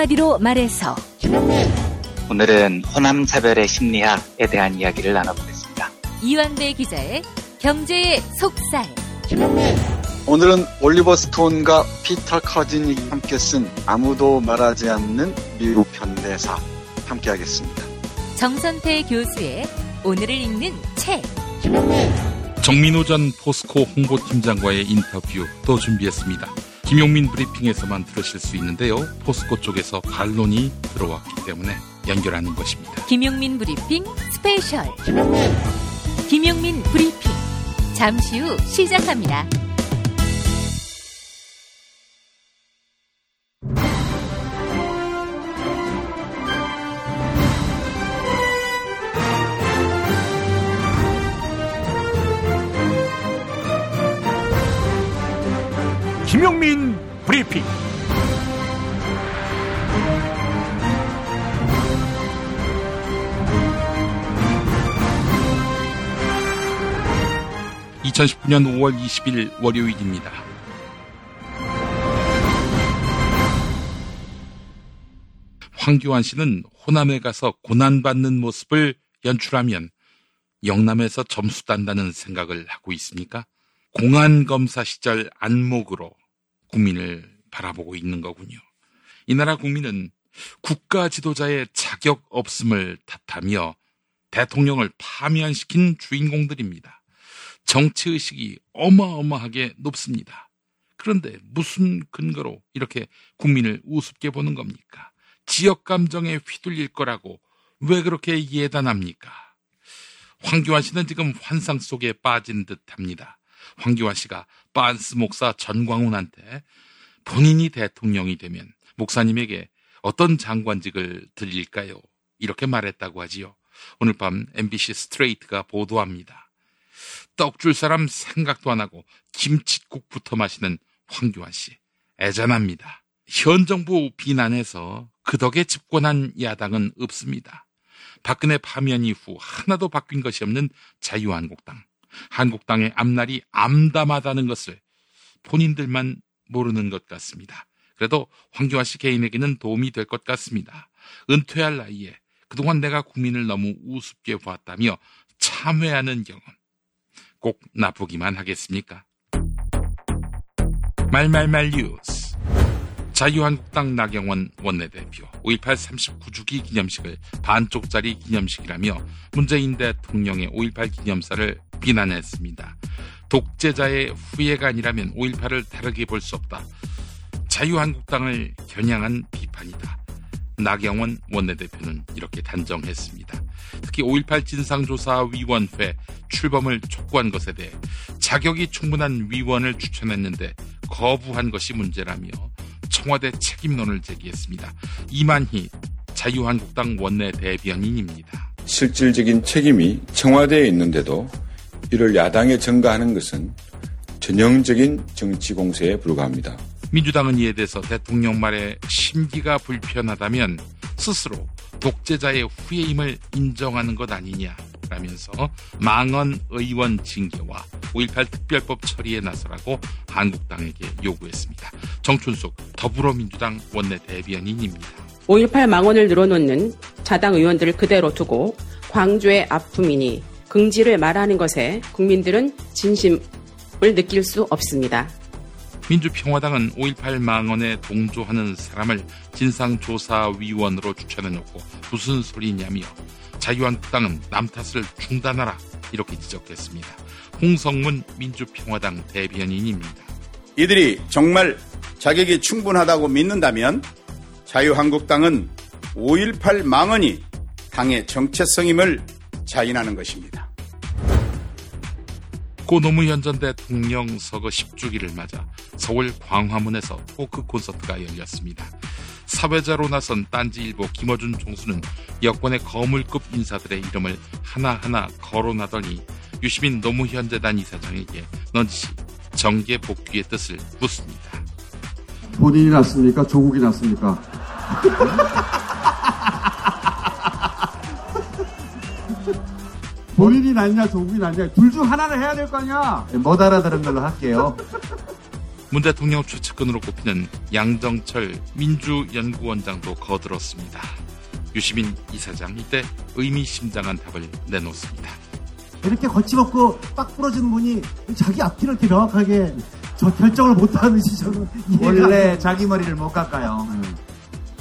한마디로 말해서 오늘은 호남 차별의 심리학에 대한 이야기를 나눠보겠습니다. 이완배 기자의 경제의 속살 오늘은 올리버 스톤과 피터 커즈닉이 함께 쓴 아무도 말하지 않는 미국 현대사 함께 하겠습니다. 정선태 교수의 오늘을 읽는 책 정민호 전 포스코 홍보팀장과의 인터뷰도 준비했습니다. 김용민 브리핑에서만 들으실 수 있는데요. 포스코 쪽에서 반론이 들어왔기 때문에 연결하는 것입니다. 김용민 브리핑 스페셜 김용민, 김용민 브리핑 잠시 후 시작합니다. 브리핑. (2019년 5월 20일) 월요일입니다. 황교안 씨는 호남에 가서 고난받는 모습을 연출하면 영남에서 점수 딴다는 생각을 하고 있습니까? 공안검사 시절 안목으로 국민을 바라보고 있는 거군요. 이 나라 국민은 국가 지도자의 자격 없음을 탓하며 대통령을 파면시킨 주인공들입니다. 정치의식이 어마어마하게 높습니다. 그런데 무슨 근거로 이렇게 국민을 우습게 보는 겁니까? 지역 감정에 휘둘릴 거라고 왜 그렇게 예단합니까? 황교안 씨는 지금 환상 속에 빠진 듯 합니다. 황교안 씨가 빤스 목사 전광훈한테 본인이 대통령이 되면 목사님에게 어떤 장관직을 드릴까요? 이렇게 말했다고 하지요. 오늘 밤 MBC 스트레이트가 보도합니다. 떡 줄 사람 생각도 안 하고 김칫국부터 마시는 황교안 씨. 애잔합니다. 현 정부 비난에서 그 덕에 집권한 야당은 없습니다. 박근혜 파면 이후 하나도 바뀐 것이 없는 자유한국당. 한국당의 앞날이 암담하다는 것을 본인들만 모르는 것 같습니다. 그래도 황교안 씨 개인에게는 도움이 될 것 같습니다. 은퇴할 나이에 그동안 내가 국민을 너무 우습게 보았다며 참회하는 경험. 꼭 나쁘기만 하겠습니까? 말말말 뉴스. 자유한국당 나경원 원내대표 5.18 39주기 기념식을 반쪽짜리 기념식이라며 문재인 대통령의 5.18 기념사를 비난했습니다. 독재자의 후예가 아니라면 5.18을 다르게 볼 수 없다. 자유한국당을 겨냥한 비판이다. 나경원 원내대표는 이렇게 단정했습니다. 특히 5.18 진상조사위원회 출범을 촉구한 것에 대해 자격이 충분한 위원을 추천했는데 거부한 것이 문제라며 청와대 책임론을 제기했습니다. 이만희 자유한국당 원내 대변인입니다. 실질적인 책임이 청와대에 있는데도 이를 야당에 전가하는 것은 전형적인 정치 공세에 불과합니다. 민주당은 이에 대해서 대통령 말에 심기가 불편하다면 스스로 독재자의 후예임을 인정하는 것 아니냐라면서 망언 의원 징계와 5.18 특별법 처리에 나서라고 한국당에게 요구했습니다. 정춘숙 더불어민주당 원내 대변인입니다. 5.18 망언을 늘어놓는 자당 의원들을 그대로 두고 광주의 아픔이니 긍지를 말하는 것에 국민들은 진심을 느낄 수 없습니다. 민주평화당은 5.18 망언에 동조하는 사람을 진상조사위원으로 추천해놓고 무슨 소리냐며 자유한국당은 남 탓을 중단하라 이렇게 지적했습니다. 홍성문 민주평화당 대변인입니다. 이들이 정말 자격이 충분하다고 믿는다면 자유한국당은 5.18 망언이 당의 정체성임을 자인하는 것입니다. 고 노무현 전 대통령 서거 10주기를 맞아 서울 광화문에서 토크 콘서트가 열렸습니다. 사회자로 나선 딴지일보 김어준 총수는 여권의 거물급 인사들의 이름을 하나하나 거론하더니 유시민 노무현 재단 이사장에게 넌지시 정계 복귀의 뜻을 묻습니다. 본인이 났습니까? 조국이 났습니까? 본인이 낫냐 조국이 낫냐 둘 중 하나를 해야 될 거 아니야 못 알아들은 걸로 할게요 문 대통령 최측근으로 꼽히는 양정철 민주연구원장도 거들었습니다. 유시민 이사장 이때 의미심장한 답을 내놓습니다. 이렇게 거침없고 딱 부러진 분이 자기 앞뒤를 이렇게 명확하게 저 결정을 못하는 시절은 원래 자기 머리를 못 깎아요. 음.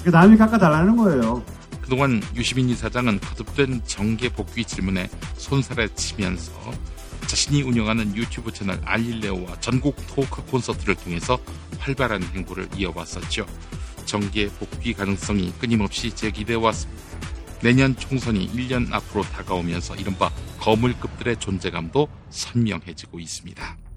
남이 깎아달라는 거예요. 그동안 유시민 이사장은 거듭된 정계 복귀 질문에 손살에 치면서 자신이 운영하는 유튜브 채널 알릴레오와 전국 토크 콘서트를 통해서 활발한 행보를 이어왔었죠. 정계 복귀 가능성이 끊임없이 제기되어 왔습니다. 내년 총선이 1년 앞으로 다가오면서 이른바 거물급들의 존재감도 선명해지고 있습니다.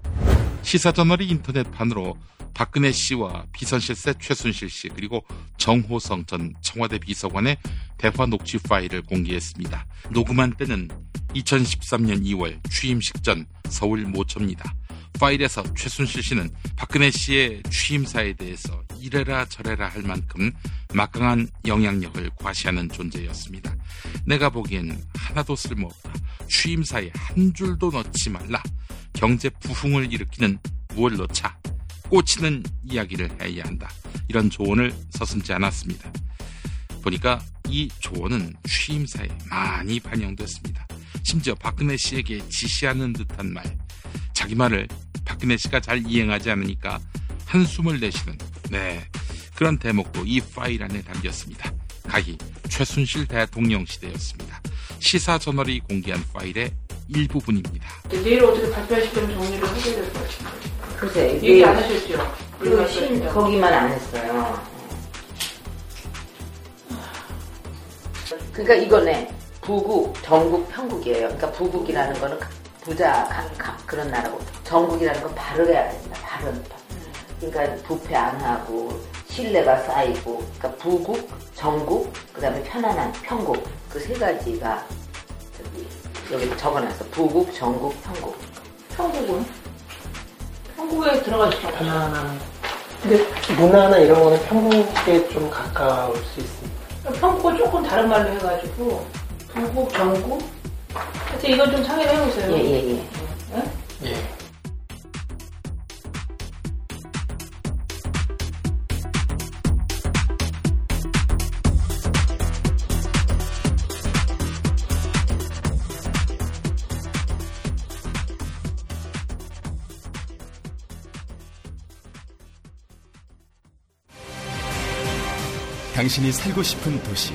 시사저널이 인터넷판으로 박근혜 씨와 비선실세 최순실 씨 그리고 정호성 전 청와대 비서관의 대화 녹취 파일을 공개했습니다. 녹음한 때는 2013년 2월 취임식 전 서울 모처입니다. 파일에서 최순실 씨는 박근혜 씨의 취임사에 대해서 이래라 저래라 할 만큼 막강한 영향력을 과시하는 존재였습니다. 내가 보기엔 하나도 쓸모없다. 취임사에 한 줄도 넣지 말라. 경제 부흥을 일으키는 무얼 넣자. 꽂히는 이야기를 해야 한다. 이런 조언을 서슴지 않았습니다. 보니까 이 조언은 취임사에 많이 반영됐습니다. 심지어 박근혜 씨에게 지시하는 듯한 말, 자기 말을 박근혜 씨가 잘 이행하지 않으니까 한숨을 내쉬는 네 그런 대목도 이 파일 안에 담겼습니다. 가히 최순실 대통령 시대였습니다. 시사저널이 공개한 파일의 일부분입니다. 내일 어떻게 발표하시면 정리를 하셔야 될 것 같은데. 글쎄, 얘기 안 하셨죠? 그 신, 거기만 안 했어요. 그러니까 이거네. 부국, 전국, 편국이에요. 그러니까 부국이라는 거는 부자, 강, 강, 그런 나라고. 전국이라는 건 발을 해야 됩니다. 발은. 그러니까 부패 안 하고, 신뢰가 쌓이고, 그러니까 부국, 전국, 그 다음에 편안한, 편국. 그 세 가지가 저기, 여기 적어놨어. 부국, 전국, 편국. 편국은? 편국에 들어가시죠. 편안한. 근데 문화나 이런 거는 편국에 좀 가까울 수 있습니다. 편국은 조금 다른 말로 해가지고, 부국, 전국? 하여튼 이건 좀 상의를 해보세요. 예, 예, 예. 네? 당신이 살고 싶은 도시.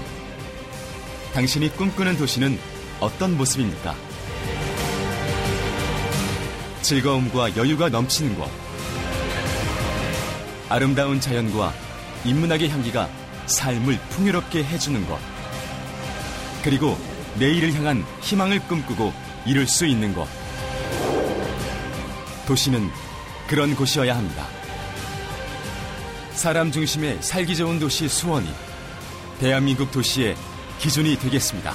당신이 꿈꾸는 도시는 어떤 모습입니까? 즐거움과 여유가 넘치는 곳. 아름다운 자연과 인문학의 향기가 삶을 풍요롭게 해주는 곳. 그리고 내일을 향한 희망을 꿈꾸고 이룰 수 있는 곳. 도시는 그런 곳이어야 합니다. 사람 중심의 살기 좋은 도시 수원이 대한민국 도시의 기준이 되겠습니다.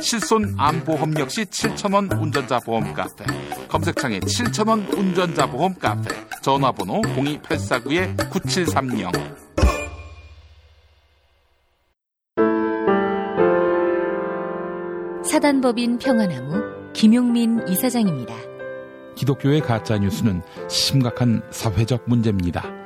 실손 암보험 역시 7,000원 운전자 보험 카페. 검색창에 7,000원 운전자 보험 카페. 전화번호 02849-9730. 사단법인 평화나무 김용민 이사장입니다. 기독교의 가짜 뉴스는 심각한 사회적 문제입니다.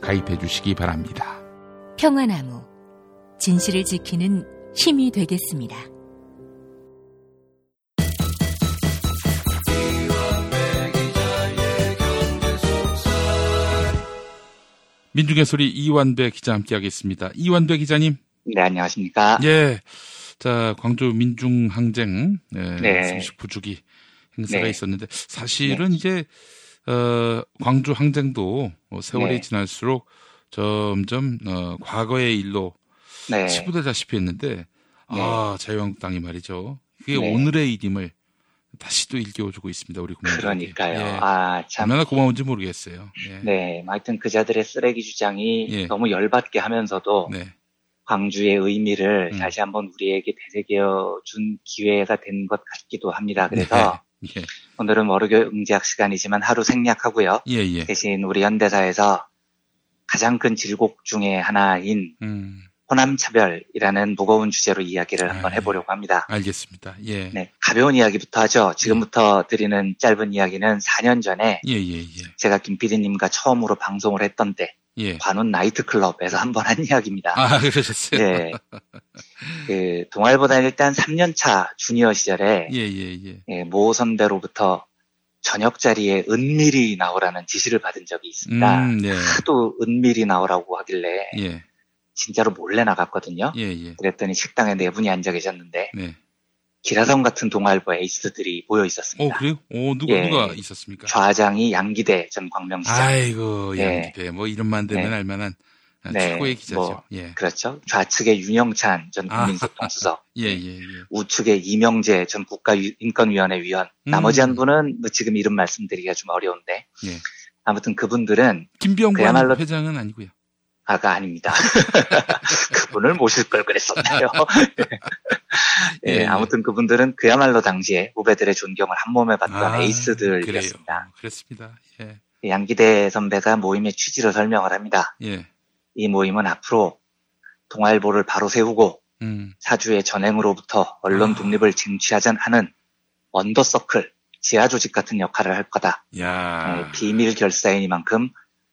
가입해 주시기 바랍니다. 평화나무 진실을 지키는 힘이 되겠습니다. 민중의 소리 이완배 기자 함께하겠습니다. 이완배 기자님. 네, 안녕하십니까. 예. 자, 광주 민중항쟁, 예, 네. 30부주기 행사가 네. 있었는데, 사실은 이제, 어, 광주 항쟁도 어, 세월이 네. 지날수록 점점, 어, 과거의 일로 네. 치부되다시피 했는데, 아, 자유한국당이 말이죠. 그게 네. 오늘의 일임을 다시 또 일깨워주고 있습니다, 우리 국민들. 그러니까요. 아, 참. 얼마나 고마운지 모르겠어요. 예. 네, 하여튼 그자들의 쓰레기 주장이 예. 너무 열받게 하면서도 네. 광주의 의미를 음. 다시 한번 우리에게 되새겨 준 기회가 된 것 같기도 합니다. 그래서 예. 오늘은 월요일 응지학 시간이지만 하루 생략하고요. 예, 예. 대신 우리 현대사에서 가장 큰 질곡 중의 하나인 음, 호남차별이라는 무거운 주제로 이야기를 한번 해보려고 합니다. 알겠습니다. 예. 네, 가벼운 이야기부터 하죠. 지금부터 드리는 짧은 이야기는 4년 전에 예, 예, 예. 제가 김 PD님과 처음으로 방송을 했던 때 예. 관운 나이트클럽에서 한 번 한 이야기입니다. 아, 그러셨어요? 네. 그 동아일보다 일단 3년차 주니어 시절에 예, 예, 예. 예, 모 선배로부터 저녁 자리에 은밀히 나오라는 지시를 받은 적이 있습니다. 음, 네. 하도 은밀히 나오라고 하길래 예, 진짜로 몰래 나갔거든요. 예, 예. 그랬더니 식당에 네 분이 앉아 계셨는데 네. 기라성 같은 동아일보 에이스들이 모여 있었습니다. 어, 그래요? 어, 누가, 예. 누가 있었습니까? 좌장이 양기대 전 광명시장. 아이고, 네. 양기대. 뭐, 이름만 되면 네. 알만한 아, 네, 최고의 기자죠. 뭐, 예. 그렇죠. 좌측의 윤영찬 전 아. 국민소통수석, 예, 예, 예. 우측의 이명재 전 국가인권위원회 위원, 음. 나머지 한 분은 뭐 지금 이름 말씀드리기가 좀 어려운데, 예. 아무튼 그분들은 김병관 그야말로 회장은 아니고요. 아가 아닙니다. 그분을 모실 걸 그랬었나요? 예, 예, 예. 아무튼 그분들은 그야말로 당시에 후배들의 존경을 한 몸에 받던 아, 에이스들이었습니다. 그렇습니다. 예, 양기대 선배가 모임의 취지를 설명을 합니다. 예. 이 모임은 앞으로 동아일보를 바로 세우고 음, 사주의 전행으로부터 언론 독립을 쟁취하자 하는 언더서클, 지하 조직 같은 역할을 할 거다. 야. 예, 비밀 결사이니만큼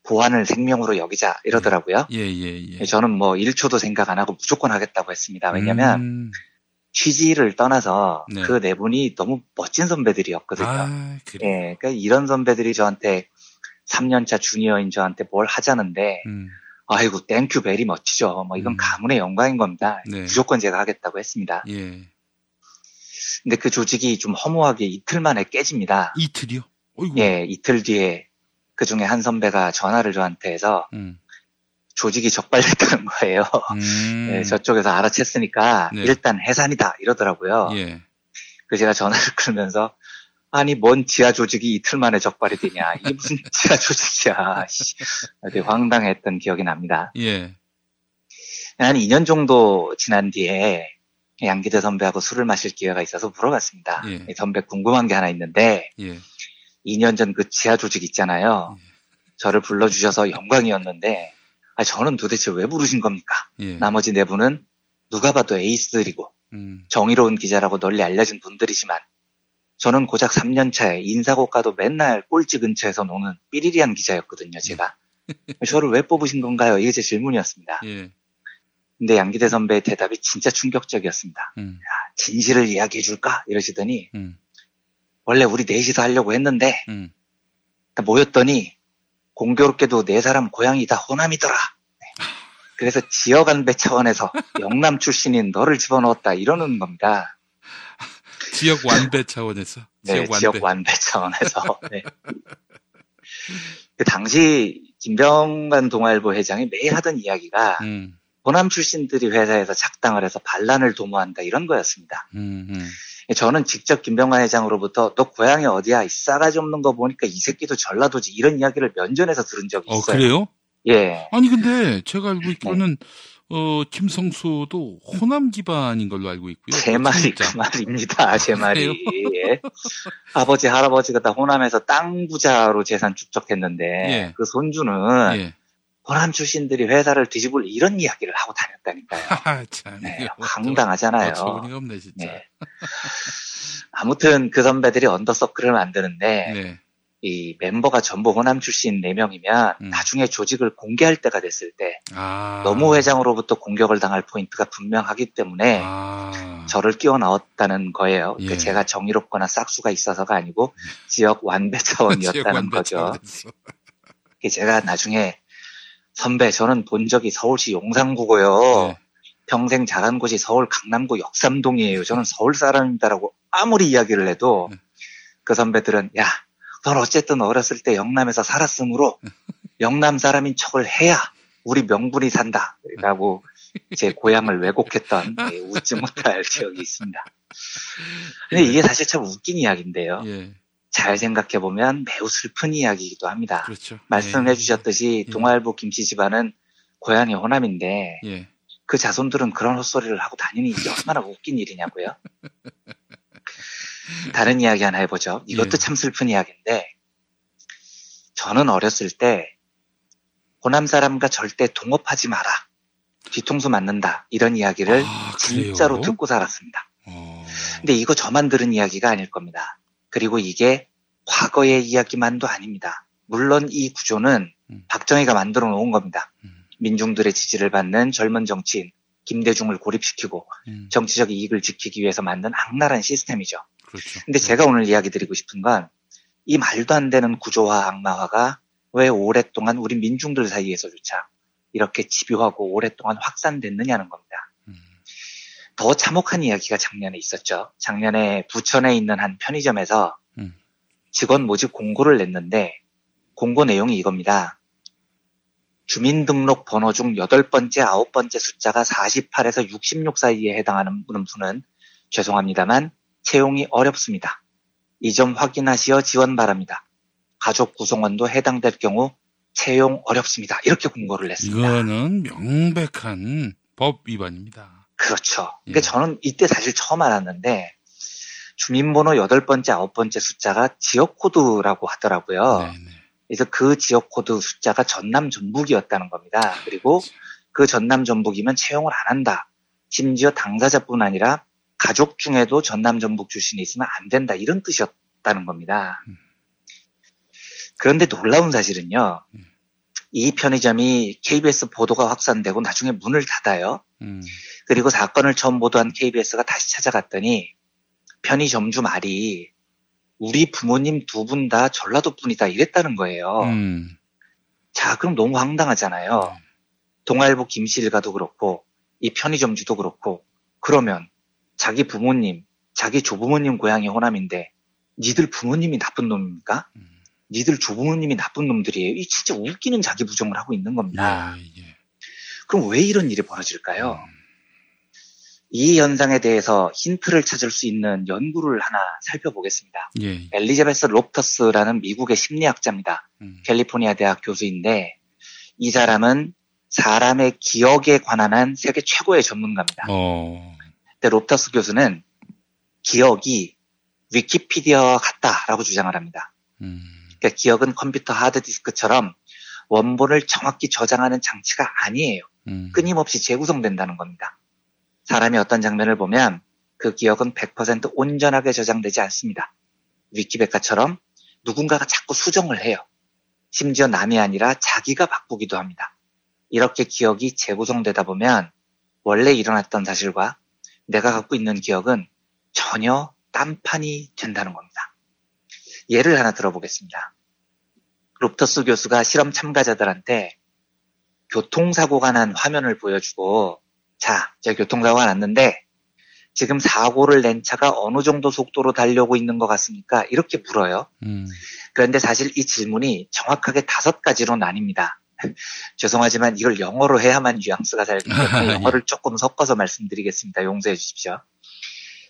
보안을 생명으로 여기자 이러더라고요. 예, 예, 예. 저는 뭐 1초도 생각 안 하고 무조건 하겠다고 했습니다. 왜냐면 음, 취지를 떠나서 네. 그 네 분이 너무 멋진 선배들이었거든요. 아, 그래. 예, 그러니까 이런 선배들이 저한테 3년차 주니어인 저한테 뭘 하자는데 음, 아이고 thank you very much죠. 뭐 이건 가문의 영광인 겁니다. 네. 무조건 제가 하겠다고 했습니다. 예. 근데 그 조직이 좀 허무하게 이틀 만에 깨집니다. 이틀이요? 어이구. 예, 이틀 뒤에 그 중에 한 선배가 전화를 저한테 해서 음, 조직이 적발됐다는 거예요. 음. 예, 저쪽에서 알아챘으니까 네. 일단 해산이다 이러더라고요. 예. 그 제가 전화를 끊으면서 아니 뭔 지하 조직이 이틀 만에 적발이 되냐 이게 무슨 지하 조직이야 씨. 되게 황당했던 기억이 납니다. 예. 한 2년 정도 지난 뒤에 양기대 선배하고 술을 마실 기회가 있어서 물어봤습니다. 예. 이 선배 궁금한 게 하나 있는데 예. 2년 전 그 지하 조직 있잖아요. 저를 불러주셔서 영광이었는데 아, 저는 도대체 왜 부르신 겁니까? 예. 나머지 네 분은 누가 봐도 에이스들이고 음, 정의로운 기자라고 널리 알려진 분들이지만 저는 고작 3년 차에 인사고과도 맨날 꼴찌 근처에서 노는 삐리리한 기자였거든요, 제가. 저를 왜 뽑으신 건가요? 이게 제 질문이었습니다. 예. 근데 양기대 선배의 대답이 진짜 충격적이었습니다. 음, 진실을 이야기해 줄까? 이러시더니 음, 원래 우리 넷이서 하려고 했는데 음. 모였더니 공교롭게도 네 사람 고향이 다 호남이더라. 네. 그래서 지역 안배 차원에서 영남 출신인 너를 집어넣었다 이러는 겁니다. 지역 완배 차원에서. 네, 지역 완배. 지역 완배 차원에서. 네. 그 당시 김병관 동아일보 회장이 매일 하던 이야기가 음, 호남 출신들이 회사에서 작당을 해서 반란을 도모한다 이런 거였습니다. 음, 음. 저는 직접 김병관 회장으로부터 너 고향이 어디야? 이 싸가지 없는 거 보니까 이 새끼도 전라도지 이런 이야기를 면전에서 들은 적이 어, 있어요. 그래요? 예. 아니, 근데 제가 알고 네. 있기로는, 어, 김성수도 호남 기반인 걸로 알고 있고요. 제 말이 진짜. 그 말입니다. 제 말이. 예. 아버지, 할아버지가 다 호남에서 땅 부자로 재산 축적했는데 예. 그 손주는 예. 호남 출신들이 회사를 뒤집을 이런 이야기를 하고 다녔다니까요. 참. 네, 황당하잖아요. 어처구니가 없네, 진짜. 네. 아무튼 그 선배들이 언더서클을 만드는데 네. 이 멤버가 전부 호남 출신 4명이면 음. 나중에 조직을 공개할 때가 됐을 때 아. 노무 회장으로부터 공격을 당할 포인트가 분명하기 때문에 아. 저를 끼워 넣었다는 거예요. 그러니까 예. 제가 정의롭거나 싹수가 있어서가 아니고 지역 완배 차원이었다는 지역 완배 거죠. 그게 제가 나중에 선배, 저는 본 적이 서울시 용산구고요. 네. 평생 자란 곳이 서울 강남구 역삼동이에요. 저는 서울 사람입니다라고 아무리 이야기를 해도 네. 그 선배들은 야, 넌 어쨌든 어렸을 때 영남에서 살았으므로 영남 사람인 척을 해야 우리 명분이 산다라고 제 고향을 왜곡했던 예, 웃지 못할 기억이 있습니다. 근데 이게 사실 참 웃긴 이야기인데요. 예. 잘 생각해 보면 매우 슬픈 이야기이기도 합니다. 그렇죠. 말씀해 주셨듯이 동아일보 김씨 집안은 고향이 호남인데 예. 그 자손들은 그런 헛소리를 하고 다니니 이게 얼마나 웃긴 일이냐고요. 다른 이야기 하나 해보죠. 이것도 예. 참 슬픈 이야기인데 저는 어렸을 때 호남 사람과 절대 동업하지 마라. 뒤통수 맞는다. 이런 이야기를 아, 진짜로? 듣고 살았습니다. 어. 근데 이거 저만 들은 이야기가 아닐 겁니다. 그리고 이게 과거의 이야기만도 아닙니다. 물론 이 구조는 음. 박정희가 만들어 놓은 겁니다. 민중들의 지지를 받는 젊은 정치인 김대중을 고립시키고 음. 정치적 이익을 지키기 위해서 만든 악랄한 시스템이죠. 그렇죠. 근데 제가 오늘 이야기 드리고 싶은 건 이 말도 안 되는 구조화 악마화가 왜 오랫동안 우리 민중들 사이에서조차 이렇게 집요하고 오랫동안 확산됐느냐는 겁니다. 더 참혹한 이야기가 작년에 있었죠. 작년에 부천에 있는 한 편의점에서 음. 직원 모집 공고를 냈는데 공고 내용이 이겁니다. 주민등록 번호 중 여덟 번째, 아홉 번째 숫자가 48에서 66 사이에 해당하는 분은 죄송합니다만 채용이 어렵습니다. 이 점 확인하시어 지원 바랍니다. 가족 구성원도 해당될 경우 채용 어렵습니다. 이렇게 공고를 냈습니다. 이거는 명백한 법 위반입니다. 그렇죠. 그러니까 저는 이때 사실 처음 알았는데 주민번호 여덟 번째, 아홉 번째 숫자가 지역 코드라고 하더라고요. 그래서 그 지역 코드 숫자가 전남 전북이었다는 겁니다. 그리고 그 전남 전북이면 채용을 안 한다. 심지어 당사자뿐 아니라 가족 중에도 전남 전북 출신이 있으면 안 된다. 이런 뜻이었다는 겁니다. 그런데 놀라운 사실은요. 이 편의점이 KBS 보도가 확산되고 나중에 문을 닫아요. 음. 그리고 사건을 처음 보도한 KBS가 다시 찾아갔더니 편의점주 말이 우리 부모님 두 분 다 전라도 분이다 이랬다는 거예요. 음. 자, 그럼 너무 황당하잖아요. 동아일보 김씨일가도 그렇고 이 편의점주도 그렇고 그러면 자기 부모님, 자기 조부모님 고향이 호남인데 니들 부모님이 나쁜 놈입니까? 니들 조부모님이 나쁜 놈들이에요. 이 진짜 웃기는 자기 부정을 하고 있는 겁니다. 그럼 왜 이런 일이 벌어질까요? 이 현상에 대해서 힌트를 찾을 수 있는 연구를 하나 살펴보겠습니다. 예. 엘리자베스 롭터스라는 미국의 심리학자입니다. 캘리포니아 대학 교수인데 이 사람은 사람의 기억에 관한 한 세계 최고의 전문가입니다. 어. 근데 롭터스 교수는 기억이 위키피디아와 같다라고 주장을 합니다. 그러니까 기억은 컴퓨터 하드디스크처럼 원본을 정확히 저장하는 장치가 아니에요. 음. 끊임없이 재구성된다는 겁니다. 사람이 어떤 장면을 보면 그 기억은 100% 온전하게 저장되지 않습니다. 위키백과처럼 누군가가 자꾸 수정을 해요. 심지어 남이 아니라 자기가 바꾸기도 합니다. 이렇게 기억이 재구성되다 보면 원래 일어났던 사실과 내가 갖고 있는 기억은 전혀 딴판이 된다는 겁니다. 예를 하나 들어보겠습니다. 롭터스 교수가 실험 참가자들한테 교통사고가 난 화면을 보여주고 자, 저 교통사고가 났는데 지금 사고를 낸 차가 어느 정도 속도로 달려오고 있는 것 같습니까? 이렇게 물어요. 음. 그런데 사실 이 질문이 정확하게 다섯 가지로 나뉩니다. 죄송하지만 이걸 영어로 해야만 뉘앙스가 살기 때문에 영어를 조금 섞어서 말씀드리겠습니다. 용서해 주십시오.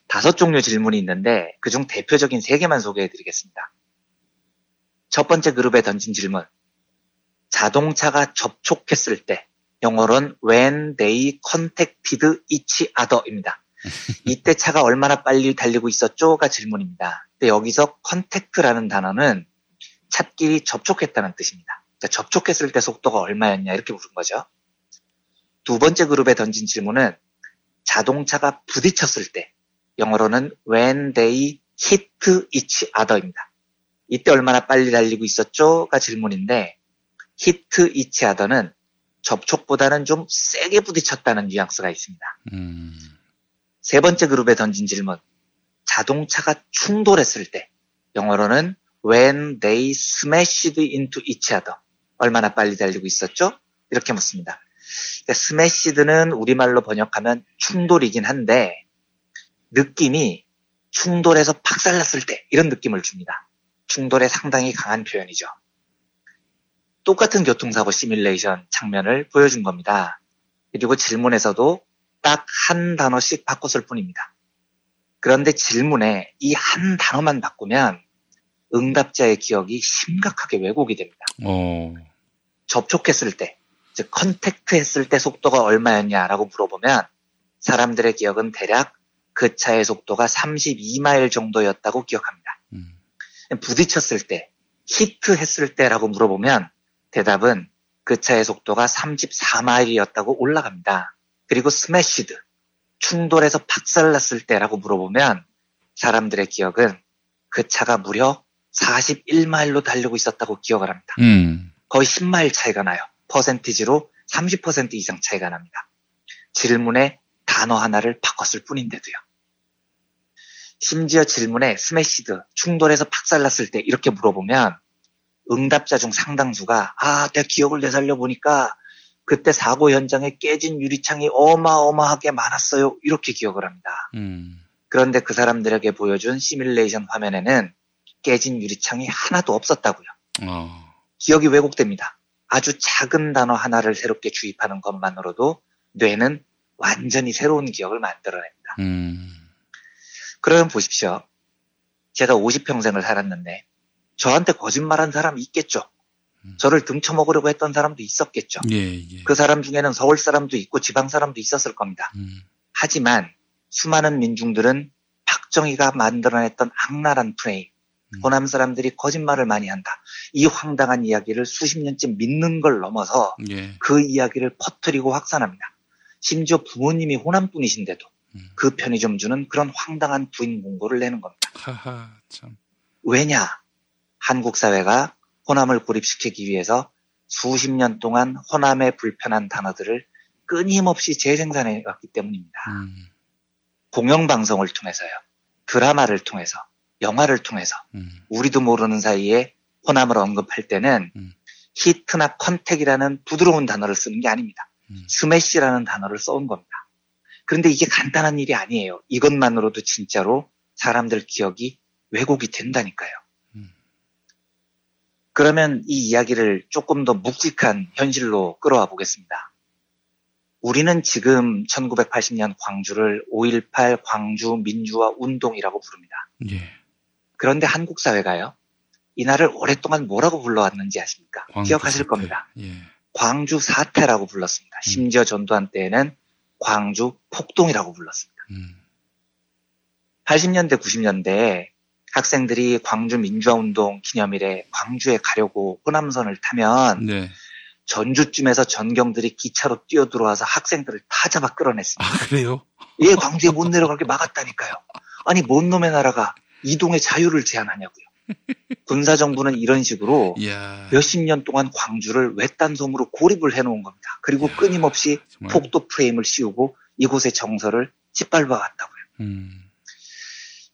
다섯 종류 질문이 있는데 그중 대표적인 세 개만 소개해 드리겠습니다. 첫 번째 그룹에 던진 질문. 자동차가 접촉했을 때 영어로는 when they contacted each other입니다. 이때 차가 얼마나 빨리 달리고 있었죠?가 질문입니다. 근데 여기서 contact라는 단어는 찻길이 접촉했다는 뜻입니다. 그러니까 접촉했을 때 속도가 얼마였냐 이렇게 물은 거죠. 두 번째 그룹에 던진 질문은 자동차가 부딪혔을 때 영어로는 when they hit each other입니다. 이때 얼마나 빨리 달리고 있었죠?가 질문인데 hit each other는 접촉보다는 좀 세게 부딪혔다는 뉘앙스가 있습니다. 음. 세 번째 그룹에 던진 질문. 자동차가 충돌했을 때 영어로는 when they smashed into each other 얼마나 빨리 달리고 있었죠? 이렇게 묻습니다. 그러니까 스매시드는 우리말로 번역하면 충돌이긴 한데 느낌이 충돌에서 박살났을 때 이런 느낌을 줍니다. 충돌에 상당히 강한 표현이죠. 똑같은 교통사고 시뮬레이션 장면을 보여준 겁니다. 그리고 질문에서도 딱 한 단어씩 바꿨을 뿐입니다. 그런데 질문에 이 한 단어만 바꾸면 응답자의 기억이 심각하게 왜곡이 됩니다. 어. 접촉했을 때, 즉 contact 했을 때 속도가 얼마였냐라고 물어보면 사람들의 기억은 대략 그 차의 속도가 32마일 정도였다고 기억합니다. 부딪혔을 때, 히트 했을 때라고 물어보면 대답은 그 차의 속도가 34마일이었다고 올라갑니다. 그리고 smashed, 충돌해서 박살났을 때라고 물어보면 사람들의 기억은 그 차가 무려 41마일로 달리고 있었다고 기억을 합니다. 음. 거의 10마일 차이가 나요. 퍼센티지로 30% 이상 차이가 납니다. 질문에 단어 하나를 바꿨을 뿐인데도요. 심지어 질문에 smashed, 충돌해서 박살났을 때 이렇게 물어보면 응답자 중 상당수가 아, 내가 기억을 되살려 보니까 그때 사고 현장에 깨진 유리창이 어마어마하게 많았어요. 이렇게 기억을 합니다. 음. 그런데 그 사람들에게 보여준 시뮬레이션 화면에는 깨진 유리창이 하나도 없었다고요. 어. 기억이 왜곡됩니다. 아주 작은 단어 하나를 새롭게 주입하는 것만으로도 뇌는 완전히 새로운 기억을 만들어냅니다. 음. 그러면 보십시오. 제가 50평생을 살았는데 저한테 거짓말한 사람이 있겠죠. 저를 등쳐먹으려고 했던 사람도 있었겠죠. 예, 예. 그 사람 중에는 서울 사람도 있고 지방 사람도 있었을 겁니다. 음. 하지만 수많은 민중들은 박정희가 만들어냈던 악랄한 프레임, 음. 호남 사람들이 거짓말을 많이 한다. 이 황당한 이야기를 수십 년째 믿는 걸 넘어서 예. 그 이야기를 퍼뜨리고 확산합니다. 심지어 부모님이 호남 분이신데도 음. 그 편의점주는 그런 황당한 부인 공고를 내는 겁니다. 하하, 참. 왜냐? 한국 사회가 호남을 고립시키기 위해서 수십 년 동안 호남의 불편한 단어들을 끊임없이 재생산해 왔기 때문입니다. 음. 공영방송을 통해서요. 드라마를 통해서, 영화를 통해서, 음. 우리도 모르는 사이에 호남을 언급할 때는 hit나 contact이라는 부드러운 단어를 쓰는 게 아닙니다. 음. smash라는 단어를 써온 겁니다. 그런데 이게 간단한 일이 아니에요. 이것만으로도 진짜로 사람들 기억이 왜곡이 된다니까요. 그러면 이 이야기를 조금 더 묵직한 현실로 끌어와 보겠습니다. 우리는 지금 1980년 광주를 5.18 광주 민주화 운동이라고 부릅니다. 예. 그런데 한국 사회가요, 이날을 오랫동안 뭐라고 불러왔는지 아십니까? 기억하실 사태. 겁니다. 예. 광주 사태라고 불렀습니다. 심지어 전두환 때에는 광주 폭동이라고 불렀습니다. 음. 80년대, 90년대에 학생들이 광주 민주화 운동 기념일에 광주에 가려고 호남선을 타면 네. 전주쯤에서 전경들이 기차로 뛰어들어와서 학생들을 다 잡아 끌어냈습니다. 아, 그래요? 예, 광주에 못 내려가게 막았다니까요. 아니, 뭔 놈의 나라가 이동의 자유를 제한하냐고요. 군사정부는 이런 식으로 이야. 몇십 년 동안 광주를 외딴 섬으로 고립을 해놓은 겁니다. 그리고 끊임없이 정말. 폭도 프레임을 씌우고 이곳의 정서를 짓밟아왔다고요. 음.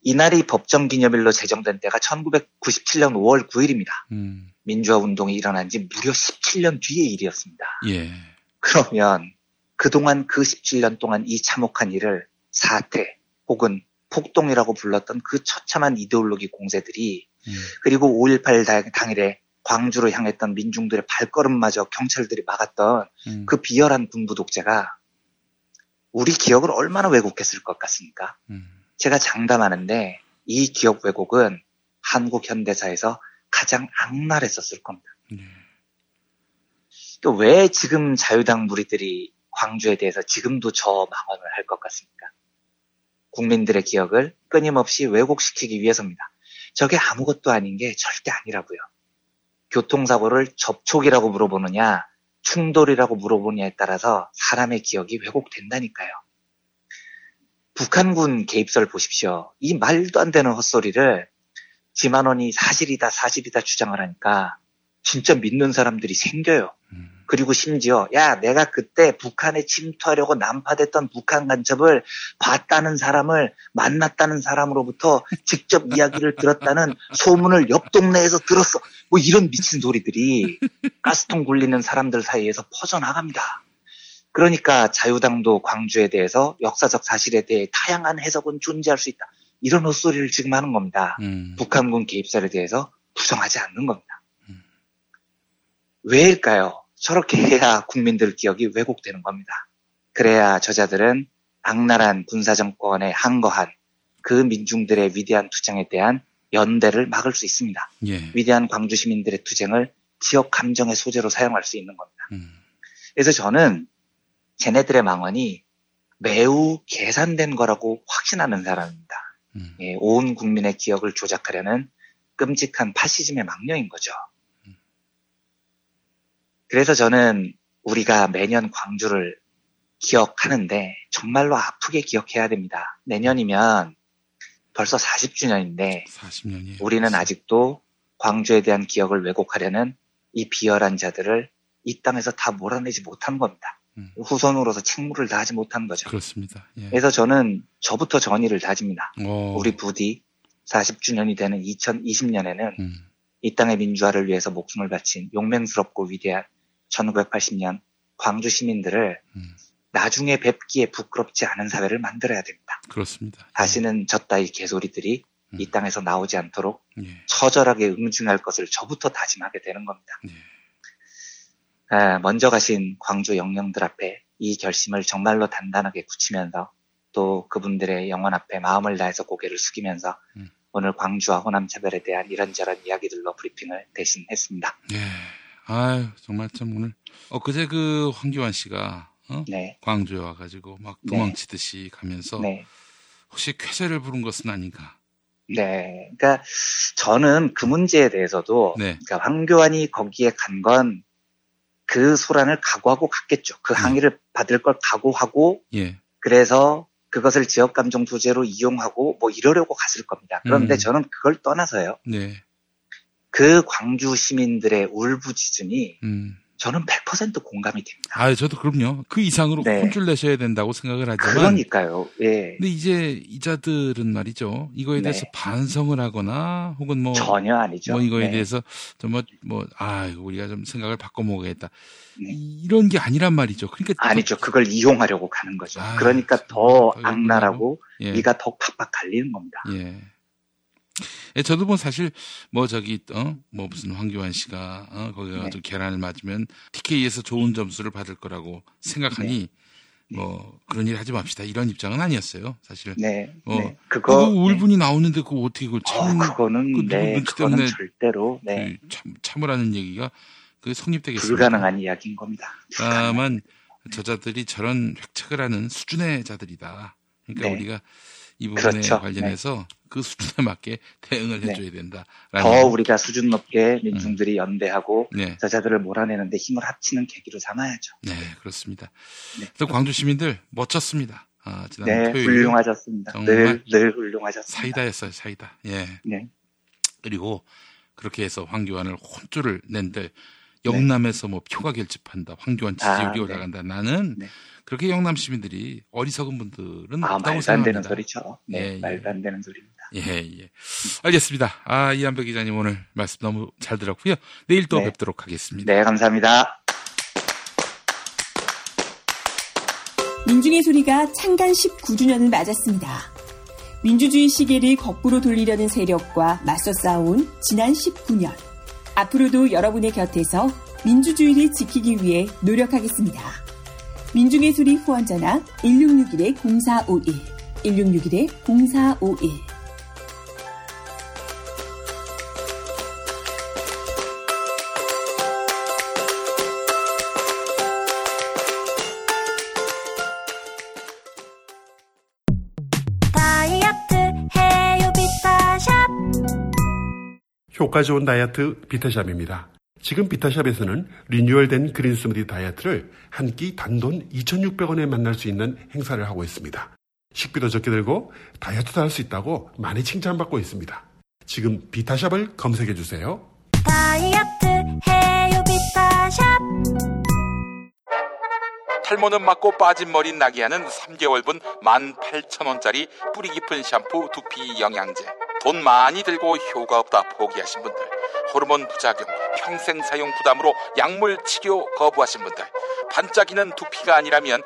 이날이 법정 기념일로 제정된 때가 1997년 5월 9일입니다. 음. 민주화 운동이 일어난 지 무려 17년 뒤의 일이었습니다. 예. 그러면 그동안 그 17년 동안 이 참혹한 일을 사태 혹은 폭동이라고 불렀던 그 처참한 이데올로기 공세들이 음. 그리고 5.18 당일에 광주로 향했던 민중들의 발걸음마저 경찰들이 막았던 음. 그 비열한 군부 독재가 우리 기억을 얼마나 왜곡했을 것 같습니까? 음. 제가 장담하는데 이 기억 왜곡은 한국 현대사에서 가장 악랄했었을 겁니다. 예. 또왜 지금 자유당 무리들이 광주에 대해서 지금도 저 망언을 할 것 같습니까? 국민들의 기억을 끊임없이 왜곡시키기 위해서입니다. 저게 아무것도 아닌 게 절대 아니라고요. 교통사고를 접촉이라고 물어보느냐, 충돌이라고 물어보느냐에 따라서 사람의 기억이 왜곡된다니까요. 북한군 개입설 보십시오. 이 말도 안 되는 헛소리를 지만원이 사실이다, 사실이다 주장을 하니까 진짜 믿는 사람들이 생겨요. 그리고 심지어 야 내가 그때 북한에 침투하려고 난파됐던 북한 간첩을 봤다는 사람을 만났다는 사람으로부터 직접 이야기를 들었다는 소문을 옆 동네에서 들었어. 뭐 이런 미친 소리들이 가스통 굴리는 사람들 사이에서 퍼져나갑니다. 그러니까 자유당도 광주에 대해서 역사적 사실에 대해 다양한 해석은 존재할 수 있다. 이런 헛소리를 지금 하는 겁니다. 음. 북한군 개입사에 대해서 부정하지 않는 겁니다. 왜일까요? 저렇게 해야 국민들 기억이 왜곡되는 겁니다. 그래야 저자들은 악랄한 군사정권에 항거한 그 민중들의 위대한 투쟁에 대한 연대를 막을 수 있습니다. 예. 위대한 광주 시민들의 투쟁을 지역 감정의 소재로 사용할 수 있는 겁니다. 음. 그래서 저는 쟤네들의 망언이 매우 계산된 거라고 확신하는 사람입니다. 음. 예, 온 국민의 기억을 조작하려는 끔찍한 파시즘의 망령인 거죠. 그래서 저는 우리가 매년 광주를 기억하는데 정말로 아프게 기억해야 됩니다. 내년이면 벌써 40주년인데 40년이 우리는 아직도 광주에 대한 기억을 왜곡하려는 이 비열한 자들을 이 땅에서 다 몰아내지 못한 겁니다. 후손으로서 책무를 다하지 못한 거죠. 그렇습니다. 예. 그래서 저는 저부터 전의를 다집니다. 어, 우리 부디 40주년이 되는 2020년에는 음. 이 땅의 민주화를 위해서 목숨을 바친 용맹스럽고 위대한 1980년 광주 시민들을 음. 나중에 뵙기에 부끄럽지 않은 사회를 만들어야 됩니다. 그렇습니다. 다시는 저 따위 개소리들이 이 땅에서 나오지 않도록 음. 예. 처절하게 응징할 것을 저부터 다짐하게 되는 겁니다. 예. 아, 먼저 가신 광주 영령들 앞에 이 결심을 정말로 단단하게 굳히면서 또 그분들의 영혼 앞에 마음을 다해서 고개를 숙이면서 음. 오늘 광주와 호남 차별에 대한 이런저런 이야기들로 브리핑을 대신 했습니다. 예. 아유, 정말 참 오늘 엊그제 그 황교안 씨가 어? 네. 광주에 와가지고 막 네. 도망치듯이 가면서 네. 혹시 쾌재를 부른 것은 아닌가? 네. 그러니까 저는 그 문제에 대해서도 네. 그러니까 황교안이 거기에 간 건 그 소란을 각오하고 갔겠죠. 그 항의를 받을 걸 각오하고 예. 그래서 그것을 지역 감정 소재로 이용하고 뭐 이러려고 갔을 겁니다. 그런데 음. 저는 그걸 떠나서요. 네. 그 광주 시민들의 울부짖음이 음. 저는 100% 공감이 됩니다. 아, 저도 그럼요. 그 이상으로 네. 혼줄 내셔야 된다고 생각을 하지만. 그러니까요. 예. 근데 이제 이자들은 말이죠. 이거에 네. 대해서 반성을 하거나 혹은 뭐 전혀 아니죠. 뭐 이거에 네. 대해서 좀뭐 뭐, 아, 우리가 좀 생각을 바꿔 먹어야겠다. 네. 이런 게 아니란 말이죠. 그러니까 아니죠. 그걸 이용하려고 가는 거죠. 아, 그러니까 더더 악랄하고 예. 이가 더 팍팍 갈리는 겁니다. 예. 예, 저도 뭐 사실 뭐 저기 어뭐 무슨 황교안 씨가 어 거기 가서 네. 계란을 맞으면 TK에서 좋은 점수를 받을 거라고 생각하니 뭐 그런 일 하지 맙시다 이런 입장은 아니었어요 사실. 네. 어 네. 그거 그거 울분이 나오는데 그거 어떻게 그걸 어, 참 그거는 그 네, 그거는 때문에 절대로 네. 그 참, 참으라는 얘기가 그게 성립되겠습니까? 불가능한 이야기인 겁니다. 다만 저자들이 저런 획책을 하는 수준의 자들이다. 그러니까 네. 우리가 이 부분에 그렇죠. 관련해서 그 수준에 맞게 대응을 네. 해줘야 된다. 더 우리가 수준 높게 민중들이 연대하고 네. 저자들을 몰아내는데 힘을 합치는 계기로 삼아야죠. 네, 그렇습니다. 네. 또 광주 시민들 멋졌습니다. 아, 지난 네, 토요일 훌륭하셨습니다. 늘, 늘 훌륭하셨습니다. 사이다였어요, 사이다. 예. 네. 그리고 그렇게 해서 황교안을 혼쭐을 낸들 영남에서 뭐 표가 결집한다. 황교안 지지율이 아, 네. 올라간다. 나는 네. 그렇게 영남 시민들이 어리석은 분들은 아, 없다고 말도 안 생각합니다. 되는 소리죠. 네, 예, 예. 말도 안 되는 소리입니다. 예, 예. 알겠습니다. 아, 이한배 기자님 오늘 말씀 너무 잘 들었고요. 내일 또 네. 뵙도록 하겠습니다. 네, 감사합니다. 민중의 소리가 창간 19주년을 맞았습니다. 민주주의 시계를 거꾸로 돌리려는 세력과 맞서 싸운 지난 19년. 앞으로도 여러분의 곁에서 민주주의를 지키기 위해 노력하겠습니다. 민중의 소리 후원전화 1661-0451 1661-0451 효과좋은 다이어트 비타샵입니다. 지금 비타샵에서는 리뉴얼된 그린 스무디 다이어트를 한 끼 단돈 2,600원에 만날 수 있는 행사를 하고 있습니다. 식비도 적게 들고 다이어트도 할 수 있다고 많이 칭찬받고 있습니다. 지금 비타샵을 검색해 주세요. 다이어트 해요 비타샵. 탈모는 맞고 빠진 머리 나게 하는 3개월분 18,000원짜리 뿌리 깊은 샴푸 두피 영양제. 돈 많이 들고 효과 없다 포기하신 분들. 호르몬 부작용, 평생 사용 부담으로 약물 치료 거부하신 분들. 반짝이는 두피가 아니라면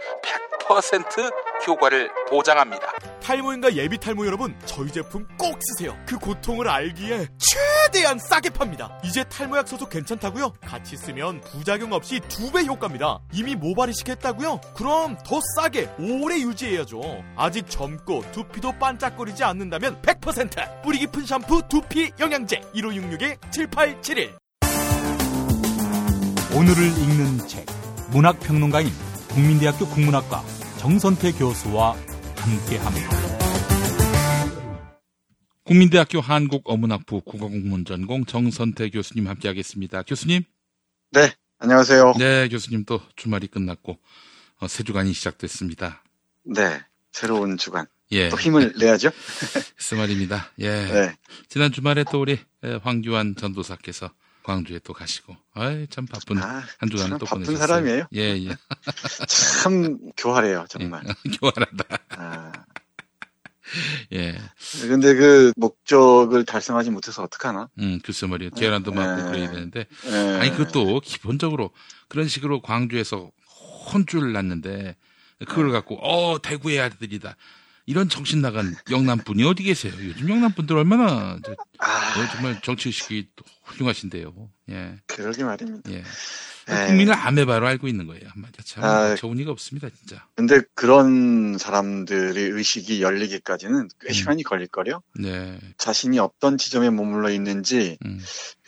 100% 효과를 보장합니다. 탈모인가 예비 탈모 여러분, 저희 제품 꼭 쓰세요. 그 고통을 알기에 최대한 싸게 팝니다. 이제 탈모약 써도 괜찮다고요? 같이 쓰면 부작용 없이 두 배 효과입니다. 이미 모발이식 했다고요? 그럼 더 싸게 오래 유지해야죠. 아직 젊고 두피도 반짝거리지 않는다면 100% 뿌리 깊은 샴푸 두피 영양제 1566-7871 오늘을 읽는 책 문학평론가인 국민대학교 국문학과 정선태 교수와 함께합니다. 국민대학교 한국어문학부 국어국문 전공 정선태 교수님 함께하겠습니다. 교수님. 네, 안녕하세요. 네, 교수님 또 주말이 끝났고 어, 새 주간이 시작됐습니다. 네, 새로운 주간. 예. 또 힘을 내야죠. 그 말입니다. 예. 네. 지난 주말에 또 우리 황규환 전도사께서 광주에 또 가시고, 아이, 참 바쁜 한 주간을 또 바쁜 보내셨어요. 사람이에요. 예, 예. 참 교활해요, 정말. 교활하다. 아. 예. 근데 그 목적을 달성하지 못해서 어떡하나? 음, 글쎄 말이에요. 계란도 맞고 예. 그래야 되는데. 예. 아니, 그것도 기본적으로 그런 식으로 광주에서 혼쭐을 났는데, 그걸 갖고, 어, 대구의 아들이다. 이런 정신 나간 영남분이 어디 계세요? 요즘 영남분들 얼마나, 저, 어, 정말 정치 의식이 또 훌륭하신데요. 예. 그러게 말입니다. 예. 예. 국민을 아메바로 알고 있는 거예요. 한마디로 참 아, 좋은 이가 없습니다, 진짜. 근데 그런 사람들의 의식이 열리기까지는 음. 꽤 시간이 걸릴걸요? 네. 자신이 어떤 지점에 머물러 있는지 음.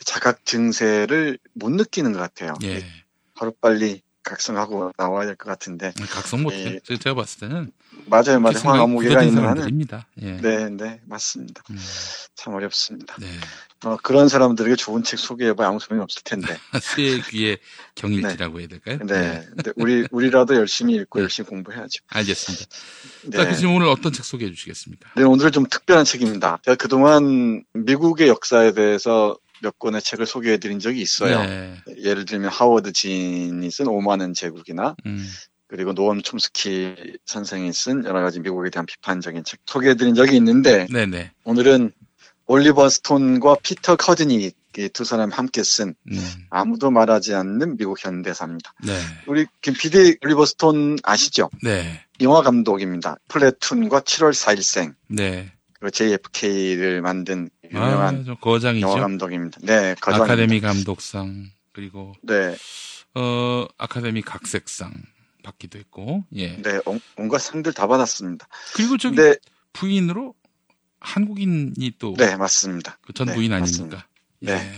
자각 증세를 못 느끼는 것 같아요. 예. 하루 빨리 각성하고 나와야 될 것 같은데. 각성 못해. 예. 제가 봤을 때는. 맞아요, 맞아요. 생각이 황어무게가 굳어진 있는 한은. 사람들입니다. 예. 음. 네, 네, 맞습니다. 참 어렵습니다. 네. 어, 그런 사람들에게 좋은 책 소개해봐야 아무 소용이 없을 텐데. 수의 귀의 경일지라고 해야 될까요? 네. 근데 우리, 우리라도 열심히 읽고 열심히 공부해야죠. 알겠습니다. 네. 자, 교수님 오늘 어떤 책 소개해 주시겠습니까? 네, 오늘은 좀 특별한 책입니다. 제가 그동안 미국의 역사에 대해서 몇 권의 책을 소개해 드린 적이 있어요. 네. 예를 들면 하워드 진이 쓴 오만한 제국이나 음. 그리고 노엄 촘스키 선생이 쓴 여러 가지 미국에 대한 비판적인 책 소개해 드린 적이 있는데 네네. 오늘은 올리버 스톤과 피터 커즈닉 이 두 사람이 함께 쓴 음. 아무도 말하지 않는 미국 현대사입니다. 네. 우리 김 PD 올리버 스톤 아시죠? 네. 영화 감독입니다. 플래툰과 7월 4일생 네. 그리고 JFK를 만든 유명한 아, 저 거장이죠. 영화 감독입니다. 네, 거장입니다. 아카데미 감독상 그리고 네. 어 아카데미 각색상 받기도 했고 예. 네, 온- 온갖 상들 다 받았습니다. 그리고 저기 네. 부인으로 한국인이 또 네, 맞습니다. 그전 네, 부인 맞습니다. 아닙니까? 네.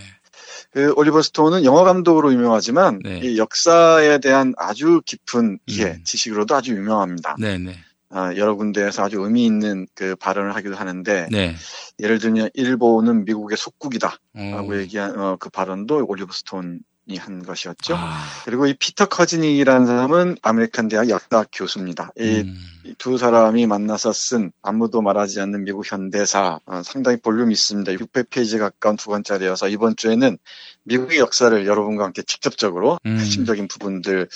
그 올리버 스톤은 영화 감독으로 유명하지만 네. 이 역사에 대한 아주 깊은 이해, 음. 지식으로도 아주 유명합니다. 네네. 아, 여러 군데에서 아주 의미 있는 그 발언을 하기도 하는데 네. 예를 들면 일본은 미국의 속국이다라고 어. 얘기한 어, 그 발언도 올리버 스톤이 한 것이었죠. 아. 그리고 이 피터 커즈닉이라는 사람은 아메리칸 대학 역사 교수입니다. 이 음. 두 사람이 만나서 쓴 아무도 말하지 않는 미국 현대사 어, 상당히 볼륨이 있습니다. 600페이지 가까운 두 권짜리여서 이번 주에는 미국의 역사를 여러분과 함께 직접적으로 음. 핵심적인 부분들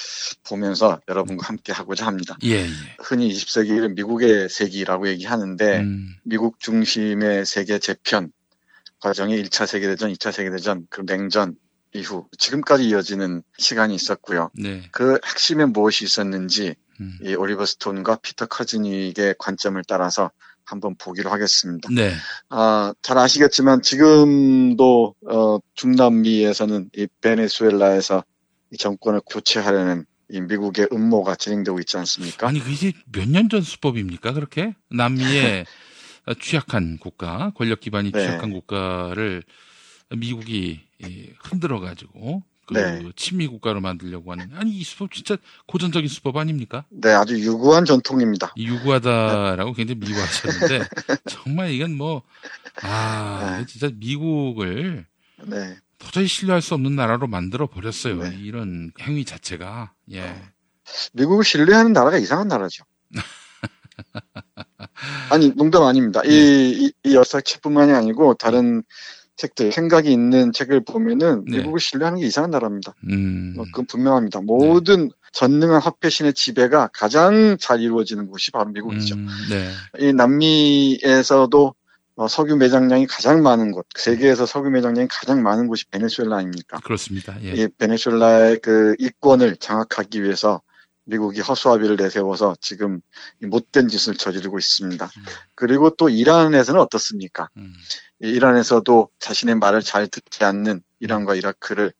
보면서 여러분과 함께 하고자 합니다. 예, 예. 흔히 20세기를 미국의 세기라고 얘기하는데 음. 미국 중심의 세계 재편 과정이 1차 세계대전, 2차 세계대전, 그리고 냉전 이후 지금까지 이어지는 시간이 있었고요. 네. 그 핵심에 무엇이 있었는지 음. 이 올리버 스톤과 피터 커즈닉의 관점을 따라서 한번 보기로 하겠습니다. 네. 아, 잘 아시겠지만 지금도 어, 중남미에서는 이 베네수엘라에서 이 정권을 교체하려는 이 미국의 음모가 진행되고 있지 않습니까? 아니 그게 몇 년 전 수법입니까? 그렇게 남미의 취약한 국가, 권력 기반이 네. 취약한 국가를 미국이 이, 흔들어 가지고 그 네. 친미 국가로 만들려고 하는 아니 이 수법 진짜 고전적인 수법 아닙니까? 네, 아주 유구한 전통입니다. 유구하다라고 굉장히 미워하셨는데 정말 이건 뭐 아, 이거 진짜 미국을 네. 도저히 신뢰할 수 없는 나라로 만들어 버렸어요. 네. 이런 행위 자체가 예. 미국을 신뢰하는 나라가 이상한 나라죠. 아니, 농담 아닙니다. 이, 이, 이 역사책뿐만이 아니고 다른 책들, 생각이 있는 책을 보면은 네. 미국을 신뢰하는 게 이상한 나라입니다. 음. 어, 그건 분명합니다. 모든 전능한 화폐신의 지배가 가장 잘 이루어지는 곳이 바로 미국이죠. 음, 네. 이 남미에서도 어, 석유 매장량이 가장 많은 곳, 세계에서 석유 매장량이 가장 많은 곳이 베네수엘라 아닙니까? 그렇습니다. 예. 이 베네수엘라의 그 이권을 장악하기 위해서 미국이 허수아비를 내세워서 지금 이 못된 짓을 저지르고 있습니다. 그리고 또 이란에서는 어떻습니까? 이 이란에서도 자신의 말을 잘 듣지 않는 이란과 이라크를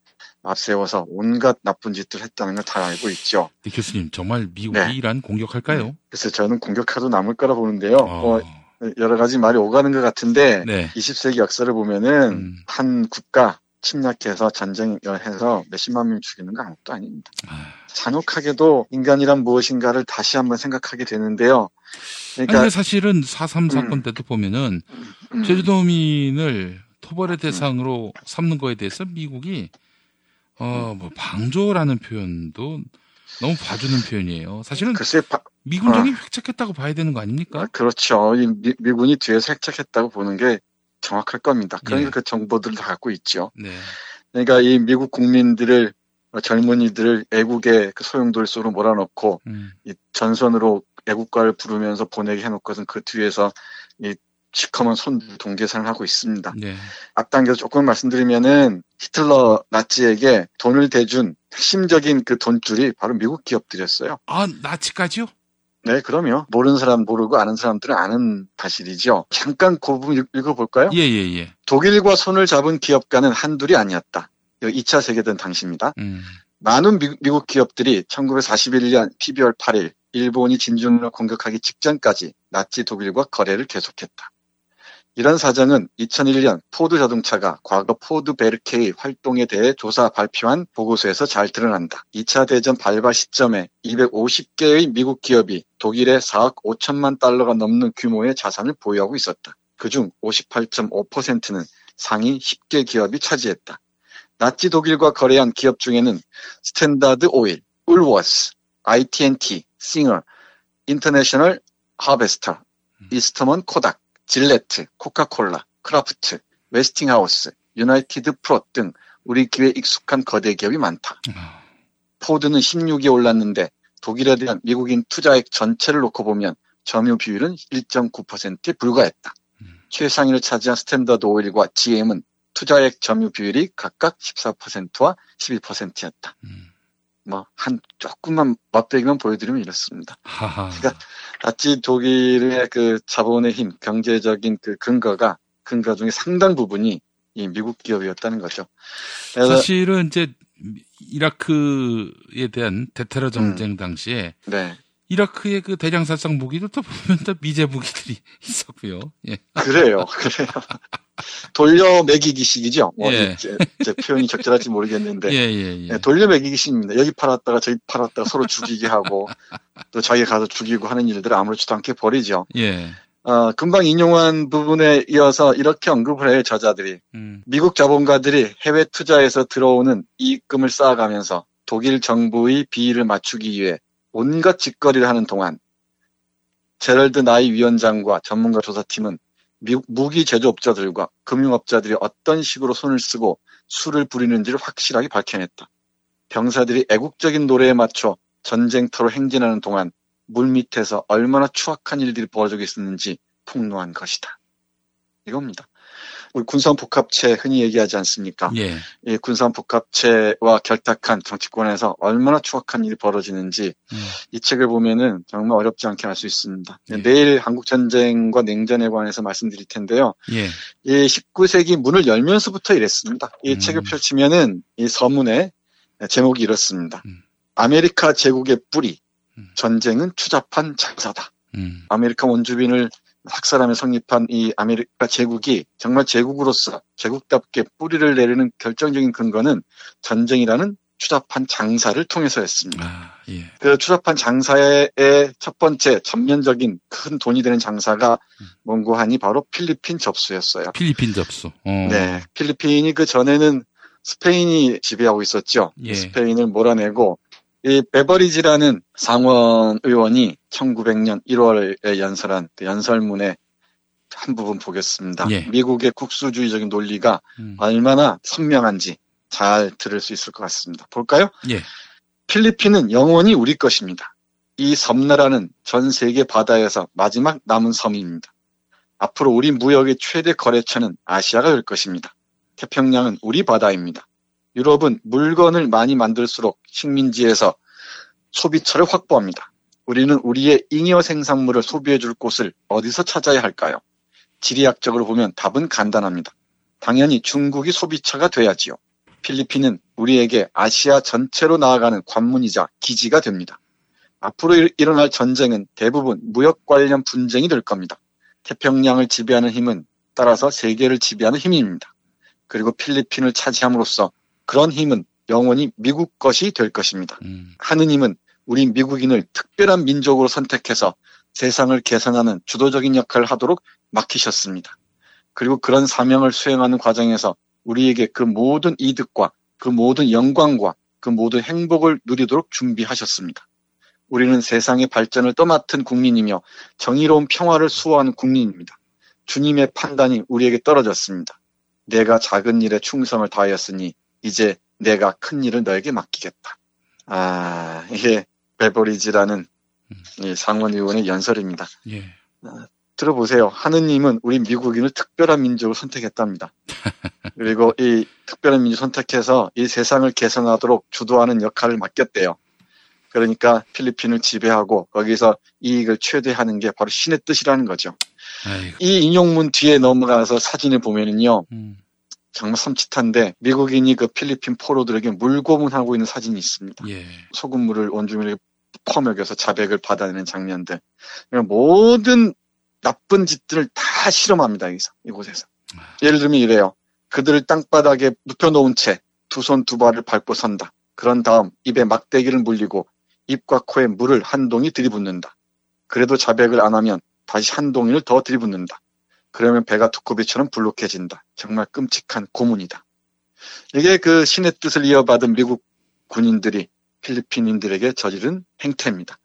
앞세워서 온갖 나쁜 짓을 했다는 걸 잘 알고 있죠. 네, 교수님 정말 미국이 네. 이란 공격할까요? 그래서 저는 공격해도 남을 거라 보는데요. 어. 어, 여러 가지 말이 오가는 것 같은데 네. 20세기 역사를 보면은 음. 한 국가 침략해서 전쟁을 해서 몇십만 명 죽이는 거 아무것도 아닙니다. 잔혹하게도 인간이란 무엇인가를 다시 한번 생각하게 되는데요. 아니, 그러니까 근데 사실은 4.3 사건 때도 보면은 제주도민을 토벌의 대상으로 삼는 거에 대해서 미국이 어, 뭐 방조라는 표현도 너무 봐주는 표현이에요. 사실은 글쎄 바- 미군정이 어. 획책했다고 봐야 되는 거 아닙니까? 그렇죠. 이 미, 미군이 뒤에서 획책했다고 보는 게 정확할 겁니다. 그러니까 그 정보들을 다 갖고 있죠. 네. 그러니까 이 미국 국민들을 어, 젊은이들을 애국의 그 소용돌이 속으로 몰아넣고 음. 이 전선으로 애국가를 부르면서 보내게 해놓고선 그 뒤에서 이 시커먼 손 동계산을 하고 있습니다. 네. 앞당겨서 조금 말씀드리면은 히틀러 나치에게 돈을 대준 핵심적인 그 돈줄이 바로 미국 기업들이었어요. 아, 나치까지요? 네, 그럼요. 모르는 사람 모르고 아는 사람들은 아는 사실이죠. 잠깐 그 부분 읽- 읽어볼까요? 예, 예, 예. 독일과 손을 잡은 기업가는 한둘이 아니었다. 이거 2차 세계대전 당시입니다. 음. 많은 미국 기업들이 1941년 12월 8일 일본이 진주만을 공격하기 직전까지 나치 독일과 거래를 계속했다. 이런 사정은 2001년 포드 자동차가 과거 포드 베르케의 활동에 대해 조사 발표한 보고서에서 잘 드러난다. 2차 대전 발발 시점에 250개의 미국 기업이 독일의 4억 5천만 달러가 넘는 규모의 자산을 보유하고 있었다. 그중 58.5%는 상위 10개 기업이 차지했다. 나치 독일과 거래한 기업 중에는 스탠다드 오일, 울워스, IT&T, 싱어, 인터내셔널 하베스터, 이스트먼 코닥, 질레트, 코카콜라, 크라프트, 웨스팅하우스, 유나이티드 프루트 등 우리 귀에 익숙한 거대 기업이 많다. 포드는 16위에 올랐는데 독일에 대한 미국인 투자액 전체를 놓고 보면 점유 비율은 1.9%에 불과했다. 최상위를 차지한 스탠더드 오일과 GM은 투자액 점유 비율이 각각 14%와 12%였다. 뭐, 한 조금만 맛배기만 보여드리면 이렇습니다. 하하. 그러니까 나치 독일의 그 자본의 힘, 경제적인 그 근거가 근거 중에 상당 부분이 이 미국 기업이었다는 거죠. 사실은 이제 이라크에 대한 대테러 전쟁 당시에 네. 이라크의 그 대장살상 무기들도 보면 다 미제 무기들이 있었고요. 예. 그래요, 그래요. 돌려 매기기식이죠. 뭐 예. 제, 제 표현이 적절할지 모르겠는데. 예, 예, 예. 네, 돌려 매기기식입니다. 여기 팔았다가 저기 팔았다가 서로 죽이게 하고 또 자기 가서 죽이고 하는 일들을 아무렇지도 않게 벌이죠. 예. 어, 금방 인용한 부분에 이어서 이렇게 언급을 해요, 저자들이. 음. 미국 자본가들이 해외 투자에서 들어오는 이익금을 쌓아가면서 독일 정부의 비위를 맞추기 위해 온갖 짓거리를 하는 동안 제럴드 나이 위원장과 전문가 조사팀은 미국 무기 제조업자들과 금융업자들이 어떤 식으로 손을 쓰고 수를 부리는지를 확실하게 밝혀냈다. 병사들이 애국적인 노래에 맞춰 전쟁터로 행진하는 동안 물밑에서 얼마나 추악한 일들이 벌어지고 있었는지 폭로한 것이다. 이겁니다. 우리 군산 복합체 흔히 얘기하지 않습니까? 예. 이 군산 복합체와 결탁한 정치권에서 얼마나 추악한 일이 벌어지는지 이 책을 보면은 정말 어렵지 않게 알 수 있습니다. 내일 한국 전쟁과 냉전에 관해서 말씀드릴 텐데요. 예. 이 19세기 문을 열면서부터 이랬습니다. 이 책을 펼치면은 이 서문에 제목이 이렇습니다. 아메리카 제국의 뿌리, 전쟁은 추잡한 장사다. 음. 아메리카 원주민을 학살하며 성립한 이 아메리카 제국이 정말 제국으로서 제국답게 뿌리를 내리는 결정적인 근거는 전쟁이라는 추잡한 장사를 통해서였습니다. 아, 예. 그 추잡한 장사의 첫 번째 전면적인 큰 돈이 되는 장사가 뭔고 하니 바로 필리핀 접수였어요. 필리핀 접수. 어. 네. 필리핀이 그 전에는 스페인이 지배하고 있었죠. 예. 스페인을 몰아내고 이 베버리지라는 상원 의원이 1900년 1월에 연설한 그 연설문에 한 부분 보겠습니다. 예. 미국의 국수주의적인 논리가 음. 얼마나 선명한지 잘 들을 수 있을 것 같습니다. 볼까요? 예. 필리핀은 영원히 우리 것입니다. 이 섬나라는 전 세계 바다에서 마지막 남은 섬입니다. 앞으로 우리 무역의 최대 거래처는 아시아가 될 것입니다. 태평양은 우리 바다입니다. 유럽은 물건을 많이 만들수록 식민지에서 소비처를 확보합니다. 우리는 우리의 잉여 생산물을 소비해 줄 곳을 어디서 찾아야 할까요? 지리학적으로 보면 답은 간단합니다. 당연히 중국이 소비처가 돼야지요. 필리핀은 우리에게 아시아 전체로 나아가는 관문이자 기지가 됩니다. 앞으로 일- 일어날 전쟁은 대부분 무역 관련 분쟁이 될 겁니다. 태평양을 지배하는 힘은 따라서 세계를 지배하는 힘입니다. 그리고 필리핀을 차지함으로써 그런 힘은 영원히 미국 것이 될 것입니다. 하느님은 우리 미국인을 특별한 민족으로 선택해서 세상을 개선하는 주도적인 역할을 하도록 맡기셨습니다. 그리고 그런 사명을 수행하는 과정에서 우리에게 그 모든 이득과 그 모든 영광과 그 모든 행복을 누리도록 준비하셨습니다. 우리는 세상의 발전을 떠맡은 국민이며 정의로운 평화를 수호하는 국민입니다. 주님의 판단이 우리에게 떨어졌습니다. 내가 작은 일에 충성을 다하였으니 이제 내가 큰 일을 너에게 맡기겠다. 아, 이게 베버리지라는 이 상원 의원의 연설입니다. 예. 들어보세요. 하느님은 우리 미국인을 특별한 민족으로 선택했답니다. 그리고 이 특별한 민족 선택해서 이 세상을 개선하도록 주도하는 역할을 맡겼대요. 그러니까 필리핀을 지배하고 거기서 이익을 최대하는 게 바로 신의 뜻이라는 거죠. 아이고. 이 인용문 뒤에 넘어가서 사진을 보면은요. 음. 정말 섬찟한데 미국인이 그 필리핀 포로들에게 물고문하고 있는 사진이 있습니다. 예. 소금물을 온주민에게 퍼먹여서 자백을 받아내는 장면들. 그러니까 모든 나쁜 짓들을 다 실험합니다. 여기서 이곳에서. 예를 들면 이래요. 그들을 땅바닥에 눕혀놓은 채 두 손 두 발을 밟고 선다. 그런 다음 입에 막대기를 물리고 입과 코에 물을 한 동이 들이붓는다. 그래도 자백을 안 하면 다시 한 동이를 더 들이붓는다. 그러면 배가 두꺼비처럼 불룩해진다. 정말 끔찍한 고문이다. 이게 그 신의 뜻을 이어받은 미국 군인들이 필리핀인들에게 저지른 행태입니다.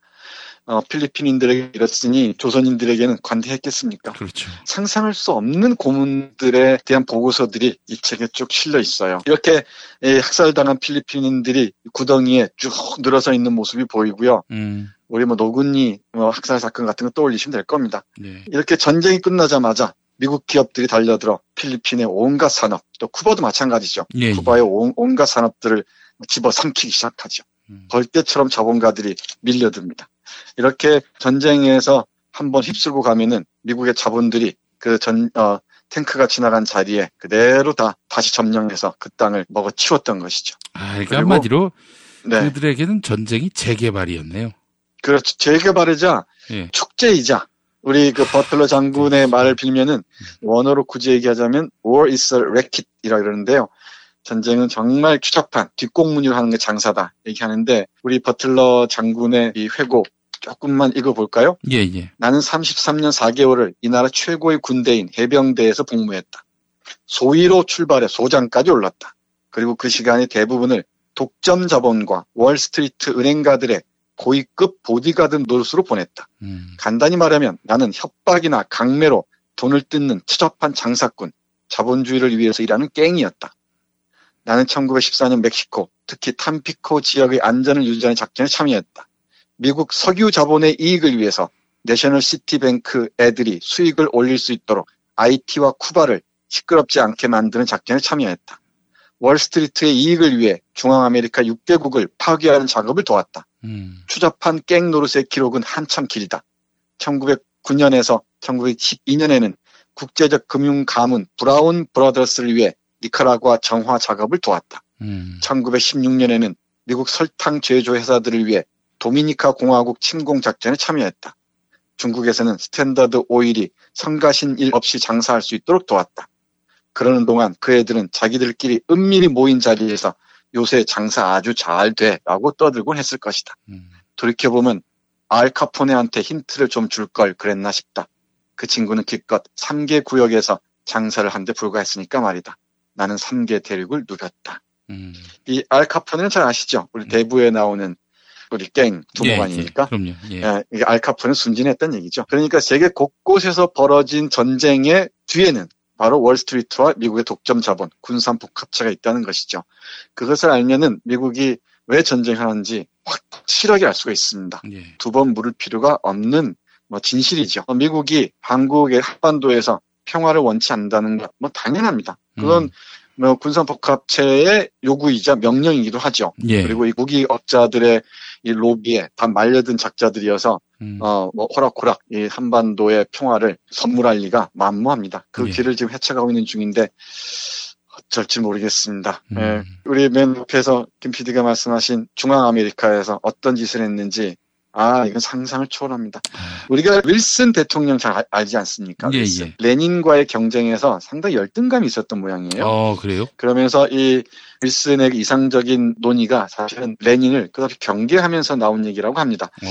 어, 필리핀인들에게 이랬으니 조선인들에게는 관대했겠습니까? 그렇죠. 상상할 수 없는 고문들에 대한 보고서들이 이 책에 쭉 실려 있어요. 이렇게 예, 학살당한 필리핀인들이 구덩이에 쭉 늘어서 있는 모습이 보이고요. 음. 우리 뭐 노군이 뭐 학살 사건 같은 거 떠올리시면 될 겁니다. 네. 이렇게 전쟁이 끝나자마자 미국 기업들이 달려들어 필리핀의 온갖 산업, 또 쿠바도 마찬가지죠. 예, 예. 쿠바의 온, 온갖 산업들을 집어삼키기 시작하죠. 음. 벌떼처럼 자본가들이 밀려듭니다. 이렇게 전쟁에서 한번 휩쓸고 가면은 미국의 자본들이 그 전, 어, 탱크가 지나간 자리에 그대로 다 다시 점령해서 그 땅을 먹어 치웠던 것이죠. 아, 그러니까 한마디로 네. 그들에게는 전쟁이 재개발이었네요. 그렇죠. 재개발이자 예. 축제이자 우리 그 버틀러 장군의 말을 빌면은 원어로 굳이 얘기하자면 war is a racket이라 그러는데요. 전쟁은 정말 추잡한 뒷공문으로 하는 게 장사다 얘기하는데 우리 버틀러 장군의 이 회고 조금만 읽어볼까요? 예, 예. 나는 33년 4개월을 이 나라 최고의 군대인 해병대에서 복무했다. 소위로 출발해 소장까지 올랐다. 그리고 그 시간의 대부분을 독점 자본과 월스트리트 은행가들의 고위급 보디가드 노릇으로 보냈다. 음. 간단히 말하면 나는 협박이나 강매로 돈을 뜯는 추잡한 장사꾼, 자본주의를 위해서 일하는 깽이었다. 나는 1914년 멕시코, 특히 탐피코 지역의 안전을 유지하는 작전에 참여했다. 미국 석유 자본의 이익을 위해서 내셔널 시티뱅크 애들이 수익을 올릴 수 있도록 아이티와 쿠바를 시끄럽지 않게 만드는 작전에 참여했다. 월스트리트의 이익을 위해 중앙아메리카 6개국을 파괴하는 작업을 도왔다. 음. 추잡한 깽 노릇의 기록은 한참 길다. 1909년에서 1912년에는 국제적 금융 가문 브라운 브라더스를 위해 니카라과 정화 작업을 도왔다. 음. 1916년에는 미국 설탕 제조 회사들을 위해 도미니카 공화국 침공 작전에 참여했다. 중국에서는 스탠다드 오일이 성가신 일 없이 장사할 수 있도록 도왔다. 그러는 동안 그 애들은 자기들끼리 은밀히 모인 자리에서 요새 장사 아주 잘 돼 라고 떠들곤 했을 것이다. 돌이켜보면 알카포네한테 힌트를 좀 줄 걸 그랬나 싶다. 그 친구는 기껏 3개 구역에서 장사를 한 데 불과했으니까 말이다. 나는 3개 대륙을 누렸다. 음. 이 알카포네는 잘 아시죠? 우리 대부에 나오는 우리 갱 두목 예? 예, 그럼요. 예. 예, 이게 알카포는 순진했던 얘기죠. 그러니까 세계 곳곳에서 벌어진 전쟁의 뒤에는 바로 월스트리트와 미국의 독점 자본, 군산 복합체가 있다는 것이죠. 그것을 알면은 미국이 왜 전쟁하는지 확실하게 알 수가 있습니다. 예. 두번 물을 필요가 없는 뭐 진실이죠. 미국이 한국의 한반도에서 평화를 원치 않는다는 것, 뭐 당연합니다. 그건 음. 뭐 군산복합체의 요구이자 명령이기도 하죠. 예. 그리고 이 무기업자들의 이 로비에 다 말려든 작자들이어서 음. 어뭐 호락호락 이 한반도의 평화를 선물할 리가 만무합니다. 그 예. 길을 지금 헤쳐가고 있는 중인데 어쩔지 모르겠습니다. 음. 예. 우리 맨 옆에서 김 PD가 말씀하신 중앙 아메리카에서 어떤 짓을 했는지 아 이건 상상을 초월합니다. 우리가 윌슨 대통령 잘 알- 알지 않습니까? 예. 예. 레닌과의 경쟁에서 상당히 열등감이 있었던 모양이에요. 어, 그래요? 그러면서 이 윌슨의 이상적인 논의가 사실은 레닌을 끝없이 경계하면서 나온 얘기라고 합니다. 어.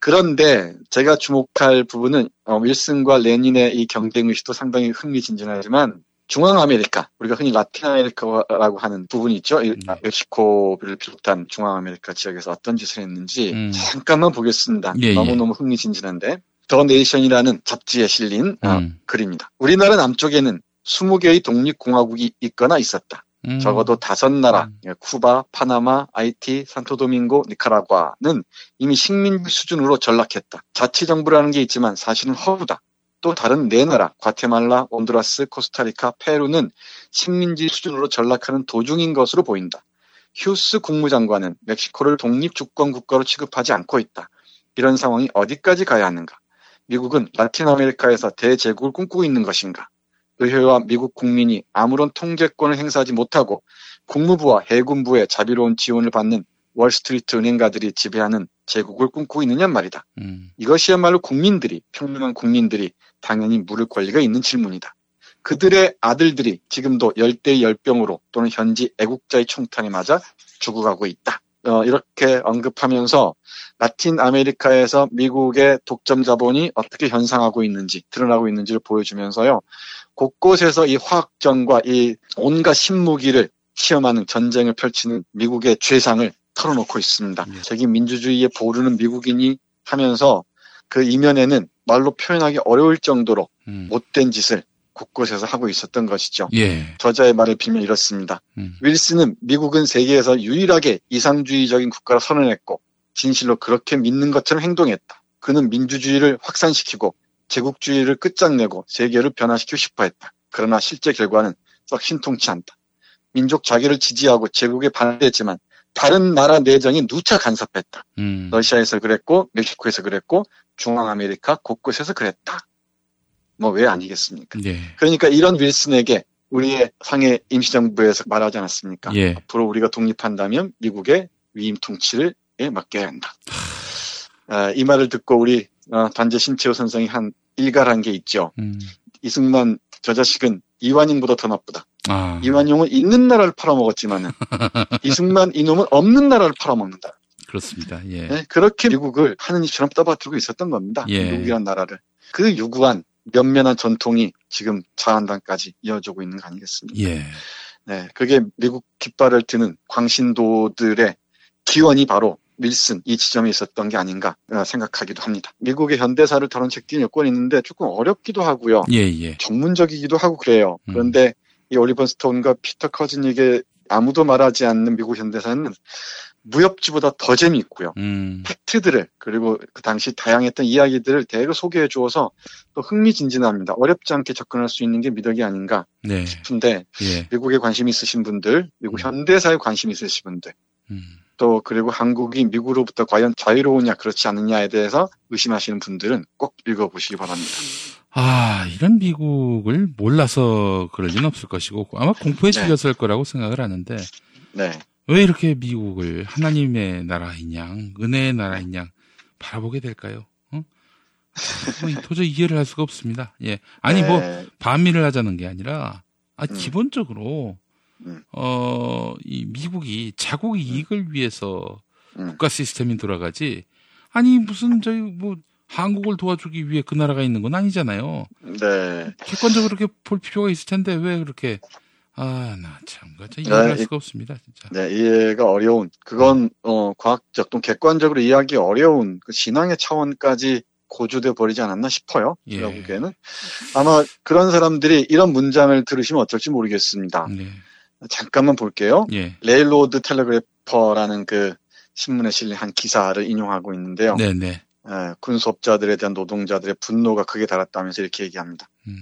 그런데 제가 주목할 부분은 어, 윌슨과 레닌의 이 경쟁 의식도 상당히 흥미진진하지만 중앙 아메리카 우리가 흔히 라틴 아메리카라고 하는 부분이 있죠. 이 멕시코를 비롯한 중앙 아메리카 지역에서 어떤 짓을 했는지 잠깐만 보겠습니다. 예, 예. 너무너무 흥미진진한데 The Nation이라는 잡지에 실린 어, 음. 글입니다. 우리나라 남쪽에는 20개의 독립공화국이 있거나 있었다. 음. 적어도 다섯 나라, 예, 쿠바, 파나마, 아이티, 산토도밍고, 니카라과는 이미 식민지 수준으로 전락했다. 자치정부라는 게 있지만 사실은 허구다. 또 다른 네 나라, 과테말라, 온두라스, 코스타리카, 페루는 식민지 수준으로 전락하는 도중인 것으로 보인다. 휴스 국무장관은 멕시코를 독립주권 국가로 취급하지 않고 있다. 이런 상황이 어디까지 가야 하는가? 미국은 라틴 아메리카에서 대제국을 꿈꾸고 있는 것인가? 의회와 미국 국민이 아무런 통제권을 행사하지 못하고 국무부와 해군부의 자비로운 지원을 받는 월스트리트 은행가들이 지배하는 제국을 꿈꾸고 있느냐 말이다. 음. 이것이야말로 국민들이 평범한 국민들이 당연히 물을 권리가 있는 질문이다. 그들의 아들들이 지금도 열대 열병으로 또는 현지 애국자의 총탄에 맞아 죽어가고 있다. 어, 이렇게 언급하면서 라틴 아메리카에서 미국의 독점 자본이 어떻게 현상하고 있는지 드러나고 있는지를 보여주면서요. 곳곳에서 이 화학전과 이 온갖 신무기를 시험하는 전쟁을 펼치는 미국의 죄상을 털어놓고 있습니다. 저기 민주주의에 보르는 미국인이 하면서 그 이면에는 말로 표현하기 어려울 정도로 못된 짓을 곳곳에서 하고 있었던 것이죠. 예. 저자의 말을 빌면 이렇습니다. 음. 윌슨은 미국은 세계에서 유일하게 이상주의적인 국가로 선언했고 진실로 그렇게 믿는 것처럼 행동했다. 그는 민주주의를 확산시키고 제국주의를 끝장내고 세계를 변화시키고 싶어 했다. 그러나 실제 결과는 썩 신통치 않다. 민족 자기를 지지하고 제국에 반대했지만 다른 나라 내정에 누차 간섭했다. 음. 러시아에서 그랬고 멕시코에서 그랬고 중앙 아메리카 곳곳에서 그랬다. 뭐 왜 아니겠습니까? 예. 그러니까 이런 윌슨에게 우리의 상해 임시정부에서 말하지 않았습니까? 예. 앞으로 우리가 독립한다면 미국의 위임 통치를 예, 맡겨야 한다. 아, 이 말을 듣고 우리 어, 단재 신채호 선생이 한 일갈한 게 있죠. 음. 이승만 저 자식은 이완용보다 더 나쁘다. 아. 이완용은 있는 나라를 팔아먹었지만은 이승만 이놈은 없는 나라를 팔아먹는다. 그렇습니다. 예. 네, 그렇게 미국을 하느님처럼 떠받들고 있었던 겁니다. 예. 미국이란 나라를. 그 유구한 면면한 전통이 지금 자한당까지 이어지고 있는 거 아니겠습니까? 예. 네, 그게 미국 깃발을 드는 광신도들의 기원이 바로 밀슨 이 지점에 있었던 게 아닌가 어, 생각하기도 합니다. 미국의 현대사를 다룬 책들이 몇 권 있는데 조금 어렵기도 하고요. 예, 예. 전문적이기도 하고 그래요. 음. 그런데 이 올리버 스톤과 피터 커즈닉의 아무도 말하지 않는 미국 현대사는 무협지보다 더 재미있고요. 음. 팩트들을 그리고 그 당시 다양했던 이야기들을 대거 소개해 주어서 또 흥미진진합니다. 어렵지 않게 접근할 수 있는 게 미덕이 아닌가 네. 싶은데 예. 미국에 관심 있으신 분들, 미국 현대사에 관심 있으신 분들, 음. 또 그리고 한국이 미국으로부터 과연 자유로우냐 그렇지 않느냐에 대해서 의심하시는 분들은 꼭 읽어보시기 바랍니다. 아, 이런 미국을 몰라서 그럴 리는 없을 것이고 아마 공포에 네. 질렸을 거라고 생각을 하는데 네. 왜 이렇게 미국을 하나님의 나라인 양, 은혜의 나라인 양 바라보게 될까요? 어? 뭐 도저히 이해를 할 수가 없습니다. 예. 아니, 네. 뭐, 반미를 하자는 게 아니라, 아, 기본적으로, 음. 어, 이 미국이 자국 이익을 위해서 음. 국가 시스템이 돌아가지, 아니, 무슨, 저희, 뭐, 한국을 도와주기 위해 그 나라가 있는 건 아니잖아요. 네. 객관적으로 그렇게 볼 필요가 있을 텐데, 왜 그렇게, 아, 나 참, 그저 이해할 네, 수가 없습니다, 진짜. 네, 이해가 어려운, 그건, 어, 과학적 또 객관적으로 이해하기 어려운 그 신앙의 차원까지 고조돼 버리지 않았나 싶어요. 예. 제가 보기에는. 아마 그런 사람들이 이런 문장을 들으시면 어쩔지 모르겠습니다. 네. 잠깐만 볼게요. 예. Railroad Telegrapher라는 그 신문에 실린 한 기사를 인용하고 있는데요. 네네. 예, 군수업자들에 대한 노동자들의 분노가 극에 달했다면서 이렇게 얘기합니다. 음.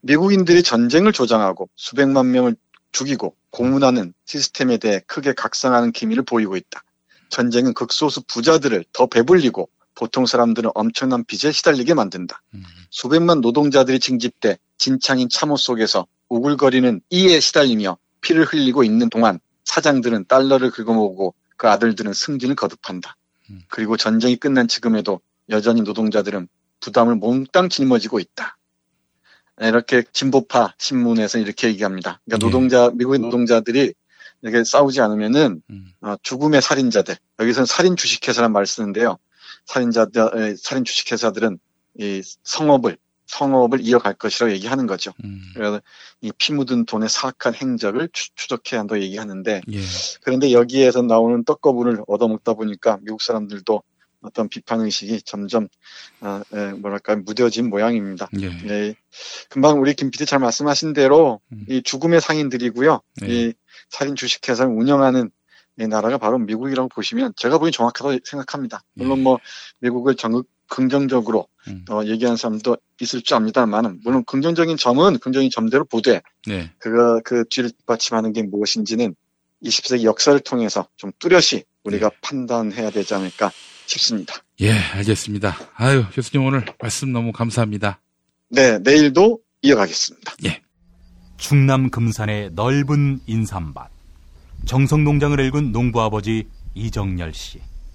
미국인들이 전쟁을 조장하고 수백만 명을 죽이고 고문하는 시스템에 대해 크게 각성하는 기미를 보이고 있다. 전쟁은 극소수 부자들을 더 배불리고 보통 사람들은 엄청난 빚에 시달리게 만든다. 수백만 노동자들이 징집돼 진창인 참호 속에서 우글거리는 이에 시달리며 피를 흘리고 있는 동안 사장들은 달러를 긁어모으고 그 아들들은 승진을 거듭한다. 그리고 전쟁이 끝난 지금에도 여전히 노동자들은 부담을 몽땅 짊어지고 있다. 네, 이렇게 진보파 신문에서 이렇게 얘기합니다. 그러니까 노동자 미국의 노동자들이 이렇게 싸우지 않으면은 어, 죽음의 살인자들 여기서는 살인 주식회사란 말을 쓰는데요. 살인자들 에, 살인 주식회사들은 이 성업을 성업을 이어갈 것이라고 얘기하는 거죠. 그래서 이 피 묻은 돈의 사악한 행적을 추, 추적해야 한다고 얘기하는데 예. 그런데 여기에서 나오는 떡거분을 얻어먹다 보니까 미국 사람들도 어떤 비판 의식이 점점 어, 에, 뭐랄까 무뎌진 모양입니다. 예. 예, 금방 우리 김 PD 잘 말씀하신 대로 이 죽음의 상인들이고요. 네. 이 살인 주식회사를 운영하는 이 나라가 바로 미국이라고 보시면 제가 보기 정확하다고 생각합니다. 물론 뭐 미국을 정 긍정적으로 어, 얘기하는 사람도 있을 줄 압니다만 물론 긍정적인 점은 긍정적인 점대로 보되 네. 그가 그 뒤를 받침하는 게 무엇인지는 20세기 역사를 통해서 좀 뚜렷이 우리가 판단해야 되지 않을까 싶습니다. 예, 알겠습니다. 아유, 교수님 오늘 말씀 너무 감사합니다. 네, 내일도 이어가겠습니다. 충남 금산의 넓은 인삼밭. 정성농장을 일군 농부아버지 이정열 씨.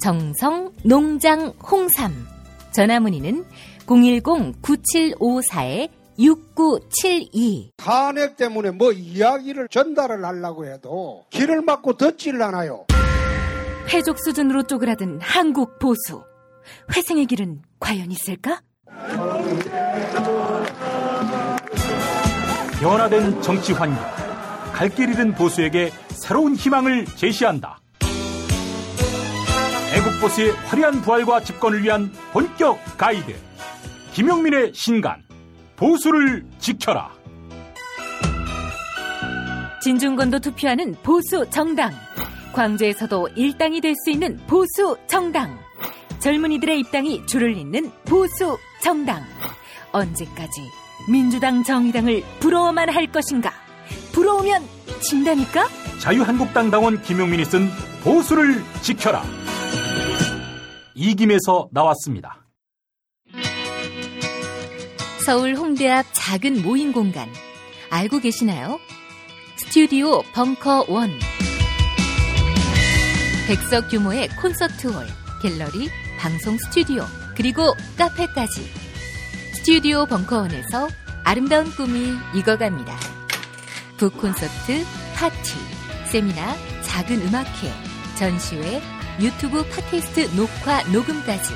정성 농장 홍삼. 전화 문의는 010-9754-6972. 탄핵 때문에 뭐 이야기를 전달을 하려고 해도 길을 막고 듣질 않아요. 회족 수준으로 쪼그라든 한국 보수. 회생의 길은 과연 있을까? 변화된 정치 환경, 갈 길 잃은 보수에게 새로운 희망을 제시한다. 보수의 화려한 부활과 집권을 위한 본격 가이드. 김용민의 신간, 보수를 지켜라. 진중권도 투표하는 보수 정당. 광주에서도 일당이 될 수 있는 보수 정당. 젊은이들의 입당이 줄을 잇는 보수 정당. 언제까지 민주당 정의당을 부러워만 할 것인가? 부러우면 진다니까? 자유한국당 당원 김용민이 쓴 보수를 지켜라. 이김에서 나왔습니다. 서울 홍대 앞 작은 모임 공간. 알고 계시나요? 스튜디오 벙커 원. 백석 규모의 콘서트 홀, 갤러리, 방송 스튜디오, 그리고 카페까지. 스튜디오 벙커원에서 아름다운 꿈이 익어갑니다. 북 콘서트, 파티, 세미나, 작은 음악회, 전시회, 유튜브 팟캐스트 녹화, 녹음까지.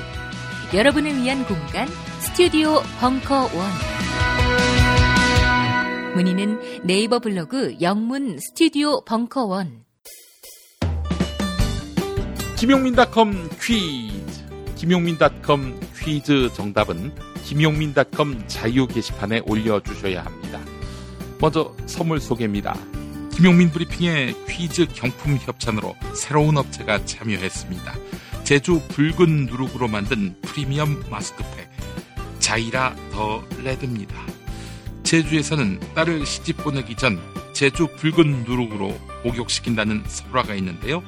여러분을 위한 공간, 스튜디오 벙커원. 문의는 네이버 블로그 영문 스튜디오 벙커원. 김용민닷컴 퀴즈. 김용민닷컴 퀴즈 정답은 김용민닷컴 자유 게시판에 올려주셔야 합니다. 먼저 선물 소개입니다. 김용민 브리핑의 퀴즈 경품 협찬으로 새로운 업체가 참여했습니다. 제주 붉은 누룩으로 만든 프리미엄 마스크팩 자이라 더 레드입니다. 제주에서는 딸을 시집 보내기 전 제주 붉은 누룩으로 목욕시킨다는 설화가 있는데요.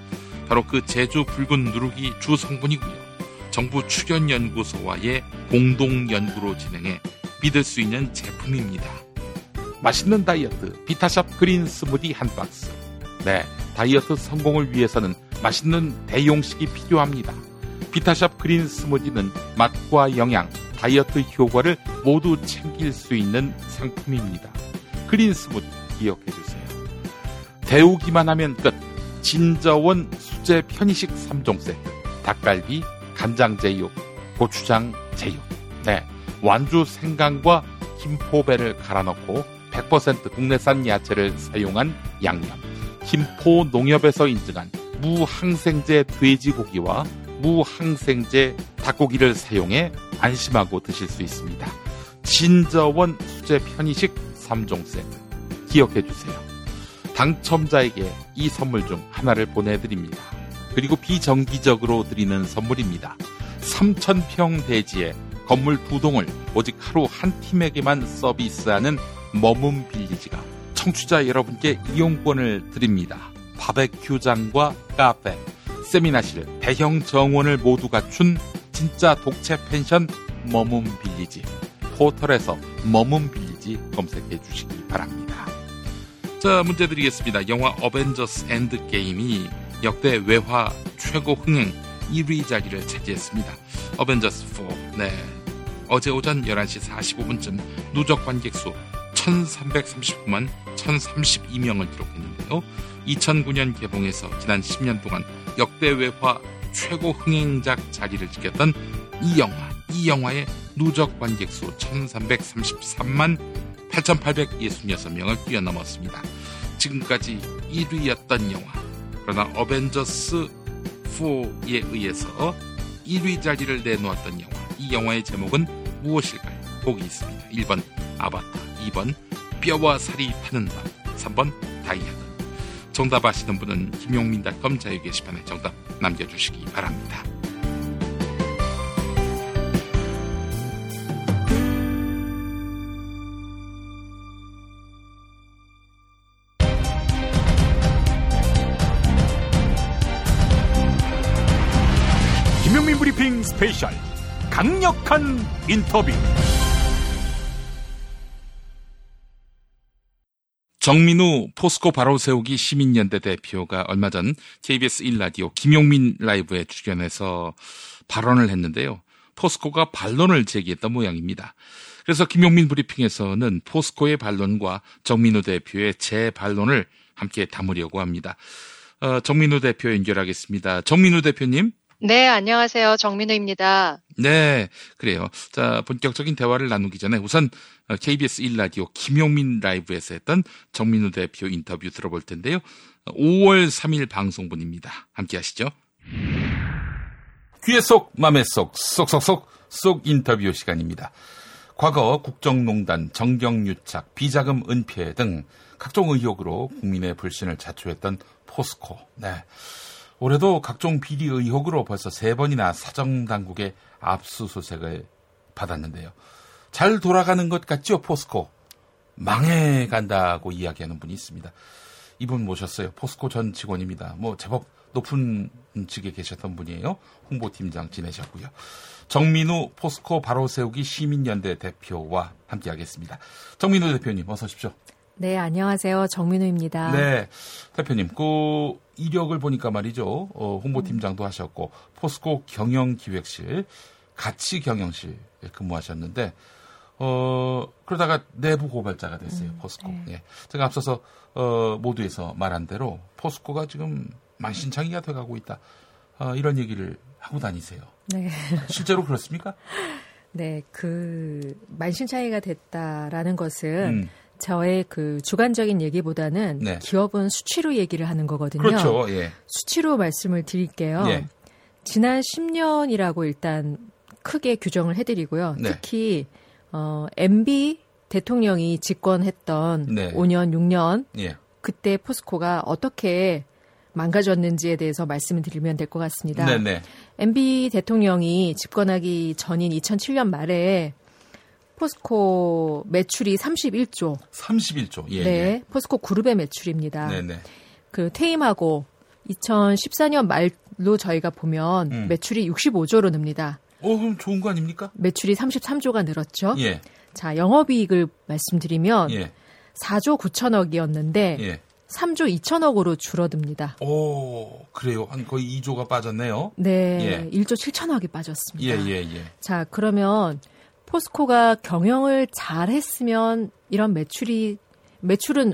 바로 그 제주 붉은 누룩이 주 성분이고요. 정부 출연연구소와의 공동 연구로 진행해 믿을 수 있는 제품입니다. 맛있는 다이어트 비타샵 그린 스무디 한 박스. 네, 다이어트 성공을 위해서는 맛있는 대용식이 필요합니다. 비타샵 그린 스무디는 맛과 영양, 다이어트 효과를 모두 챙길 수 있는 상품입니다. 그린 스무디 기억해 주세요. 데우기만 하면 끝. 진저원 수제 편의식 3종 세트. 닭갈비, 간장 제육, 고추장 제육. 네. 완주 생강과 김포배를 갈아 넣고 100% 국내산 야채를 사용한 양념. 김포 농협에서 인증한 무항생제 돼지고기와 무항생제 닭고기를 사용해 안심하고 드실 수 있습니다. 진저원 수제 편의식 3종 세트. 기억해 주세요. 당첨자에게 이 선물 중 하나를 보내드립니다. 그리고 비정기적으로 드리는 선물입니다. 3,000평 대지에 건물 두 동을 오직 하루 한 팀에게만 서비스하는 머문 빌리지가 청취자 여러분께 이용권을 드립니다. 바베큐장과 카페, 세미나실, 대형 정원을 모두 갖춘 진짜 독채 펜션 머문 빌리지. 포털에서 머문 빌리지 검색해 주시기 바랍니다. 자, 문제 드리겠습니다. 영화 어벤져스 엔드 게임이 역대 외화 최고 흥행 1위 자리를 차지했습니다. 어벤져스 4. 네. 어제 오전 11시 45분쯤 누적 관객 수 1339만 1032명을 기록했는데요. 2009년 개봉해서 지난 10년 동안 역대 외화 최고 흥행작 자리를 지켰던 이 영화, 이 영화의 누적 관객 수 1333만 8,866명을 뛰어넘었습니다. 지금까지 1위였던 영화. 그러나 어벤져스 4에 의해서 1위 자리를 내놓았던 영화. 이 영화의 제목은 무엇일까요? 보기 있습니다. 1번 아바타, 2번 뼈와 살이 파는 밤, 3번 다이아드. 정답 아시는 분은 김용민닷컴 자유 게시판에 정답 남겨주시기 바랍니다. 김용민 브리핑 스페셜 강력한 인터뷰 정민우 포스코 바로 세우기 시민연대 대표가 얼마 전 KBS 1라디오 김용민 라이브에 출연해서 발언을 했는데요. 포스코가 반론을 제기했던 모양입니다. 그래서 김용민 브리핑에서는 포스코의 반론과 정민우 대표의 재반론을 함께 담으려고 합니다. 어, 정민우 대표 연결하겠습니다. 정민우 대표님. 네, 안녕하세요. 정민우입니다. 네, 그래요. 자, 본격적인 대화를 나누기 전에 우선 KBS 1라디오 김용민 라이브에서 했던 정민우 대표 인터뷰 들어볼 텐데요. 5월 3일 방송분입니다. 함께 하시죠. 귀에 쏙, 맘에 쏙, 쏙쏙쏙, 쏙 인터뷰 시간입니다. 과거 국정농단, 정경유착, 비자금 은폐 등 각종 의혹으로 국민의 불신을 자초했던 포스코. 네. 올해도 각종 비리 의혹으로 벌써 세 번이나 사정당국의 압수수색을 받았는데요. 잘 돌아가는 것 같죠, 포스코? 망해간다고 이야기하는 분이 있습니다. 이분 모셨어요. 포스코 전 직원입니다. 뭐, 제법 높은 직에 계셨던 분이에요. 홍보팀장 지내셨고요. 정민우 포스코 바로 세우기 시민연대 대표와 함께 하겠습니다. 정민우 대표님, 어서 오십시오. 네, 안녕하세요. 정민우입니다. 네, 대표님, 그 이력을 보니까 말이죠. 어, 홍보팀장도 하셨고 포스코 경영기획실, 같이 경영실 근무하셨는데 어 그러다가 내부 고발자가 됐어요. 음, 포스코. 네. 예. 제가 앞서서 어 모두에서 말한 대로 포스코가 지금 만신창이가 돼가고 있다. 어, 이런 얘기를 하고 다니세요. 네. 실제로 그렇습니까? 네, 그 만신창이가 됐다라는 것은 음. 저의 그 주관적인 얘기보다는 네. 기업은 수치로 얘기를 하는 거거든요. 그렇죠. 예. 수치로 말씀을 드릴게요. 예. 지난 10년이라고 일단 크게 규정을 해드리고요. 네. 특히 어, MB 대통령이 집권했던 네. 5년, 6년 예. 그때 포스코가 어떻게 망가졌는지에 대해서 말씀을 드리면 될 것 같습니다. 네네. MB 대통령이 집권하기 전인 2007년 말에 포스코 매출이 31조. 31조. 예. 네, 예. 포스코 그룹의 매출입니다. 네네. 그 퇴임하고 2014년 말로 저희가 보면 음. 매출이 65조로 늡니다. 어, 그럼 좋은 거 아닙니까? 매출이 33조가 늘었죠. 예. 자, 영업이익을 말씀드리면 예. 4조 9천억이었는데 예. 3조 2천억으로 줄어듭니다. 오, 그래요. 한 거의 2조가 빠졌네요. 네, 예. 1조 7천억이 빠졌습니다. 예, 예, 예. 자, 그러면 포스코가 경영을 잘 했으면 이런 매출이 매출은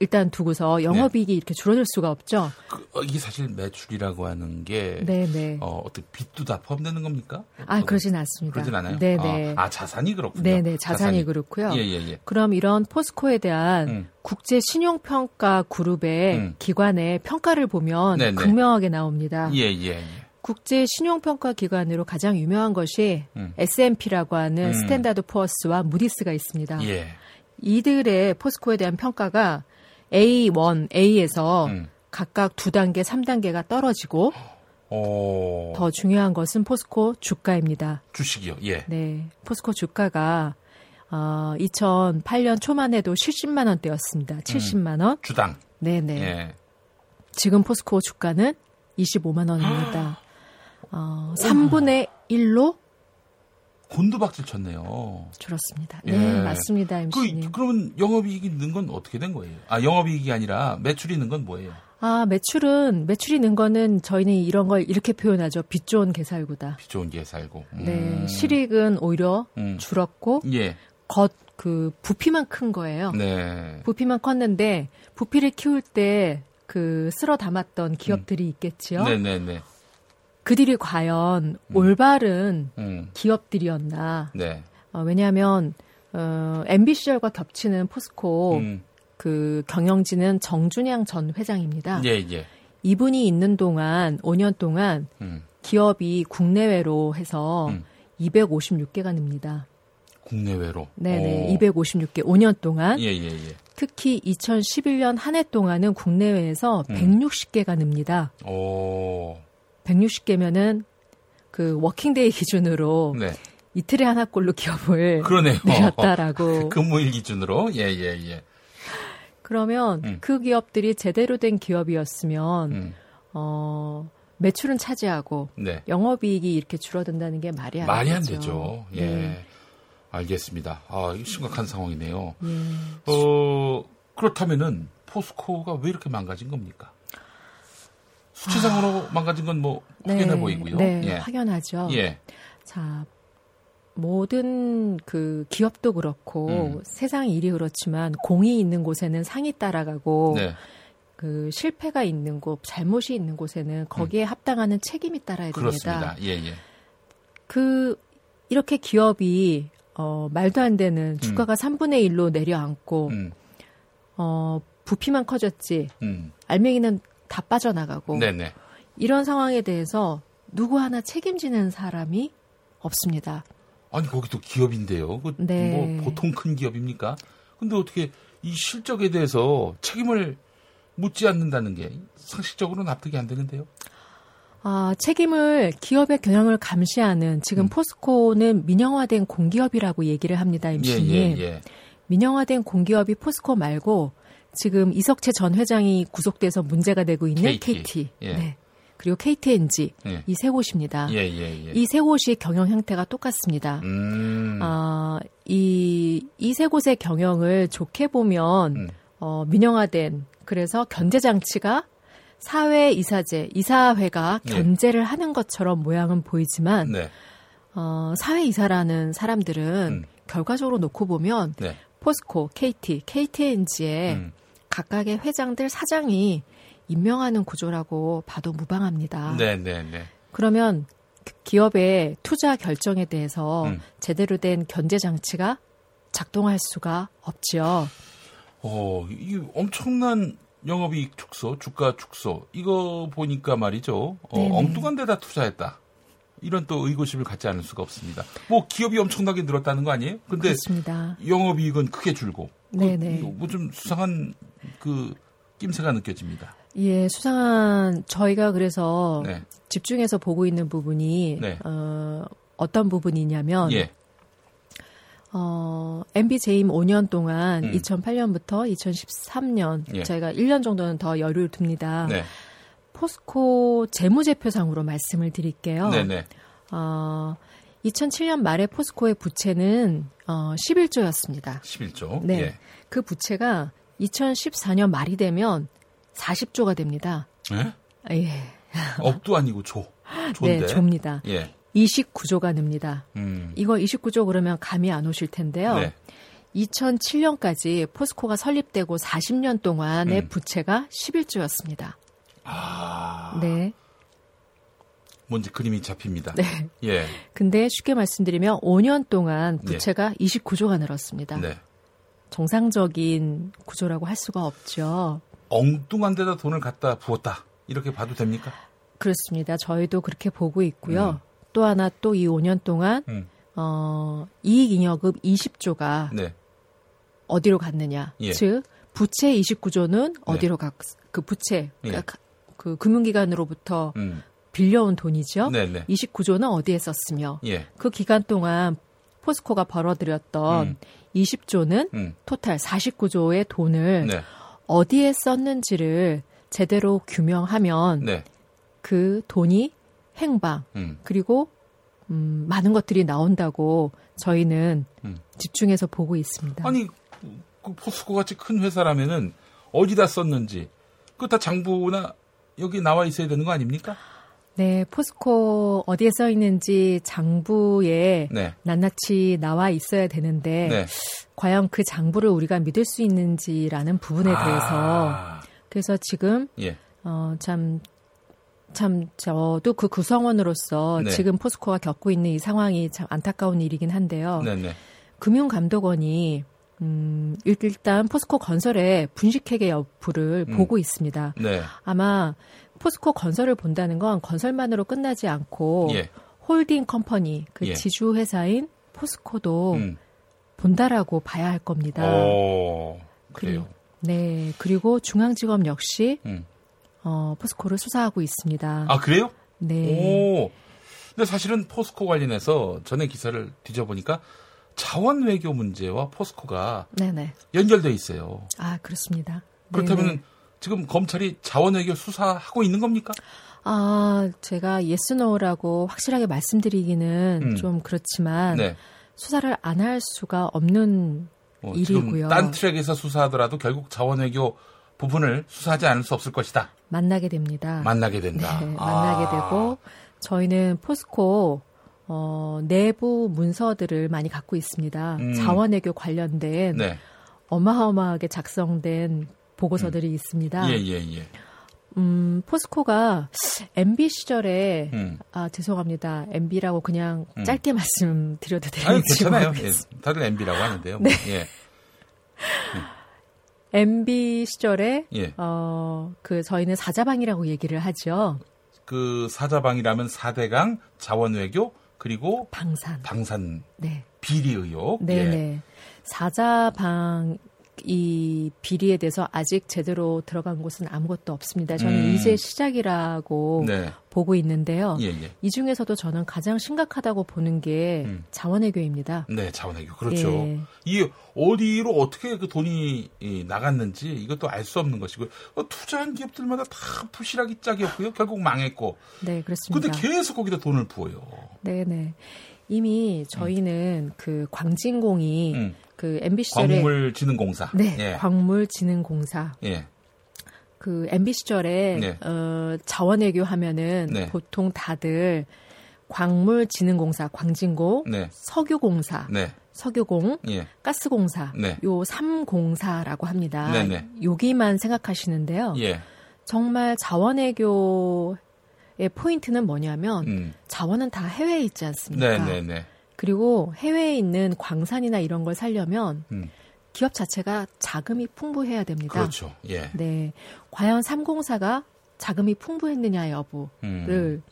일단 두고서 영업이익이 이렇게 줄어들 수가 없죠. 그, 어, 이게 사실 매출이라고 하는 게 네, 네. 어, 어떤 빚도 다 포함되는 겁니까? 아, 그러진 않습니다. 그러진 않아요. 네, 네. 아, 아, 자산이 그렇군요. 네, 네. 자산이, 그렇고요. 예, 예, 예. 그럼 이런 포스코에 대한 음. 국제 신용평가 그룹의 음. 기관의 평가를 보면 네, 네. 극명하게 나옵니다. 예, 예, 예. 국제 신용평가 기관으로 가장 유명한 것이 음. S&P라고 하는 음. Standard Poor's와 무디스가 있습니다. 예. 이들의 포스코에 대한 평가가 A1, A에서 음. 각각 두 단계, 삼 단계가 떨어지고 어, 더 중요한 것은 포스코 주가입니다. 주식이요. 예. 네, 포스코 주가가 어, 2008년 초만 해도 70만 원대였습니다. 70만 원. 주당. 네, 네. 예. 지금 포스코 주가는 25만 원입니다. 어, 3분의 1로 곤두박질 쳤네요. 줄었습니다. 예. 네, 맞습니다, MC님. 그, 그러면 영업이익이 는 건 어떻게 된 거예요? 아, 영업이익이 아니라 매출이 는 건 뭐예요? 아, 매출은 매출이 는 거는 저희는 이런 걸 이렇게 표현하죠. 빚 좋은 개살구다. 빚 좋은 게 살고. 네, 실익은 오히려 음. 줄었고 예. 겉 그 부피만 큰 거예요. 네. 부피만 컸는데 부피를 키울 때 그 쓸어 담았던 기업들이 있겠지요. 음. 네네네. 그들이 과연 올바른 음. 기업들이었나? 네. 어, 왜냐하면 어, MB 시절과 겹치는 포스코 음. 그 경영진은 정준양 전 회장입니다. 예, 예. 이분이 있는 동안 5년 동안 음. 기업이 국내외로 해서 음. 256개가 닙니다. 국내외로. 네네, 오. 256개 5년 동안 예, 예, 예. 특히 2011년 한 해 동안은 국내외에서 음. 160개가 닙니다. 오. 160개면은 그 working day 기준으로 네. 이틀에 하나 꼴로 기업을 그러네요. 내렸다라고. 근무일 기준으로. 예, 예, 예. 그러면 음. 그 기업들이 제대로 된 기업이었으면 음. 어 매출은 차치하고 네. 영업이익이 이렇게 줄어든다는 게 말이 안 말이 안 되죠. 예. 네. 알겠습니다. 아, 심각한 상황이네요. 예. 어, 그렇다면은 포스코가 왜 이렇게 망가진 겁니까? 수치상으로 망가진 건 뭐 확연해 네, 보이고요. 네, 예. 확연하죠. 예. 자, 모든 그 기업도 그렇고 음. 세상 일이 그렇지만 공이 있는 곳에는 상이 따라가고 네. 그 실패가 있는 곳, 잘못이 있는 곳에는 거기에 합당하는 책임이 따라야 됩니다. 음. 그렇습니다. 예, 예. 그 이렇게 기업이 어 말도 안 되는 주가가 3분의 1로 내려앉고 음, 어 부피만 커졌지 음. 알맹이는 다 빠져나가고 네네. 이런 상황에 대해서 누구 하나 책임지는 사람이 없습니다. 아니, 거기도 기업인데요. 그 네. 뭐 보통 큰 기업입니까? 근데 어떻게 이 실적에 대해서 책임을 묻지 않는다는 게 상식적으로 납득이 안 되는데요. 아, 책임을 기업의 경영을 감시하는 지금 음. 포스코는 민영화된 공기업이라고 얘기를 합니다, 예, 임신님. 예, 예. 민영화된 공기업이 포스코 말고 지금 이석채 전 회장이 구속돼서 문제가 되고 있는 KT. KT. 예. 네. 그리고 KTNG. 예. 이세 곳입니다. 예, 예, 예. 이세 곳이 경영 형태가 똑같습니다. 음. 아, 이, 이 세 곳의 경영을 좋게 보면, 음. 어, 민영화된, 그래서 견제 장치가 사회 이사제, 이사회가 네. 견제를 하는 것처럼 모양은 보이지만, 네. 어, 사회 이사라는 사람들은 음. 결과적으로 놓고 보면, 네. 포스코, KT, KTNG의 음. 각각의 회장들 사장이 임명하는 구조라고 봐도 무방합니다. 네, 네, 네. 그러면 그 기업의 투자 결정에 대해서 음. 제대로 된 견제 장치가 작동할 수가 없지요. 어, 이 엄청난 영업이익 축소, 주가 축소, 이거 보니까 말이죠. 어. 엉뚱한 데다 투자했다. 이런 또 의구심을 갖지 않을 수가 없습니다. 뭐 기업이 엄청나게 늘었다는 거 아니에요? 근데 그렇습니다. 영업이익은 크게 줄고. 네네. 뭐좀 수상한 그 낌새가 느껴집니다. 예, 수상한 저희가 그래서 네. 집중해서 보고 있는 부분이 네. 어, 어떤 부분이냐면 예. 어, MB 재임 5년 동안 음. 2008년부터 2013년 예. 저희가 1년 정도는 더 여유를 둡니다. 네. 포스코 재무제표상으로 말씀을 드릴게요. 네네. 어, 2007년 말에 포스코의 부채는 어, 11조였습니다. 11조. 네. 예. 그 부채가 2014년 말이 되면 40조가 됩니다. 예? 예. 억도 아니고 조. 조인데. 네, 조입니다. 예. 29조가 됩니다. 음. 이거 29조 그러면 감이 안 오실 텐데요. 네. 2007년까지 포스코가 설립되고 40년 동안의 음. 부채가 11조였습니다. 아. 네. 뭔지 그림이 잡힙니다. 네. 예. 근데 쉽게 말씀드리면 5년 동안 네. 부채가 29조가 늘었습니다. 네. 정상적인 구조라고 할 수가 없죠. 엉뚱한 데다 돈을 갖다 부었다. 이렇게 봐도 됩니까? 그렇습니다. 저희도 그렇게 보고 있고요. 또 하나 또 이 5년 동안 음. 어, 이익잉여급 20조가 네. 어디로 갔느냐. 예. 즉 부채 29조는 어디로 갔? 그 부채 예. 그러니까 그 금융기관으로부터 음. 빌려온 돈이죠. 네네. 29조는 어디에 썼으며 예. 그 기간 동안 포스코가 벌어들였던 음. 20조는 음. 토탈 49조의 돈을 네. 어디에 썼는지를 제대로 규명하면 네. 그 돈이 행방 음. 그리고 음, 많은 것들이 나온다고 저희는 음. 집중해서 보고 있습니다. 아니 그 포스코 같이 큰 회사라면은 어디다 썼는지 그거 다 장부나 여기 나와 있어야 되는 거 아닙니까? 네, 포스코 어디에 써 있는지 장부에 네. 낱낱이 나와 있어야 되는데 네. 과연 그 장부를 우리가 믿을 수 있는지라는 부분에 아. 대해서 그래서 지금 예. 어, 참, 참, 저도 그 구성원으로서 네. 지금 포스코가 겪고 있는 이 상황이 참 안타까운 일이긴 한데요. 네네. 금융감독원이, 음, 일단 포스코 건설의 분식회계 여부를 음. 보고 있습니다. 네. 아마 포스코 건설을 본다는 건 건설만으로 끝나지 않고 예. holding company, 그 예. 지주 회사인 포스코도 음. 본다라고 봐야 할 겁니다. 어, 그래요. 네. 그리고 중앙지검 역시 음. 어, 포스코를 수사하고 있습니다. 아 그래요? 네. 오. 근데 사실은 포스코 관련해서 전에 기사를 뒤져보니까 자원 외교 문제와 포스코가 네네. 연결돼 있어요. 아, 그렇습니다. 그렇다면 네네. 지금 검찰이 자원 외교 수사하고 있는 겁니까? 아, 제가 yes no라고 확실하게 말씀드리기는 음. 좀 그렇지만 네. 수사를 안 할 수가 없는 어, 일이고요. 딴 트랙에서 수사하더라도 결국 자원 외교 부분을 수사하지 않을 수 없을 것이다. 만나게 됩니다. 만나게 된다. 네, 만나게 아. 되고 저희는 포스코 어, 내부 문서들을 많이 갖고 있습니다. 음. 자원외교 관련된 네. 어마어마하게 작성된 보고서들이 있습니다. 예, 예, 예. 음, 포스코가 MB 시절에 음. 아 죄송합니다. MB라고 그냥 음. 짧게 말씀드려도 아니, 되는지 괜찮아요. 모르겠어요. 예, 다들 MB라고 하는데요. 네. 예. MB 시절에 예. 어, 그 저희는 사자방이라고 얘기를 하죠. 그 사자방이라면 4대강 자원 외교 그리고 방산. 방산 네. 비리 의혹. 네, 예. 네. 사자방 이 비리에 대해서 아직 제대로 들어간 곳은 아무것도 없습니다. 저는 음. 이제 시작이라고 네. 보고 있는데요. 예, 예. 이 중에서도 저는 가장 심각하다고 보는 게 음. 자원외교입니다. 네, 자원외교. 그렇죠. 예. 이 어디로 어떻게 그 돈이 이, 나갔는지 이것도 알 수 없는 것이고 어, 투자한 기업들마다 다 부실하기 짝이었고요. 결국 망했고. 네, 그렇습니다. 근데 계속 거기다 돈을 부어요. 네, 네. 이미 저희는 그 광진공이 음. 그 MB 시절에 광물진흥공사. 네, 예. 광물진흥공사 예. 그 MB 시절에 네. 어, 자원외교 하면은 네. 보통 다들 광물진흥공사, 광진공, 네. 석유공사, 네. 석유공, 예. 가스공사, 네. 요 3공사라고 합니다. 네네. 여기만 생각하시는데요. 예. 정말 자원외교의 포인트는 뭐냐면 음. 자원은 다 해외에 있지 않습니까? 네, 네, 네. 그리고 해외에 있는 광산이나 이런 걸 살려면 음. 기업 자체가 자금이 풍부해야 됩니다. 그렇죠. 예. 네. 과연 3공사가 자금이 풍부했느냐 여부를 음.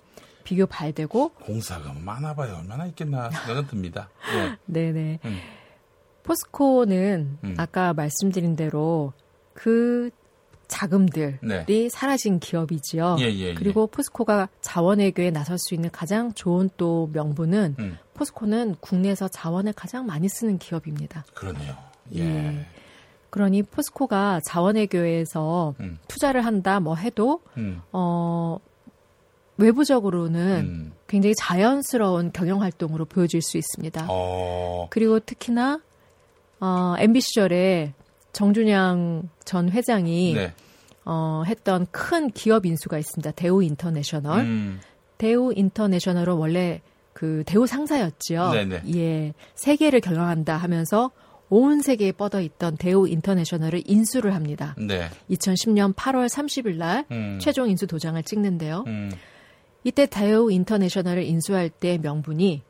비교 봐야 되고 공사가 많아 봐요. 얼마나 있겠나 생각은 듭니다. 예. 네네. 음. 포스코는 음. 아까 말씀드린 대로 그 자금들이 네. 사라진 기업이지요. 예, 예, 예. 그리고 포스코가 자원 외교에 나설 수 있는 가장 좋은 또 명분은 음. 포스코는 국내에서 자원을 가장 많이 쓰는 기업입니다. 그러네요. 예. 예. 그러니 포스코가 자원외교에서 음. 투자를 한다 뭐 해도 음. 어 외부적으로는 음. 굉장히 자연스러운 경영 활동으로 보여질 수 있습니다. 어. 그리고 특히나 어, MB 시절에 정준양 전 회장이 네. 어, 했던 큰 기업 인수가 있습니다. 대우 인터내셔널. 음. 대우 인터내셔널은 원래 그 대우 상사였죠. 네네. 예, 세계를 경영한다 하면서 온 세계에 뻗어 있던 대우 인터내셔널을 인수를 합니다. 네. 2010년 8월 30일 날 음. 최종 인수 도장을 찍는데요. 음. 이때 대우 인터내셔널을 인수할 때 명분이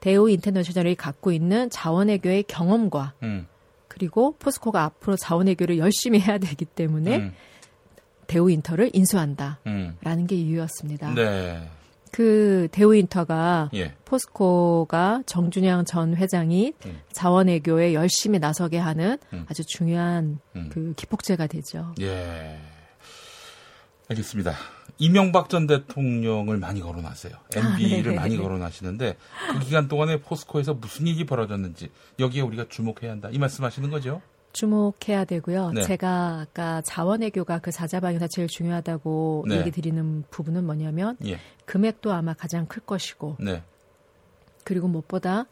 대우 인터내셔널이 갖고 있는 자원외교의 경험과 음. 그리고 포스코가 앞으로 자원외교를 열심히 해야 되기 때문에 음. 대우 인터를 인수한다라는 음. 게 이유였습니다. 네. 그 대우 인터가 예. 포스코가 정준영 전 회장이 음. 자원외교에 열심히 나서게 하는 음. 아주 중요한 음. 그 기폭제가 되죠. 예. 알겠습니다. 이명박 전 대통령을 많이 거론하세요. MB를 네. 많이 거론하시는데 그 기간 동안에 포스코에서 무슨 일이 벌어졌는지 여기에 우리가 주목해야 한다. 이 말씀하시는 거죠? 주목해야 되고요. 네. 제가 아까 자원외교가 그 사자방에서 제일 중요하다고 네. 얘기 드리는 부분은 뭐냐면 예. 금액도 아마 가장 클 것이고 네. 그리고 무엇보다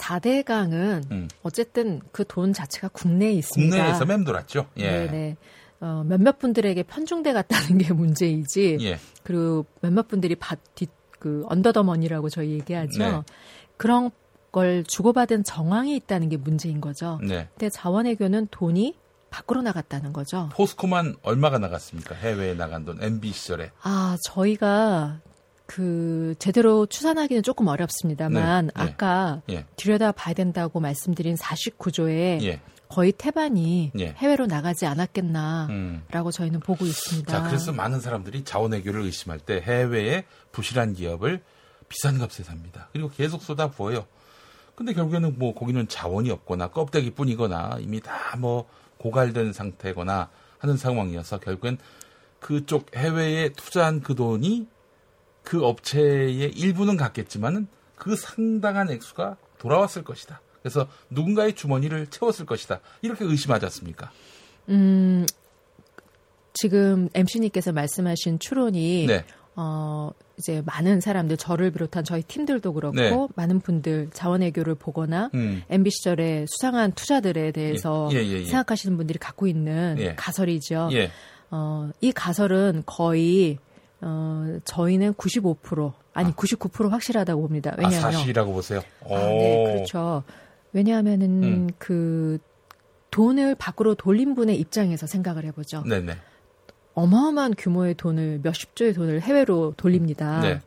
4대 강은 음. 어쨌든 그 돈 자체가 국내에 있습니다. 국내에서 맴돌았죠. 예. 네네. 어, 몇몇 분들에게 편중돼 갔다는 게 문제이지. 예. 그리고 몇몇 분들이 받, 뒷, 그, 언더더머니라고 저희 얘기하죠. 네. 그런 걸 주고받은 정황이 있다는 게 문제인 거죠. 네. 근데 자원외교는 돈이 밖으로 나갔다는 거죠. 포스코만 얼마가 나갔습니까? 해외에 나간 돈 MB 시절에. 아, 저희가 그 제대로 추산하기는 조금 어렵습니다만 네, 네. 아까 예. 들여다 봐야 된다고 말씀드린 49조에 예. 거의 태반이 예. 해외로 나가지 않았겠나라고 음. 저희는 보고 있습니다. 자, 그래서 많은 사람들이 자원외교를 의심할 때 해외의 부실한 기업을 비싼 값에 삽니다. 그리고 계속 쏟아부어요. 근데 결국에는 뭐 거기는 자원이 없거나 껍데기 뿐이거나 이미 다 뭐 고갈된 상태거나 하는 상황이어서 결국엔 그쪽 해외에 투자한 그 돈이 그 업체의 일부는 갔겠지만은 그 상당한 액수가 돌아왔을 것이다. 그래서 누군가의 주머니를 채웠을 것이다. 이렇게 의심하지 않습니까? 음, 지금 MC님께서 말씀하신 추론이 네. 어, 이제 많은 사람들 저를 비롯한 저희 팀들도 그렇고 네. 많은 분들 자원외교를 보거나 음. MB 시절에 수상한 투자들에 대해서 예, 예, 예, 예. 생각하시는 분들이 갖고 있는 예. 가설이죠. 예. 어, 이 가설은 거의 어, 저희는 95% 아니 99% 확실하다고 봅니다. 아, 왜냐하면 사실이라고 보세요. 아, 네, 그렇죠. 왜냐하면은 음. 그 돈을 밖으로 돌린 분의 입장에서 생각을 해보죠. 네네. 어마어마한 규모의 돈을 몇십 조의 돈을 해외로 돌립니다. 네.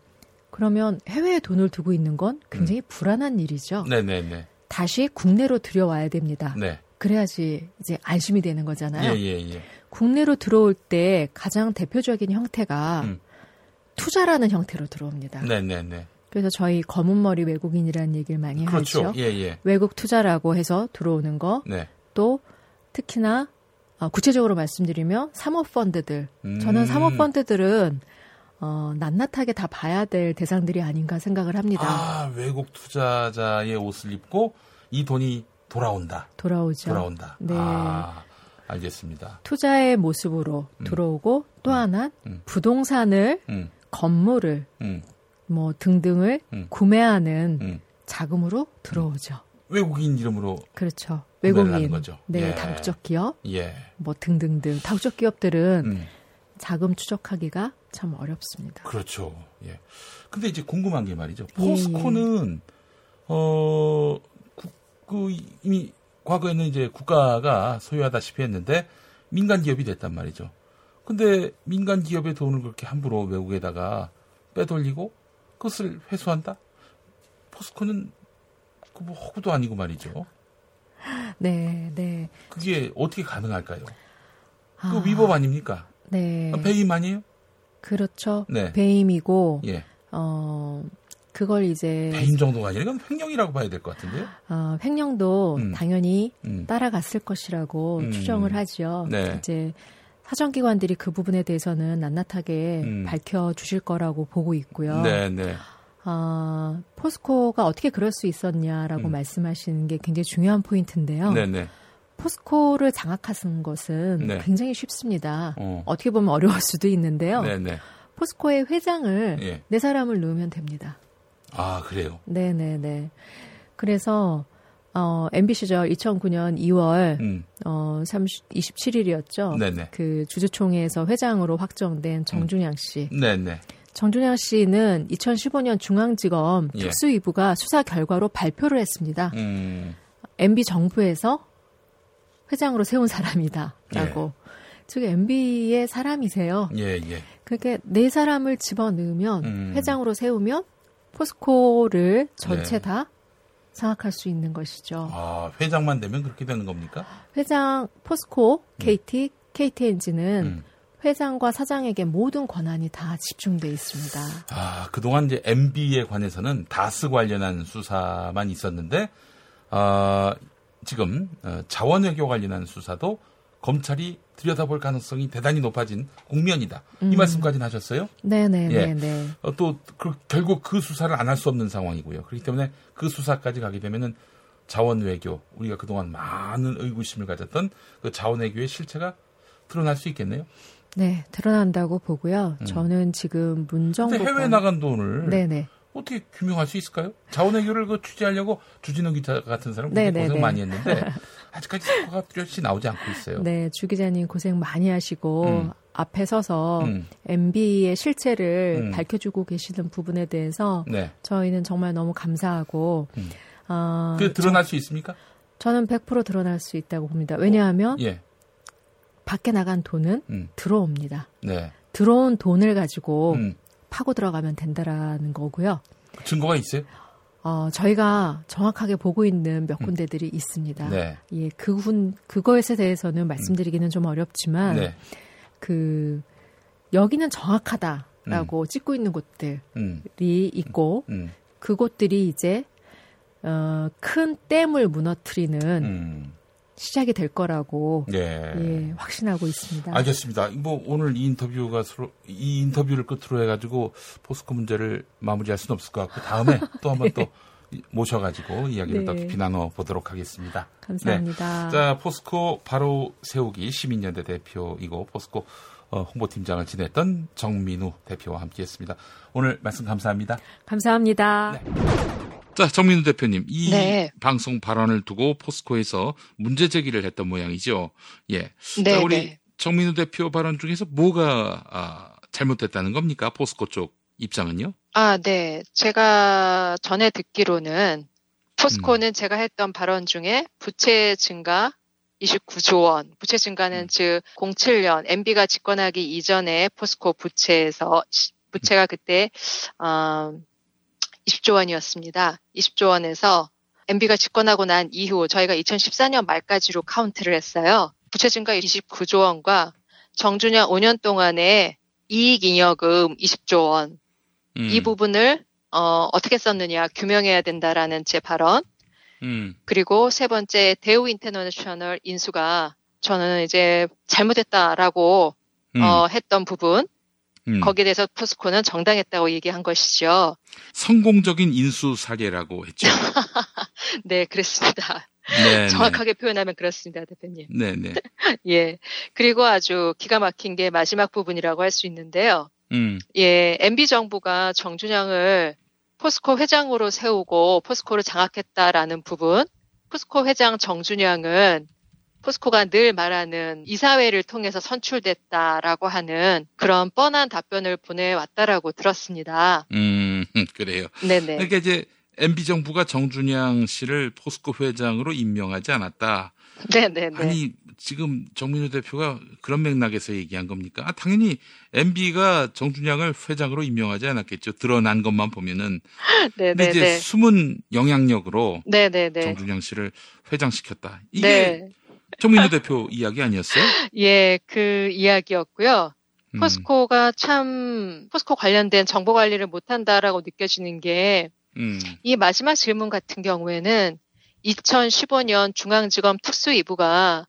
그러면 해외에 돈을 두고 있는 건 굉장히 불안한 일이죠. 음. 네네네. 다시 국내로 들여와야 됩니다. 네. 그래야지 이제 안심이 되는 거잖아요. 예, 예, 예. 국내로 들어올 때 가장 대표적인 형태가 음. 투자라는 형태로 들어옵니다. 네네네. 그래서 저희 검은 머리 외국인이라는 얘기를 많이 그렇죠. 하죠. 예, 예. 외국 투자라고 해서 들어오는 거, 네. 또 특히나 어, 구체적으로 말씀드리면 사모펀드들. 음. 저는 사모펀드들은 어, 낱낱하게 다 봐야 될 대상들이 아닌가 생각을 합니다. 아, 외국 투자자의 옷을 입고 이 돈이 돌아온다. 돌아오죠. 돌아온다. 네. 아, 알겠습니다. 투자의 모습으로 들어오고 또 하나 부동산을 음. 건물을 음. 뭐 등등을 음. 구매하는 음. 자금으로 들어오죠. 외국인 이름으로 그렇죠. 외국인, 거죠. 네, 예. 다국적 기업, 예. 뭐 등등등 다국적 기업들은 음. 자금 추적하기가 참 어렵습니다. 그렇죠. 예. 근데 이제 궁금한 게 말이죠. 예, 포스코는 어, 구- 그 이미 과거에는 이제 국가가 소유하다시피 했는데 민간 기업이 됐단 말이죠. 근데 민간 기업의 돈을 그렇게 함부로 외국에다가 빼돌리고 그것을 회수한다? 포스코는 그뭐 허구도 아니고 말이죠. 네, 네. 그게 어떻게 가능할까요? 아, 그 위법 아닙니까? 네. 배임 아니에요? 그렇죠. 네. 배임이고 예. 어 그걸 이제 배임 정도가 아니라 이건 횡령이라고 봐야 될 것 같은데요. 어, 횡령도 음. 당연히 음. 따라갔을 것이라고 음. 추정을 하죠. 네. 이제 사정기관들이 그 부분에 대해서는 낱낱하게 음. 밝혀 주실 거라고 보고 있고요. 네, 네. 아, 포스코가 어떻게 그럴 수 있었냐라고 음. 말씀하시는 게 굉장히 중요한 포인트인데요. 네, 네. 포스코를 장악하는 것은 네. 굉장히 쉽습니다. 어. 어. 떻게 보면 어려울 수도 있는데요. 네, 네. 포스코의 회장을 예. 네 사람을 넣으면 됩니다. 아, 그래요. 네네네. 그래서 어, MB 시절 2009년 2월 음. 어, 30, 27일이었죠. 네네. 그 주주총회에서 회장으로 확정된 정준양 씨. 네네. 정준양 씨는 2015년 중앙지검 예. 특수위부가 수사 결과로 발표를 했습니다. 음. MB 정부에서 회장으로 세운 사람이다라고. 예. 즉 MB의 사람이세요. 예, 예. 그렇게 네 사람을 집어 넣으면 음. 회장으로 세우면 포스코를 전체 네. 다 장악할 수 있는 것이죠. 아, 회장만 되면 그렇게 되는 겁니까? 회장 포스코, KT, KT 엔진은 음. 회장과 사장에게 모든 권한이 다 집중돼 있습니다. 아, 그동안 이제 MB에 관해서는 다스 관련한 수사만 있었는데, 아, 지금 어, 자원 외교 관련한 수사도 검찰이 들여다볼 가능성이 대단히 높아진 국면이다. 이 음. 말씀까지는 하셨어요? 네네네. 예. 네. 어, 또 그, 결국 그 수사를 안 할 수 없는 상황이고요. 그렇기 때문에 그 수사까지 가게 되면은 자원 외교 우리가 그동안 많은 의구심을 가졌던 그 자원 외교의 실체가 드러날 수 있겠네요. 네, 드러난다고 보고요. 음. 저는 지금 문정부 근데 해외 나간 돈을 네네. 어떻게 규명할 수 있을까요? 자원 외교를 그 취재하려고 주진우 기자 같은 사람 굉장히 네네네. 고생 많이 했는데 아직까지 성과가 뚜렷이 나오지 않고 있어요. 네, 주 기자님 고생 많이 하시고 음. 앞에 서서 음. MB의 실체를 음. 밝혀주고 계시는 부분에 대해서 네. 저희는 정말 너무 감사하고 음. 어, 그 드러날 수 있습니까? 저, 는 100% 드러날 수 있다고 봅니다. 왜냐하면 예. 밖에 나간 돈은 음. 들어옵니다. 네. 들어온 돈을 가지고 음. 파고 들어가면 된다라는 거고요. 증거가 있어요? 어, 저희가 정확하게 보고 있는 몇 군데들이 있습니다. 음. 네. 예, 그 군 그거에 대해서는 말씀드리기는 좀 어렵지만 네. 그 여기는 정확하다라고 찍고 있는 곳들이 음. 있고 음. 그곳들이 이제 어, 큰 댐을 무너뜨리는 음. 시작이 될 거라고 예. 예, 확신하고 있습니다. 알겠습니다. 뭐 오늘 이 인터뷰가 서로 이 인터뷰를 끝으로 해가지고 포스코 문제를 마무리할 수는 없을 것 같고 다음에 또 한번 또 모셔가지고 이야기를 더 네. 깊이 나눠 보도록 하겠습니다. 감사합니다. 네. 자 포스코 바로 세우기 시민연대 대표이고 포스코 어, 홍보팀장을 지냈던 정민우 대표와 함께했습니다. 오늘 말씀 감사합니다. 감사합니다. 자, 정민우 대표님, 이 네. 방송 발언을 두고 포스코에서 문제 제기를 했던 모양이죠. 예. 네, 자, 우리 네. 정민우 대표 발언 중에서 뭐가 아, 잘못됐다는 겁니까? 포스코 쪽 입장은요? 아, 네. 제가 전에 듣기로는 포스코는 음. 제가 했던 발언 중에 부채 증가 29조 원, 부채 증가는 음. 즉 07년 MB가 집권하기 이전에 포스코 부채에서 시- 부채가 그때 어, 20조 원이었습니다. 20조 원에서 MB가 집권하고 난 이후 저희가 2014년 말까지로 카운트를 했어요. 부채 증가 29조 원과 정준양 5년 동안의 이익 잉여금 20조 원 음. 이 부분을 어, 어떻게 썼느냐 규명해야 된다라는 제 발언. 음. 그리고 세 번째 대우 인터내셔널 인수가 저는 이제 잘못했다라고 음. 어, 했던 부분 음. 거기에 대해서 포스코는 정당했다고 얘기한 것이죠. 성공적인 인수 사례라고 했죠. 네, 그랬습니다. 네, 정확하게 표현하면 그렇습니다, 대표님. 네, 네. 예. 그리고 아주 기가 막힌 게 마지막 부분이라고 할 수 있는데요. 음. 예, MB 정부가 정준영을 포스코 회장으로 세우고 포스코를 장악했다라는 부분. 포스코 회장 정준영은 포스코가 늘 말하는 이사회를 통해서 선출됐다라고 하는 그런 뻔한 답변을 보내왔다라고 들었습니다. 음, 그래요. 네네. 그러니까 이제 MB 정부가 정준양 씨를 포스코 회장으로 임명하지 않았다. 네네네. 아니 지금 정민우 대표가 그런 맥락에서 얘기한 겁니까? 아, 당연히 MB가 정준양을 회장으로 임명하지 않았겠죠. 드러난 것만 보면은. 근데 이제 네네네. 숨은 영향력으로 네네네. 정준양 씨를 회장시켰다. 이게 네. 정민우 대표 이야기 아니었어요? 예, 그 이야기였고요. 음. 포스코가 참 포스코 관련된 정보 관리를 못한다라고 느껴지는 게이 음. 마지막 질문 같은 경우에는 2015년 중앙지검 특수이부가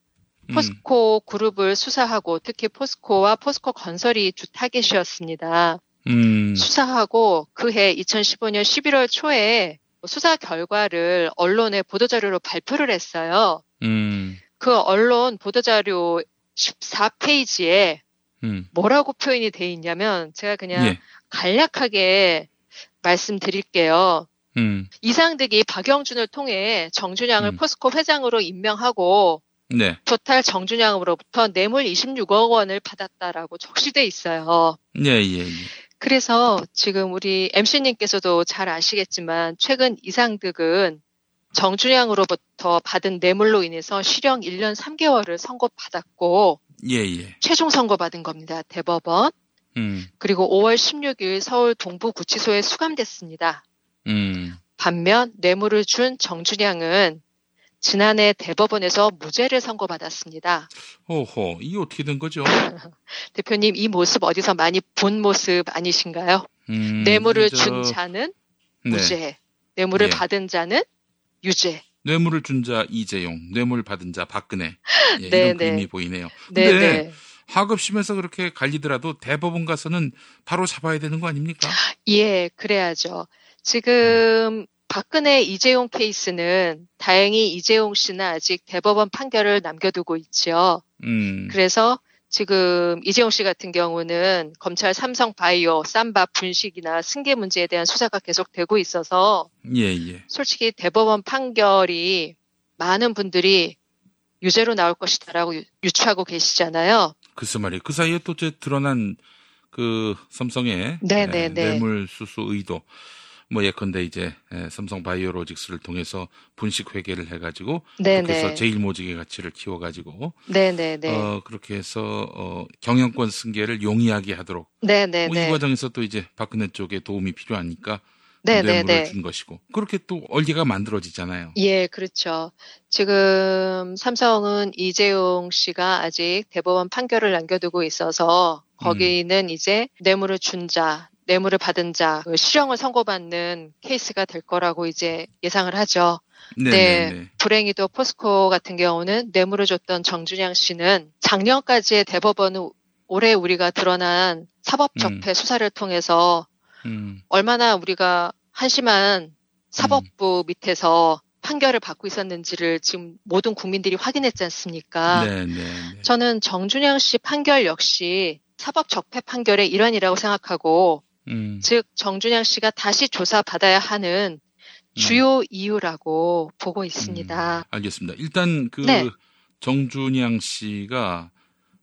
음. 포스코 그룹을 수사하고 특히 포스코와 포스코 건설이 주 타겟이었습니다. 음. 수사하고 그해 2015년 11월 초에 수사 결과를 언론에 보도자료로 발표를 했어요. 음. 그 언론 보도자료 14페이지에 음. 뭐라고 표현이 돼 있냐면 제가 그냥 예. 간략하게 말씀드릴게요. 음. 이상득이 박영준을 통해 정준양을 음. 포스코 회장으로 임명하고 네. 토탈 정준양으로부터 뇌물 26억 원을 받았다라고 적시돼 있어요. 예, 예, 예. 그래서 지금 우리 MC님께서도 잘 아시겠지만 최근 이상득은 정준양으로부터 받은 뇌물로 인해서 실형 1년 3개월을 선고받았고 예, 예. 최종 선고받은 겁니다. 대법원. 음. 그리고 5월 16일 서울 동부구치소에 수감됐습니다. 음. 반면 뇌물을 준 정준양은 지난해 대법원에서 무죄를 선고받았습니다. 호호, 이 어떻게 된 거죠? 대표님 이 모습 어디서 많이 본 모습 아니신가요? 음, 뇌물을 저- 준 자는 네. 무죄, 뇌물을 예. 받은 자는 유죄. 뇌물을 준 자 이재용, 뇌물 받은 자 박근혜. 예, 네, 이런 네. 그림이 보이네요. 네, 근데 네. 하급심에서 그렇게 갈리더라도 대법원 가서는 바로 잡아야 되는 거 아닙니까? 예, 그래야죠. 지금 박근혜 이재용 케이스는 다행히 이재용 씨는 아직 대법원 판결을 남겨두고 있지요. 음. 그래서 지금 이재용 씨 같은 경우는 검찰 삼성 바이오, 쌈바 분식이나 승계 문제에 대한 수사가 계속되고 있어서 예, 예. 솔직히 대법원 판결이 많은 분들이 유죄로 나올 것이다라고 유- 유추하고 계시잖아요. 글쎄 말이에요. 그 사이에 또 드러난 그 삼성의 네, 네, 에, 네. 뇌물 수수 의도 뭐 예컨대 이제 에, 삼성 바이오로직스를 통해서 분식 회계를 해가지고 네, 해서 네. 제일 모직의 가치를 키워가지고 네네네. 어 그렇게 해서 어 경영권 승계를 용이하게 하도록 네네네. 뭐 이 과정에서 또 이제 박근혜 쪽에 도움이 필요하니까 네네네. 뇌물을 준 것이고 그렇게 또 얼개가 만들어지잖아요. 예, 그렇죠. 지금 삼성은 이재용 씨가 아직 대법원 판결을 남겨두고 있어서 거기는 이제 뇌물을 준 자, 뇌물을 받은 자, 그 실형을 선고받는 케이스가 될 거라고 이제 예상을 하죠. 네, 네, 네, 네. 불행히도 포스코 같은 경우는 뇌물을 줬던 정준양 씨는 작년까지의 대법원 올해 우리가 드러난 사법적폐 수사를 통해서 음. 얼마나 우리가 한심한 사법부 밑에서 판결을 받고 있었는지를 지금 모든 국민들이 확인했지 않습니까? 네, 네, 네. 저는 정준영 씨 판결 역시 사법 적폐 판결의 일환이라고 생각하고, 음. 즉 정준영 씨가 다시 조사받아야 하는 주요 이유라고 보고 있습니다. 알겠습니다. 일단 그 네. 정준양 씨가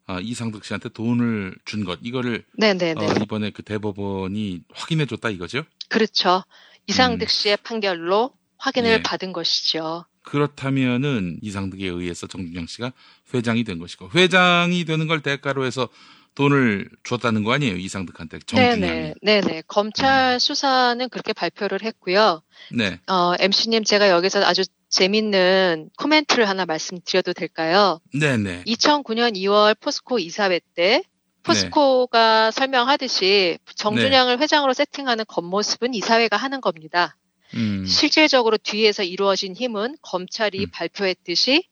아, 이상득 씨한테 돈을 준 것 이거를 네네네. 어, 이번에 그 대법원이 확인해 줬다 이거죠? 그렇죠. 이상득 씨의 판결로 확인을 음. 예. 받은 것이죠. 그렇다면은 이상득에 의해서 정준양 씨가 회장이 된 것이고 회장이 되는 걸 대가로 해서 돈을 줬다는 거 아니에요 이상득한테 정준양이 네네. 네네. 검찰 수사는 그렇게 발표를 했고요. 네 어, MC님 제가 여기서 아주 재밌는 코멘트를 하나 말씀드려도 될까요? 네네 2009년 2월 포스코 이사회 때 포스코가 설명하듯이 정준양을 회장으로 세팅하는 겉모습은 이사회가 하는 겁니다. 음, 실질적으로 뒤에서 이루어진 힘은 검찰이 발표했듯이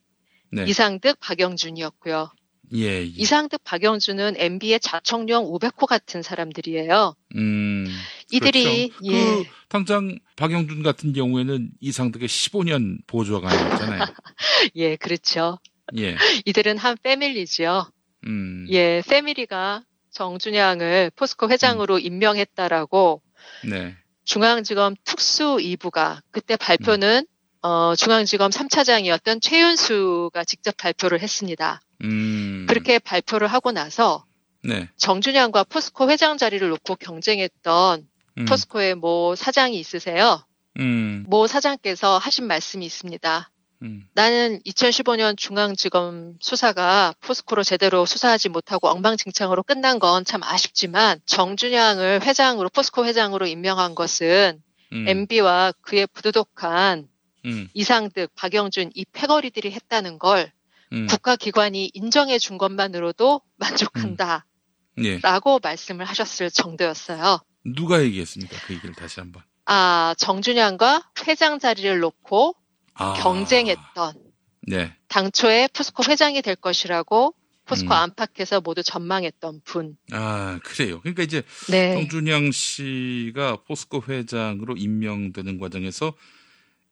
네. 이상득, 박영준이었고요. 예, 예. 이상득, 박영준은 MB의 자청령 500호 같은 사람들이에요. 음, 이들이 그렇죠. 예. 그 당장 박영준 같은 경우에는 이상득의 15년 보조관이었잖아요. 예, 그렇죠. 예, 이들은 한 패밀리지요. 음, 예, 패밀리가 정준양을 포스코 회장으로 임명했다라고 네, 중앙지검 특수 2부가 그때 발표는 어, 중앙지검 3차장이었던 최윤수가 직접 발표를 했습니다. 음, 그렇게 발표를 하고 나서 네, 정준양과 포스코 회장 자리를 놓고 경쟁했던 음. 포스코의 모 사장이 있으세요. 음, 모 사장께서 하신 말씀이 있습니다. 음. 나는 2015년 중앙지검 수사가 포스코로 제대로 수사하지 못하고 엉망진창으로 끝난 건 참 아쉽지만 정준양을 회장으로 포스코 회장으로 임명한 것은 음. MB와 그의 부도덕한 음, 이상득, 박영준 이 패거리들이 했다는 걸 음. 국가기관이 인정해 준 것만으로도 만족한다. 예. 라고 말씀을 하셨을 정도였어요. 누가 얘기했습니까? 그 얘기를 다시 한번. 아, 정준양과 회장 자리를 놓고 아. 경쟁했던 네. 당초에 포스코 회장이 될 것이라고 포스코 음. 안팎에서 모두 전망했던 분. 아, 그래요. 그러니까 이제 네. 정준양 씨가 포스코 회장으로 임명되는 과정에서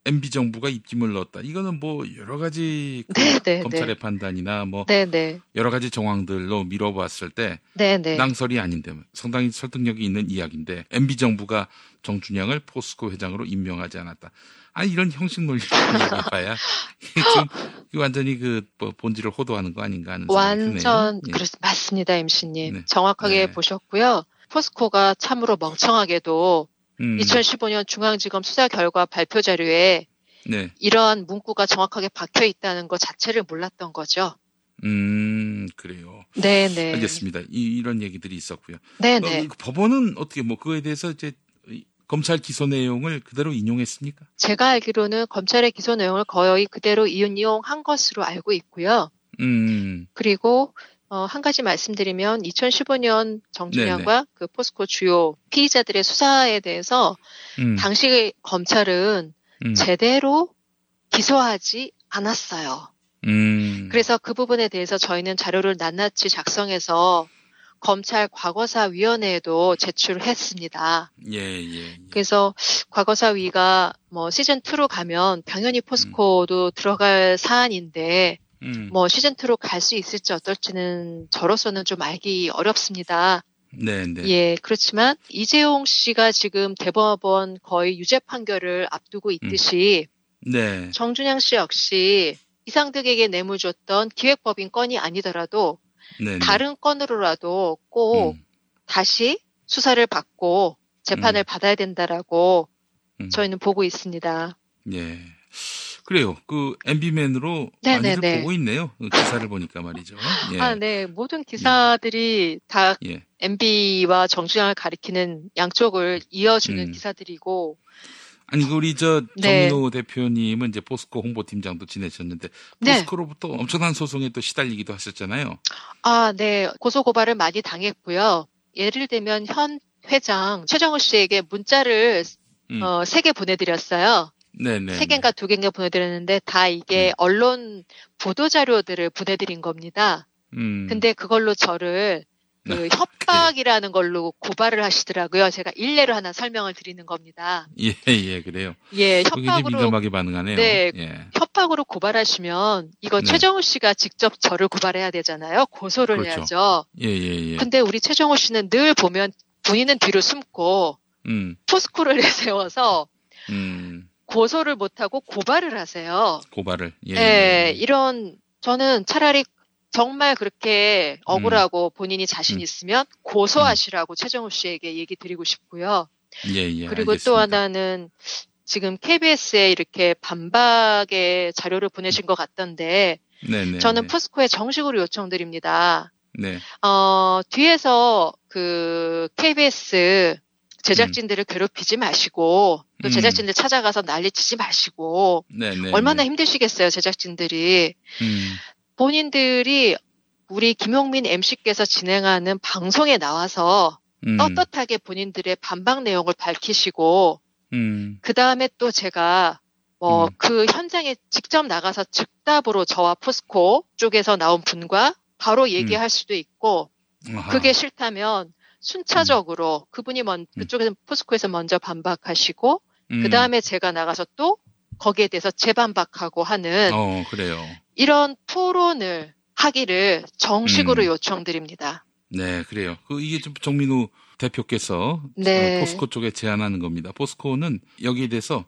MB 정부가 입김을 넣었다. 이거는 뭐 여러 가지 그 네, 네, 검찰의 네. 판단이나 뭐 네네. 여러 가지 정황들로 미뤄봤을 때 네네. 낭설이 아닌데 상당히 설득력이 있는 이야기인데 MB 정부가 정준영을 포스코 회장으로 임명하지 않았다. 아니 이런 형식 논리를 얘기해봐야 지금 완전히 그뭐 본질을 호도하는 거 아닌가 하는. 완전 예. 그렇 맞습니다, MC님. 네. 정확하게 네. 보셨고요. 포스코가 참으로 멍청하게도 음, 2015년 중앙지검 수사 결과 발표 자료에 네. 이러한 문구가 정확하게 박혀 있다는 것 자체를 몰랐던 거죠. 음, 그래요. 네 네. 알겠습니다. 이, 런 얘기들이 있었고요. 네 네. 어, 그 법원은 어떻게 뭐 그거에 대해서 이제 이 검찰 기소 내용을 그대로 인용했습니까? 제가 알기로는 검찰의 기소 내용을 거의 그대로 이용한 것으로 알고 있고요. 음, 그리고 어, 한 가지 말씀드리면 2015년 정준영과 그 포스코 주요 피의자들의 수사에 대해서 음, 당시 검찰은 음, 제대로 기소하지 않았어요. 음, 그래서 그 부분에 대해서 저희는 자료를 낱낱이 작성해서 검찰 과거사위원회에도 제출을 했습니다. 예, 예, 그래서 과거사위가 뭐 시즌 2로 가면 당연히 포스코도 들어갈 사안인데 음, 뭐 시즌 2로 갈 수 있을지 어떨지는 저로서는 좀 알기 어렵습니다. 네, 네. 예, 그렇지만 이재용 씨가 지금 대법원 거의 유죄 판결을 앞두고 있듯이 네, 정준영 씨 역시 이상득에게 뇌물 줬던 기획법인 건이 아니더라도 네, 네. 다른 건으로라도 꼭 다시 수사를 받고 재판을 받아야 된다라고 음. 저희는 보고 있습니다. 예. 그래요. 그 MB맨으로 네네네. 많이들 보고 있네요. 그 기사를 보니까 말이죠. 예. 아, 네. 모든 기사들이 다 예. MB와 정준영을 가리키는 양쪽을 이어주는 음. 기사들이고 아니 그 우리 저 네. 정민호 대표님은 이제 포스코 홍보팀장도 지내셨는데 네. 포스코로부터 엄청난 소송에 또 시달리기도 하셨잖아요. 아, 네. 고소 고발을 많이 당했고요. 예를 들면 현 회장 최정우 씨에게 문자를 음. 어, 세개 보내드렸어요. 네네. 세 개인가 두 개인가 보내드렸는데 다 이게 언론 보도 자료들을 보내드린 겁니다. 음. 근데 그걸로 저를 그 협박이라는 걸로 고발을 하시더라고요. 제가 일례로 하나 설명을 드리는 겁니다. 예, 예, 그래요. 예, 협박으로 민감하게 반응하네요. 네. 예. 협박으로 고발하시면 이거 네. 최정우 씨가 직접 저를 고발해야 되잖아요. 고소를 그렇죠. 해야죠. 예, 예, 예. 근데 우리 최정우 씨는 늘 보면 본인은 뒤로 숨고 음, 포스코를 내세워서 음, 고소를 못하고 고발을 하세요. 고발을. 예. 예, 예. 이런 저는 차라리 정말 그렇게 음. 억울하고 본인이 자신 있으면 고소하시라고 최정우 씨에게 얘기 드리고 싶고요. 예, 예. 그리고 알겠습니다. 또 하나는 지금 KBS에 이렇게 반박의 자료를 보내신 것 같던데 네네. 저는 포스코에 정식으로 요청드립니다. 네. 어, 뒤에서 그 KBS 제작진들을 괴롭히지 마시고 또 음. 제작진들 찾아가서 난리치지 마시고 네네. 얼마나 힘드시겠어요 제작진들이 음, 본인들이 우리 김용민 MC께서 진행하는 방송에 나와서 음, 떳떳하게 본인들의 반박 내용을 밝히시고 음, 그 다음에 또 제가 뭐그 현장에 직접 나가서 즉답으로 저와 포스코 쪽에서 나온 분과 바로 얘기할 수도 있고 음. 아하. 그게 싫다면 순차적으로 그분이 먼 그쪽에서 포스코에서 먼저 반박하시고 음. 그 다음에 제가 나가서 또 거기에 대해서 재반박하고 하는 어, 그래요. 이런 토론을 하기를 정식으로 음. 요청드립니다. 네, 그래요. 그 이게 좀 정민우 대표께서 네. 어, 포스코 쪽에 제안하는 겁니다. 포스코는 여기에 대해서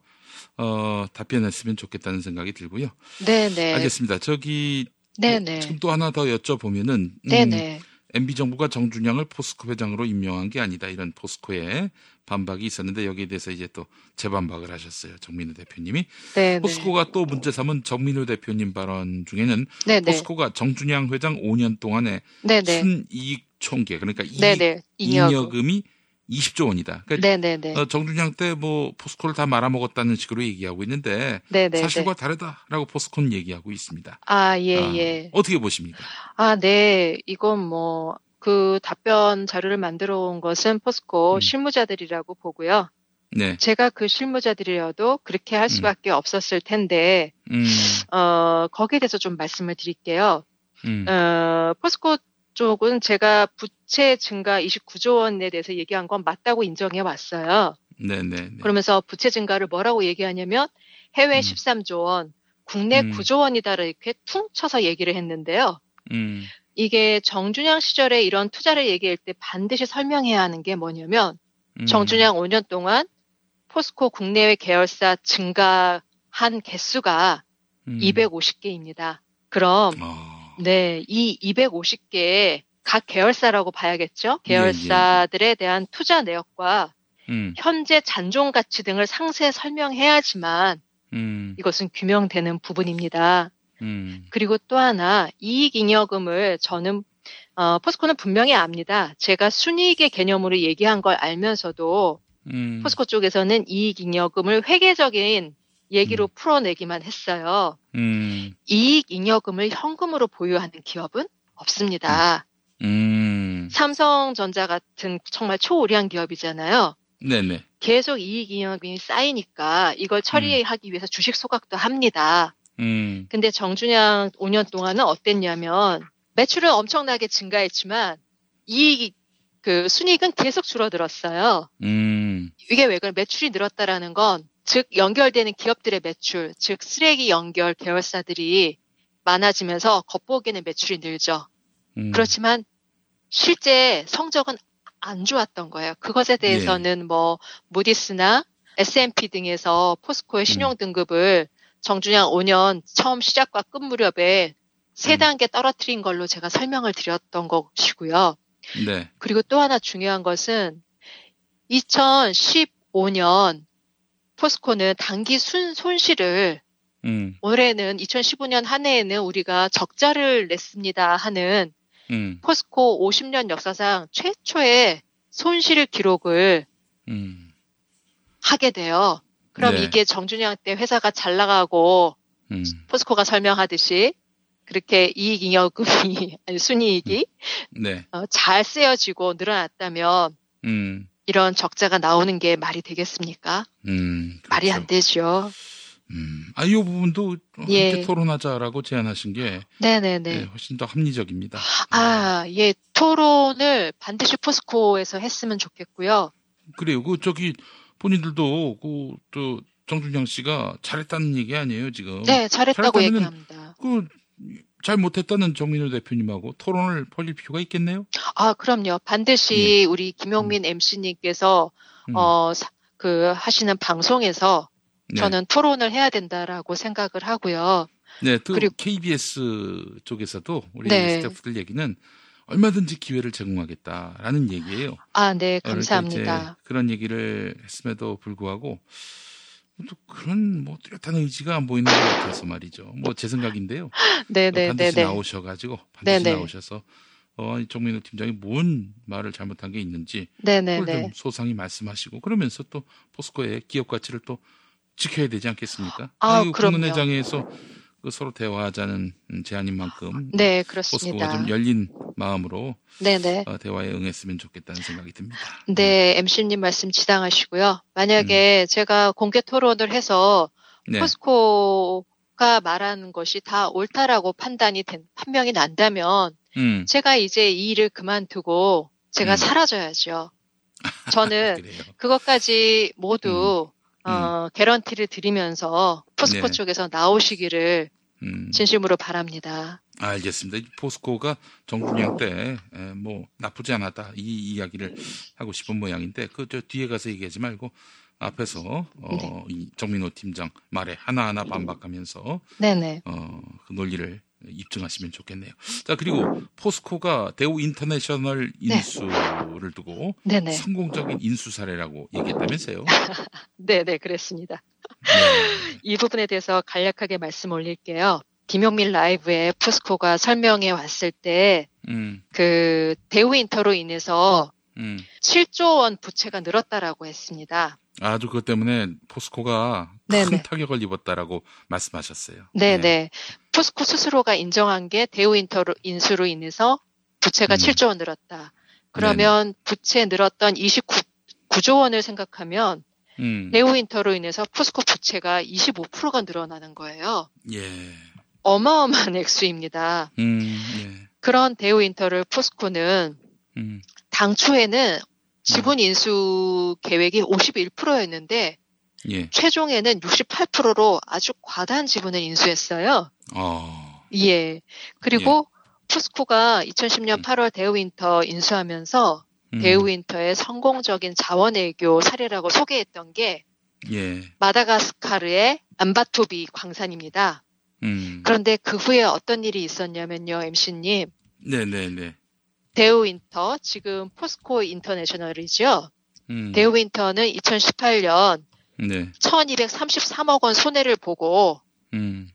어, 답변했으면 좋겠다는 생각이 들고요. 네 네. 알겠습니다. 저기 네네. 지금 또 하나 더 여쭤보면은 음, 네네. MB 정부가 정준영을 포스코 회장으로 임명한 게 아니다 이런 포스코의 반박이 있었는데 여기에 대해서 이제 또 재반박을 하셨어요. 정민우 대표님이 네네. 포스코가 또 문제 삼은 정민우 대표님 발언 중에는 네네. 포스코가 정준영 회장 5년 동안에. 순이익 총계 그러니까 이익. 잉여금이 20조 원이다. 그러니까 네네네. 어, 정준영 때 뭐 포스코를 다 말아먹었다는 식으로 얘기하고 있는데 네네네. 사실과 다르다라고 포스코는 얘기하고 있습니다. 아, 예, 아, 예. 어떻게 보십니까? 아, 네. 이건 뭐, 그 답변 자료를 만들어 온 것은 포스코 음. 실무자들이라고 보고요. 네. 제가 그 실무자들이어도 그렇게 할 수밖에 없었을 텐데, 음, 어, 거기에 대해서 좀 말씀을 드릴게요. 음, 어, 포스코 쪽은 제가 부채 증가 29조 원에 대해서 얘기한 건 맞다고 인정해 왔어요. 네네. 그러면서 부채 증가를 뭐라고 얘기하냐면 해외 13조 원, 국내 음. 9조 원이다 이렇게 퉁 쳐서 얘기를 했는데요. 음. 이게 정준영 시절에 이런 투자를 얘기할 때 반드시 설명해야 하는 게 뭐냐면 음. 정준영 5년 동안 포스코 국내외 계열사 증가한 개수가 음. 250개입니다. 그럼 어. 네, 이 250개 각 계열사라고 봐야겠죠. 예, 예. 계열사들에 대한 투자 내역과 음. 현재 잔존 가치 등을 상세 설명해야지만 음. 이것은 규명되는 부분입니다. 음. 그리고 또 하나 이익잉여금을 저는 어, 포스코는 분명히 압니다. 제가 순이익의 개념으로 얘기한 걸 알면서도 음. 포스코 쪽에서는 이익잉여금을 회계적인 얘기로 풀어내기만 했어요. 음. 이익 잉여금을 현금으로 보유하는 기업은 없습니다. 음. 삼성전자 같은 정말 초우량 기업이잖아요. 네네. 계속 이익 잉여금이 쌓이니까 이걸 처리하기 위해서 주식 소각도 합니다. 음. 근데 정준영 5년 동안은 어땠냐면 매출은 엄청나게 증가했지만 이익 그 순이익은 계속 줄어들었어요. 음. 이게 왜 그래? 매출이 늘었다라는 건 즉 연결되는 기업들의 매출, 즉 쓰레기 연결 계열사들이 많아지면서 겉보기에는 매출이 늘죠. 음. 그렇지만 실제 성적은 안 좋았던 거예요. 그것에 대해서는 뭐 무디스나 S&P 등에서 포스코의 신용 등급을 정준영 5년 처음 시작과 끝 무렵에 세 단계 떨어뜨린 걸로 제가 설명을 드렸던 것이고요. 네. 그리고 또 하나 중요한 것은 2015년 포스코는 단기 순, 손실을 음. 올해는 2015년 한 해에는 우리가 적자를 냈습니다 하는 음. 포스코 50년 역사상 최초의 손실 기록을 음. 하게 돼요. 그럼 네. 이게 정준영 때 회사가 잘 나가고 음. 포스코가 설명하듯이 그렇게 이익잉여금이 아니 순이익이 네. 어, 잘 쓰여지고 늘어났다면 음. 이런 적자가 나오는 게 말이 되겠습니까? 음. 말이 안 되죠. 아, 이 부분도 함께 예. 토론하자라고 제안하신 게 네네네. 네, 훨씬 더 합리적입니다. 아, 예, 토론을 반드시 포스코에서 했으면 좋겠고요. 그래요. 그 저기 본인들도 그또 정준영 씨가 잘했다는 얘기 아니에요 지금? 네, 잘했다고 얘기합니다. 그 잘 못했다는 정민호 대표님하고 토론을 벌일 필요가 있겠네요. 아, 그럼요. 반드시 우리 김용민 MC님께서 음. 어, 사- 그 하시는 방송에서 네. 저는 토론을 해야 된다라고 생각을 하고요. 네, 또 그리고- KBS 쪽에서도 우리 네. 스태프들 얘기는 얼마든지 기회를 제공하겠다라는 얘기예요. 아, 네, 그러니까 감사합니다. 그런 얘기를 했음에도 불구하고 또 그런 뭐 뚜렷한 의지가 안 보이는 것 같아서 말이죠. 뭐 제 생각인데요. 네, 네, 반드시 네, 네. 나오셔가지고 반드시 네, 네. 나오셔서 어, 이 정민호 팀장이 뭔 말을 잘못한 게 있는지 네, 네, 그걸 네. 좀 소상히 말씀하시고 그러면서 또 포스코의 기업 가치를 또 지켜야 되지 않겠습니까? 아, 이 그럼요. 국문회장에서 그 서로 대화하자는 음, 제안인 만큼 네, 포스코가 그렇습니다. 좀 열린 마음으로 네, 네. 어, 대화에 응했으면 좋겠다는 생각이 듭니다. 네, MC님 말씀 지당하시고요. 만약에 제가 공개 토론을 해서 음. 네. 포스코가 말하는 것이 다 옳다라고 판단이 된, 판명이 난다면 음. 제가 이제 이 일을 그만두고 제가 음. 사라져야죠. 저는 그것까지 모두 어, 개런티를 드리면서 포스코 네. 쪽에서 나오시기를 음. 진심으로 바랍니다. 알겠습니다. 이 포스코가 정준양 때 뭐 나쁘지 않았다 이 이야기를 하고 싶은 모양인데 그 저 뒤에 가서 얘기하지 말고 앞에서 어, 네. 이 정민우 팀장 말에 하나하나 반박하면서 네네. 어, 그 논리를 입증하시면 좋겠네요. 자 그리고 포스코가 대우 인터내셔널 인수를 두고 네. 네네. 성공적인 인수 사례라고 얘기했다면서요? 네네, 그랬습니다. 네. 이 부분에 대해서 간략하게 말씀 올릴게요. 김용민 라이브에 포스코가 설명해 왔을 때, 음, 그, 대우 인터로 인해서 음. 7조 원 부채가 늘었다라고 했습니다. 아주 그것 때문에 포스코가 네네. 큰 타격을 입었다라고 말씀하셨어요. 네네. 포스코 스스로가 인정한 게 대우 인터로, 인수로 인해서 부채가 음. 7조 원 늘었다. 그러면 부채 늘었던 29조 원을 생각하면 음. 대우 인터로 인해서 포스코 부채가 25%가 늘어나는 거예요. 예. 어마어마한 액수입니다. 음, 예. 그런 대우 인터를 포스코는 음. 당초에는 지분 인수 계획이 51%였는데 예. 최종에는 68%로 아주 과다한 지분을 인수했어요. 어. 예. 그리고 예. 포스코가 2010년 8월 대우윈터 인수하면서 음. 대우윈터의 성공적인 자원외교 사례라고 소개했던 게 예. 마다가스카르의 암바토비 광산입니다. 음. 그런데 그 후에 어떤 일이 있었냐면요, MC님. 네네네. 대우윈터, 지금 포스코 인터내셔널이죠. 음. 대우윈터는 2018년 네. 1233억 원 손해를 보고 음.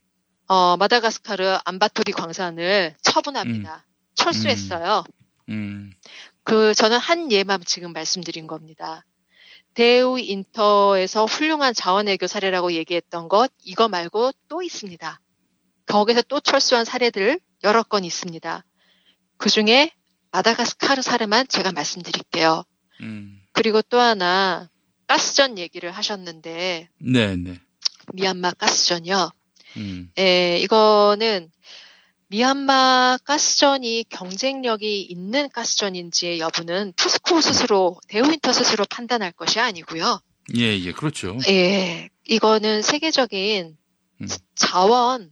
어, 마다가스카르 암바토비 광산을 처분합니다. 철수했어요. 음. 그 저는 한 예만 지금 말씀드린 겁니다. 대우 인터에서 훌륭한 자원외교 사례라고 얘기했던 것 이거 말고 또 있습니다. 거기서 또 철수한 사례들 여러 건 있습니다. 그 중에 마다가스카르 사례만 제가 말씀드릴게요. 음. 그리고 또 하나 가스전 얘기를 하셨는데 네네. 미얀마 가스전이요. 음. 예, 이거는 미얀마 가스전이 경쟁력이 있는 가스전인지의 여부는 포스코 스스로 대우인터 스스로 판단할 것이 아니고요. 예, 예, 그렇죠. 예, 이거는 세계적인 음. 자원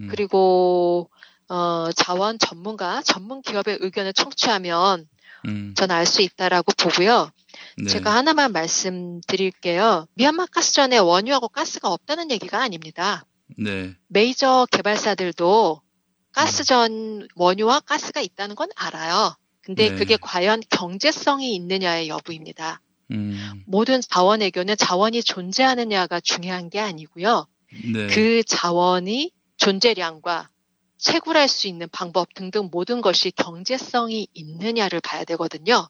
음. 그리고 어, 자원 전문가 전문 기업의 의견을 청취하면 음. 저는 알수 있다라고 보고요. 네. 제가 하나만 말씀드릴게요. 미얀마 가스전에 원유하고 가스가 없다는 얘기가 아닙니다. 네. 메이저 개발사들도 가스전 원유와 가스가 있다는 건 알아요. 근데 네. 그게 과연 경제성이 있느냐의 여부입니다. 음. 모든 자원 외교는 자원이 존재하느냐가 중요한 게 아니고요. 네. 그 자원이 존재량과 채굴할 수 있는 방법 등등 모든 것이 경제성이 있느냐를 봐야 되거든요.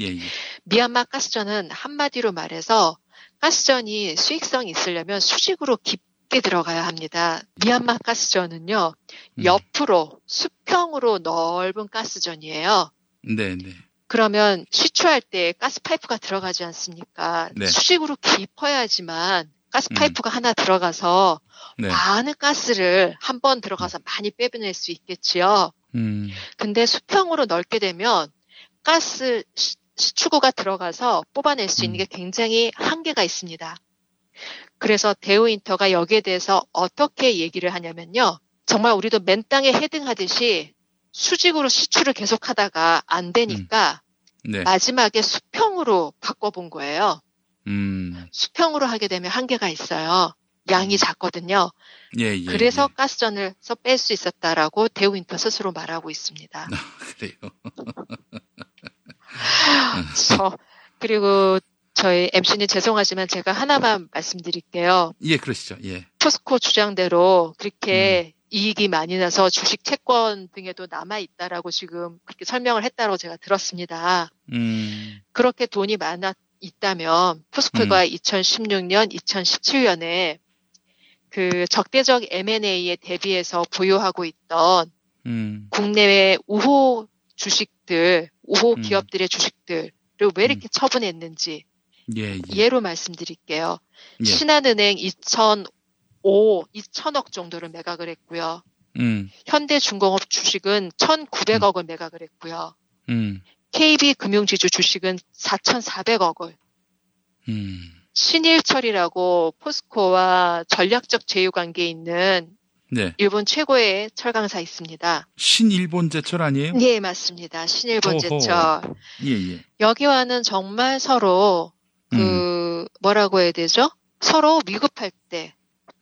예, 예. 미얀마 가스전은 한마디로 말해서 가스전이 수익성이 있으려면 수직으로 깊게 들어가야 합니다. 미얀마 가스전은요, 음. 옆으로 수평으로 넓은 가스전이에요. 네, 네. 그러면 시추할 때 가스 파이프가 들어가지 않습니까? 네. 수직으로 깊어야지만 가스 파이프가 하나 들어가서 네. 많은 가스를 한 번 들어가서 많이 빼내낼 수 있겠지요. 음. 근데 수평으로 넓게 되면 가스 시- 시추구가 들어가서 뽑아낼 수 있는 게 굉장히 한계가 있습니다. 그래서 대우인터가 여기에 대해서 어떻게 얘기를 하냐면요. 정말 우리도 맨 땅에 헤딩하듯이 수직으로 시추를 계속 하다가 안 되니까 네. 마지막에 수평으로 바꿔본 거예요. 음. 수평으로 하게 되면 한계가 있어요. 양이 작거든요. 예, 예. 그래서 가스전을서 뺄 수 있었다라고 대우인터 스스로 말하고 있습니다. 그래요. 저 그리고 저희 MC님 죄송하지만 제가 하나만 말씀드릴게요. 예, 그러시죠. 예. 포스코 주장대로 그렇게 음. 이익이 많이 나서 주식 채권 등에도 남아 있다라고 지금 그렇게 설명을 했다고 제가 들었습니다. 음. 그렇게 돈이 많아 있다면 포스코가 2016년, 2017년에 그 적대적 M&A에 대비해서 보유하고 있던 음. 국내외 우호 주식들, 우호 음. 기업들의 주식들을 왜 이렇게 처분했는지 예, 예. 예로 말씀드릴게요. 예. 신한은행 2005, 2천억 정도를 매각을 했고요. 음. 현대중공업 주식은 1,900억을 매각을 했고요. 음. KB금융지주 주식은 4,400억을 음. 신일철이라고 포스코와 전략적 제휴 관계에 있는 네. 일본 최고의 철강사 있습니다. 신일본 제철 아니에요? 네, 맞습니다. 신일본 오호. 제철. 예, 예. 여기와는 정말 서로 그 뭐라고 해야 되죠? 서로 위급할 때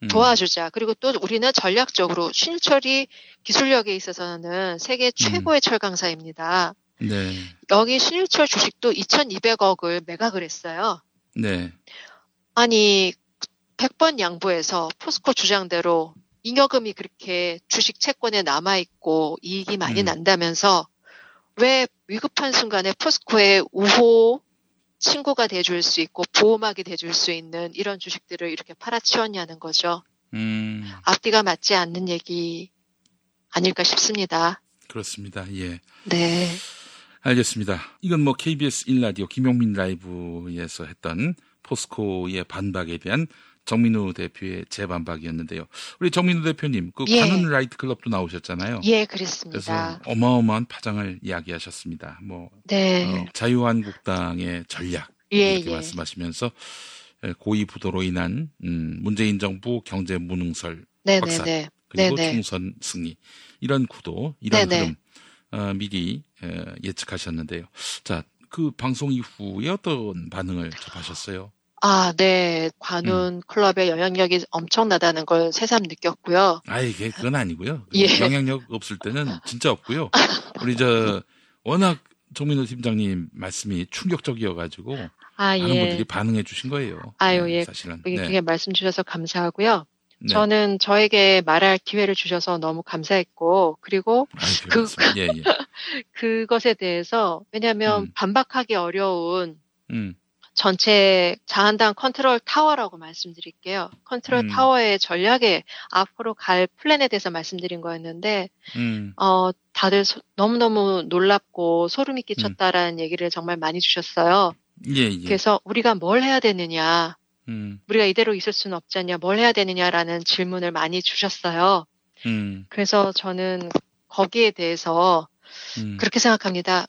음. 도와주자. 그리고 또 우리는 전략적으로 신일철이 기술력에 있어서는 세계 최고의 철강사입니다. 네. 여기 신일철 주식도 2,200억을 매각을 했어요. 네. 아니 100번 양보해서 포스코 주장대로 잉여금이 그렇게 주식 채권에 남아 있고 이익이 많이 음. 난다면서 왜 위급한 순간에 포스코의 우호 친구가 돼줄 수 있고 보호막이 돼줄 수 있는 이런 주식들을 이렇게 팔아치웠냐는 거죠. 음. 앞뒤가 맞지 않는 얘기 아닐까 싶습니다. 그렇습니다. 예. 네. 알겠습니다. 이건 뭐 KBS 1라디오 김용민 라이브에서 했던 포스코의 반박에 대한 정민우 대표의 재반박이었는데요. 우리 정민우 대표님, 그 예. 관훈 나이트 클럽도 나오셨잖아요. 예, 그래서 그렇습니다. 어마어마한 파장을 이야기하셨습니다. 뭐 네. 어, 자유한국당의 전략 예, 이렇게 예. 말씀하시면서 에, 고위 부도로 인한 음, 문재인 정부 경제 무능설 네, 네, 네. 그리고 네, 네. 총선 승리 이런 구도 이런. 흐름 어, 미리 에, 예측하셨는데요. 자, 그 방송 이후에 어떤 반응을 접하셨어요? 아, 네. 관훈 음. 클럽의 영향력이 엄청나다는 걸 새삼 느꼈고요. 아, 이게 그건 아니고요. 예. 영향력 없을 때는 진짜 없고요. 우리 저 워낙 정민우 팀장님 말씀이 충격적이어가지고 아, 많은 예. 분들이 반응해 주신 거예요. 아유, 네, 예. 사실은. 그게, 네. 그게 말씀 주셔서 감사하고요. 네. 저는 저에게 말할 기회를 주셔서 너무 감사했고, 그리고 그, 예, 예. 그것에 대해서, 왜냐면 반박하기 어려운 음, 전체 자한당 컨트롤 타워라고 말씀드릴게요. 컨트롤 음. 타워의 전략에 앞으로 갈 플랜에 대해서 말씀드린 거였는데, 음, 어, 다들 소- 너무너무 놀랍고 소름이 끼쳤다라는 얘기를 정말 많이 주셨어요. 예, 예. 그래서 우리가 뭘 해야 되느냐, 음, 우리가 이대로 있을 수는 없지 않냐, 뭘 해야 되느냐라는 질문을 많이 주셨어요. 음, 그래서 저는 거기에 대해서 음, 그렇게 생각합니다.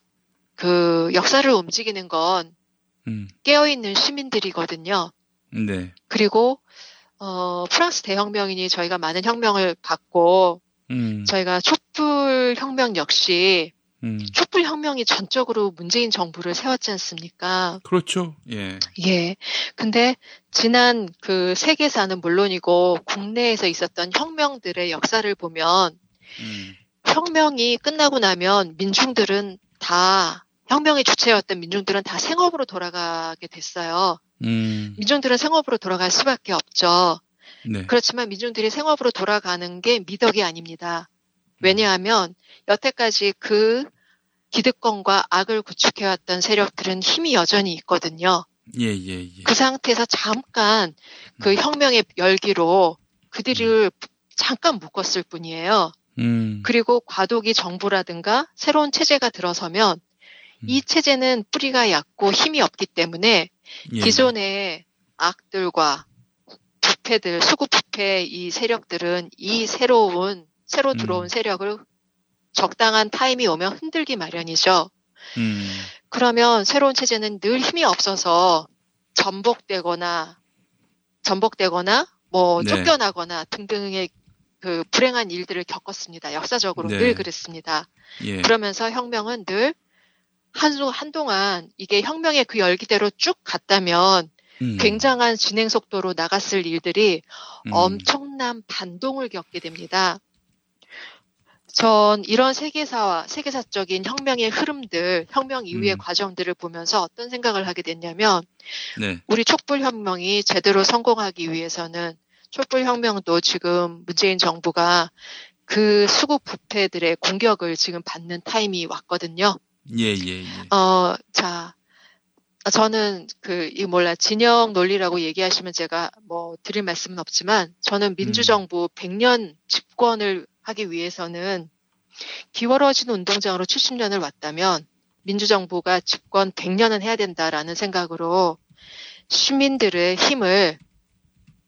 그 역사를 움직이는 건 음, 깨어있는 시민들이거든요. 네, 그리고 어, 프랑스 대혁명이니 저희가 많은 혁명을 봤고 음, 저희가 촛불 혁명 역시 음, 촛불 혁명이 전적으로 문재인 정부를 세웠지 않습니까? 그렇죠. 예, 예. 근데 지난 그 세계사는 물론이고 국내에서 있었던 혁명들의 역사를 보면 음, 혁명이 끝나고 나면 민중들은 다 혁명의 주체였던 민중들은 다 생업으로 돌아가게 됐어요. 음, 민중들은 생업으로 돌아갈 수밖에 없죠. 네, 그렇지만 민중들이 생업으로 돌아가는 게 미덕이 아닙니다. 왜냐하면 여태까지 그 기득권과 악을 구축해왔던 세력들은 힘이 여전히 있거든요. 예, 예, 예. 그 상태에서 잠깐 그 혁명의 열기로 그들을 잠깐 묶었을 뿐이에요. 음, 그리고 과도기 정부라든가 새로운 체제가 들어서면 이 체제는 뿌리가 얕고 힘이 없기 때문에 예, 기존의 악들과 부패들, 수구 부패 이 세력들은 이 새로운 새로 들어온 세력을 적당한 타임이 오면 흔들기 마련이죠. 음, 그러면 새로운 체제는 늘 힘이 없어서 전복되거나 전복되거나 뭐 네. 쫓겨나거나 등등의 그 불행한 일들을 겪었습니다. 역사적으로 네. 늘 그랬습니다. 예, 그러면서 혁명은 늘 한수 한동안 이게 혁명의 그 열기대로 쭉 갔다면 음, 굉장한 진행 속도로 나갔을 일들이 음. 엄청난 반동을 겪게 됩니다. 전 이런 세계사와 세계사적인 혁명의 흐름들, 혁명 이후의 음. 과정들을 보면서 어떤 생각을 하게 됐냐면 네, 우리 촛불혁명이 제대로 성공하기 위해서는 촛불혁명도 지금 문재인 정부가 그 수구 부패들의 공격을 지금 받는 타임이 왔거든요. 예, 예, 예. 어, 자, 저는 그, 이 몰라, 진영 논리라고 얘기하시면 제가 뭐 드릴 말씀은 없지만 저는 민주정부 100년 집권을 하기 위해서는 기울어진 운동장으로 70년을 왔다면 민주정부가 집권 100년은 해야 된다라는 생각으로 시민들의 힘을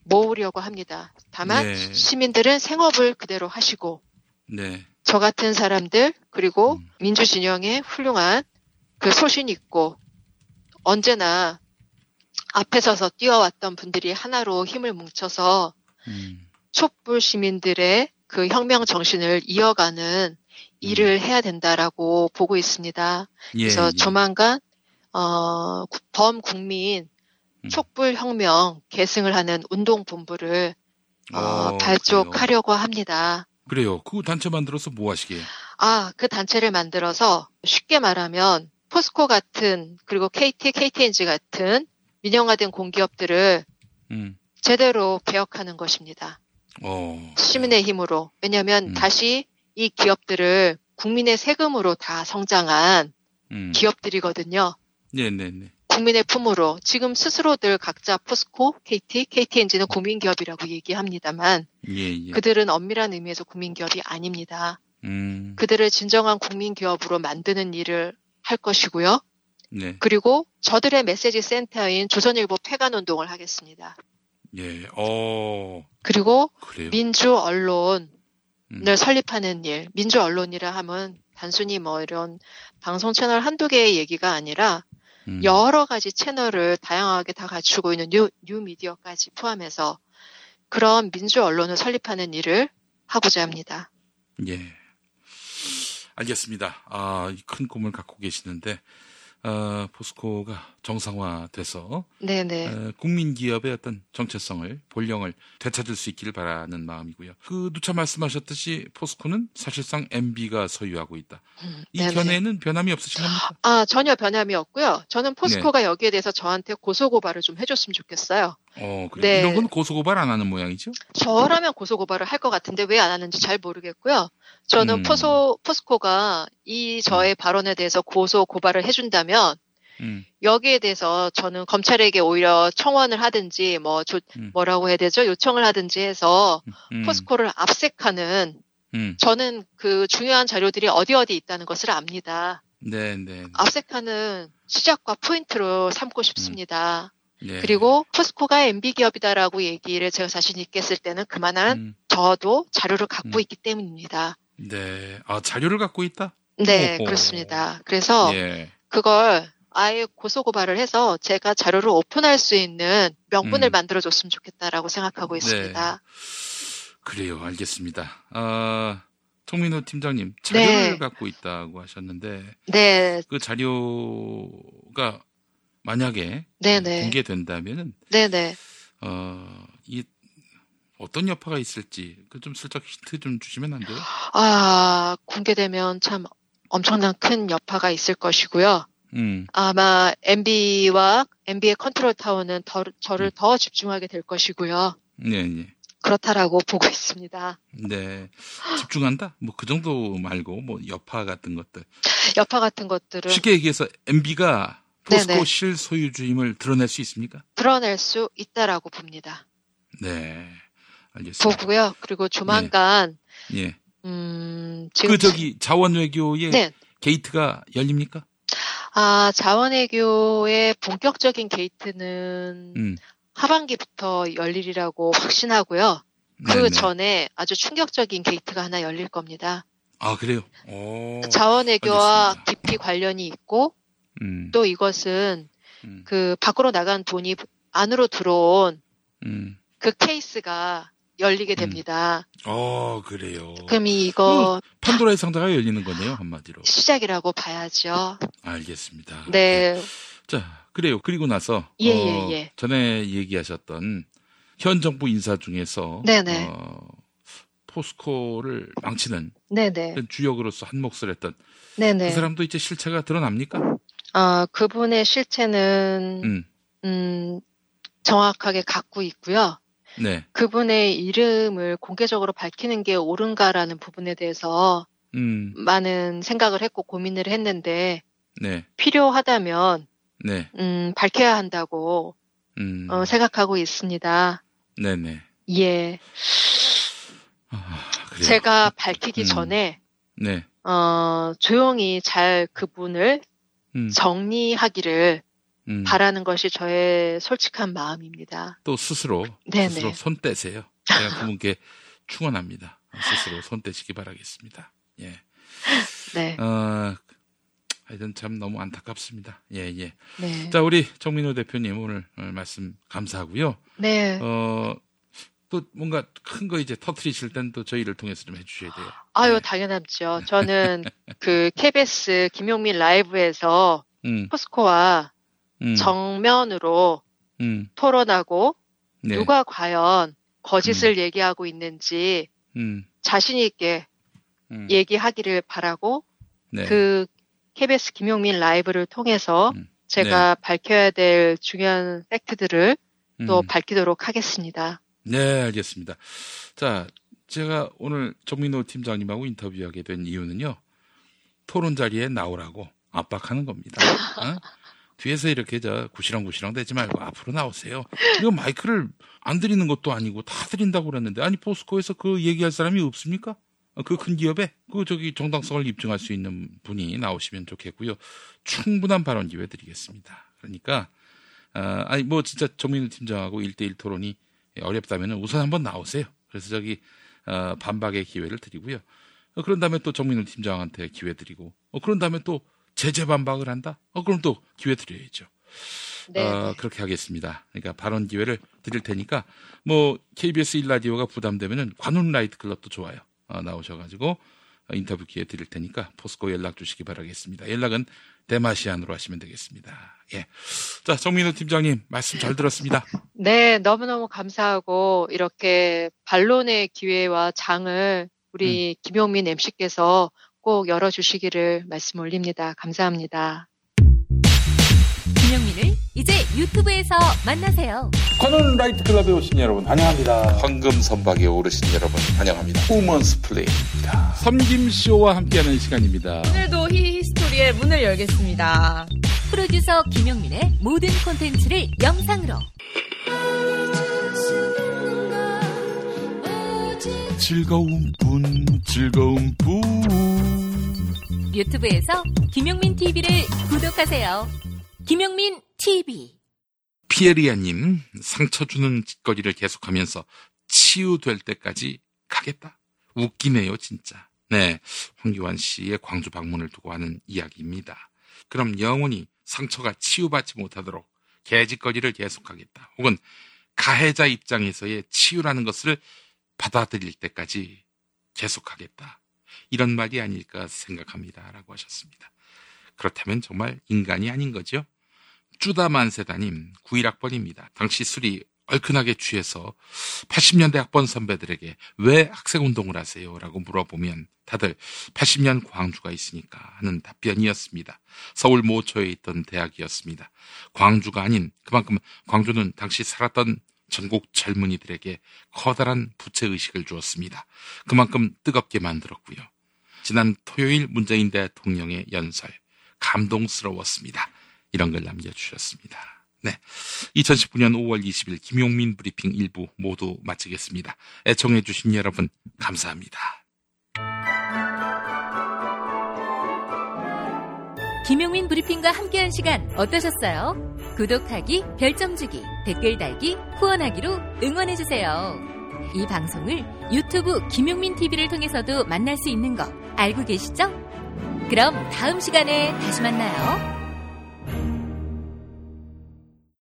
모으려고 합니다. 다만 네. 시민들은 생업을 그대로 하시고 네, 저 같은 사람들 그리고 민주 진영의 훌륭한 그 소신 있고 언제나 앞에 서서 뛰어왔던 분들이 하나로 힘을 뭉쳐서 음, 촛불 시민들의 그 혁명 정신을 이어가는 일을 해야 된다라고 보고 있습니다. 예, 그래서 예. 조만간 어, 구- 범국민 음. 촛불 혁명 계승을 하는 운동 본부를 어, 어, 발족하려고 합니다. 그래요. 그 단체 만들어서 뭐 하시게요? 아, 그 단체를 만들어서 쉽게 말하면 포스코 같은 그리고 KT, KTNG 같은 민영화된 공기업들을 음, 제대로 개혁하는 것입니다. 어, 시민의 힘으로. 왜냐하면 다시 이 기업들을 국민의 세금으로 다 성장한 음, 기업들이거든요. 네, 네, 네. 국민의 품으로 지금 스스로들 각자 포스코, KT, KTNG는 국민기업이라고 얘기합니다만 예, 예. 그들은 엄밀한 의미에서 국민기업이 아닙니다. 음, 그들을 진정한 국민기업으로 만드는 일을 할 것이고요. 네. 그리고 저들의 메시지 센터인 조선일보 폐간 운동을 하겠습니다. 예. 어. 그리고 그래요. 민주 언론을 음. 설립하는 일, 민주 언론이라 하면 단순히 뭐 이런 방송 채널 한두 개의 얘기가 아니라 음. 여러 가지 채널을 다양하게 다 갖추고 있는 뉴, 뉴 미디어까지 포함해서 그런 민주 언론을 설립하는 일을 하고자 합니다. 예. 알겠습니다. 아, 이 큰 꿈을 갖고 계시는데, 어, 포스코가 정상화돼서, 네네. 어, 국민 기업의 어떤 정체성을, 본령을 되찾을 수 있기를 바라는 마음이고요. 그 누차 말씀하셨듯이 포스코는 사실상 MB가 소유하고 있다. 이 네네. 견해는 변함이 없으신 겁니까? 아, 전혀 변함이 없고요. 저는 포스코가 네. 여기에 대해서 저한테 고소 고발을 좀 해줬으면 좋겠어요. 어, 그래. 네. 이런 건 고소고발 안 하는 모양이죠? 저라면 고소고발을 할 것 같은데 왜 안 하는지 잘 모르겠고요. 저는 음. 포소, 포스코가 이 저의 발언에 대해서 고소고발을 해준다면 음. 여기에 대해서 저는 검찰에게 오히려 청원을 하든지 뭐 조- 뭐라고 해야 되죠? 요청을 하든지 해서 음. 포스코를 압색하는 음. 저는 그 중요한 자료들이 어디 어디 있다는 것을 압니다. 네, 네. 압색하는 시작과 포인트로 삼고 싶습니다. 네. 그리고 포스코가 MB 기업이다라고 얘기를 제가 자신 있게 했을 때는 그만한 음. 저도 자료를 갖고 있기 때문입니다. 네. 아, 자료를 갖고 있다? 네, 오호. 그렇습니다. 그래서 예. 그걸 아예 고소고발을 해서 제가 자료를 오픈할 수 있는 명분을 음. 만들어줬으면 좋겠다라고 생각하고 있습니다. 그래요. 알겠습니다. 아, 송민호 팀장님, 자료를 네. 갖고 있다고 하셨는데, 네, 그 자료가 만약에 네네. 공개된다면은, 네네. 어, 이, 어떤 여파가 있을지, 그 좀 슬쩍 힌트 좀 주시면 안 돼요? 아, 공개되면 참 엄청난 큰 여파가 있을 것이고요. 음, 아마 MB와 MB의 컨트롤 타워는 더, 저를 더 집중하게 될 것이고요. 네, 네. 그렇다라고 보고 있습니다. 네. 집중한다? 뭐 그 정도 말고, 뭐 여파 같은 것들. 여파 같은 것들은 쉽게 얘기해서 MB가 포스코 네네. 실소유주임을 드러낼 수 있습니까? 드러낼 수 있다라고 봅니다. 네. 알겠습니다. 보고요. 그리고 조만간 예. 음, 지금 그 저기 자원 외교의 네. 게이트가 열립니까? 아, 자원 외교의 본격적인 게이트는 음. 하반기부터 열리리라고 확신하고요. 그 네네. 전에 아주 충격적인 게이트가 하나 열릴 겁니다. 아 그래요. 오. 자원 외교와 깊이 관련이 있고 음. 또 이것은 그 밖으로 나간 돈이 안으로 들어온 음. 그 케이스가 열리게 됩니다. 어 그래요. 그럼 이거 그 판도라의 상자가 열리는 거네요 한마디로. 시작이라고 봐야죠. 알겠습니다. 네. 자 그래요. 그리고 나서 예, 어, 예, 예. 전에 얘기하셨던 현 정부 인사 중에서 네네. 어, 포스코를 망치는 네네. 주역으로서 한 몫을 했던 네네. 그 사람도 이제 실체가 드러납니까? 아, 그분의 실체는 음. 음, 정확하게 갖고 있고요. 네. 그분의 이름을 공개적으로 밝히는 게 옳은가라는 부분에 대해서 음. 많은 생각을 했고 고민을 했는데 네. 필요하다면 네. 음, 밝혀야 한다고 음. 어, 생각하고 있습니다. 네네. 예. 그래요. 제가 밝히기 음. 전에 네. 어, 조용히 잘 그분을 음. 정리하기를 음. 바라는 것이 저의 솔직한 마음입니다. 또 스스로 네네. 스스로 손 떼세요. 제가 그분께 충원합니다. 스스로 손 떼시기 바라겠습니다. 예. 네. 어, 하여튼 참 너무 안타깝습니다. 예, 예. 네. 자, 우리 정민호 대표님 오늘 어, 말씀 감사하고요. 네. 어, 또 뭔가 큰 거 이제 터트리실 땐 또 저희를 통해서 좀 해주셔야 돼요. 아유, 당연하죠. 저는 그 KBS 김용민 라이브에서 음, 포스코와 음, 정면으로 음, 토론하고 네. 누가 과연 거짓을 얘기하고 있는지 음, 자신 있게 음. 얘기하기를 바라고 네. 그 KBS 김용민 라이브를 통해서 음. 제가 밝혀야 될 중요한 팩트들을 또 음. 밝히도록 하겠습니다. 네, 알겠습니다. 자, 제가 오늘 정민호 팀장님하고 인터뷰하게 된 이유는요. 토론 자리에 나오라고 압박하는 겁니다. 어? 뒤에서 이렇게 저 구시렁구시렁 대지 말고 앞으로 나오세요. 이거 마이크를 안 드리는 것도 아니고 다 드린다고 그랬는데 아니 포스코에서 그 얘기할 사람이 없습니까? 그 큰 기업에 그 저기 정당성을 입증할 수 있는 분이 나오시면 좋겠고요. 충분한 발언 기회 드리겠습니다. 그러니까 아, 아니 뭐 진짜 정민우 팀장하고 1대1 토론이 어렵다면 우선 한번 나오세요. 그래서 저기 어, 반박의 기회를 드리고요. 어, 그런 다음에 또 정민우 팀장한테 기회 드리고 어, 그런 다음에 또 재반박을 한다? 어, 그럼 또 기회 드려야죠. 네. 어, 그렇게 하겠습니다. 그러니까 발언 기회를 드릴 테니까 뭐 KBS 1라디오가 부담되면은 관훈 나이트클럽도 좋아요. 어, 나오셔가지고 인터뷰 기회 드릴 테니까 포스코 연락 주시기 바라겠습니다. 연락은 대마시안으로 하시면 되겠습니다. 예. 자, 정민우 팀장님 말씀 잘 들었습니다. 네, 너무너무 감사하고 이렇게 반론의 기회와 장을 우리 김용민 MC께서 꼭 열어주시기를 말씀 올립니다. 감사합니다. 김영민을 이제 유튜브에서 만나세요. 관훈 라이트 클럽에 오신 여러분 환영합니다. 황금 선박에 오르신 여러분 환영합니다. 우먼스 플레이입니다. 섬김 쇼와 함께하는 시간입니다. 오늘도 히스토리의 문을 열겠습니다. 프로듀서 김영민의 모든 콘텐츠를 영상으로 즐거운 분, 즐거운 분. 유튜브에서 김영민 TV를 구독하세요. 김영민 TV. 피에리아님, 상처 주는 짓거리를 계속하면서 치유될 때까지 가겠다. 웃기네요, 진짜. 네, 황교안 씨의 광주 방문을 두고 하는 이야기입니다. 그럼 영원히 상처가 치유받지 못하도록 개짓거리를 계속하겠다. 혹은 가해자 입장에서의 치유라는 것을 받아들일 때까지 계속하겠다. 이런 말이 아닐까 생각합니다. 라고 하셨습니다. 그렇다면 정말 인간이 아닌 거죠? 쭈다만세다님 91학번입니다. 당시 술이 얼큰하게 취해서 80년대 학번 선배들에게 왜 학생운동을 하세요? 라고 물어보면 다들 80년 광주가 있으니까 하는 답변이었습니다. 서울 모초에 있던 대학이었습니다. 광주가 아닌 그만큼 광주는 당시 살았던 전국 젊은이들에게 커다란 부채의식을 주었습니다. 그만큼 뜨겁게 만들었고요. 지난 토요일 문재인 대통령의 연설 감동스러웠습니다. 이런 걸 남겨주셨습니다. 네. 2019년 5월 20일 김용민 브리핑 일부 모두 마치겠습니다. 애청해주신 여러분, 감사합니다. 김용민 브리핑과 함께한 시간 어떠셨어요? 구독하기, 별점 주기, 댓글 달기, 후원하기로 응원해주세요. 이 방송을 유튜브 김용민 TV를 통해서도 만날 수 있는 거 알고 계시죠? 그럼 다음 시간에 다시 만나요.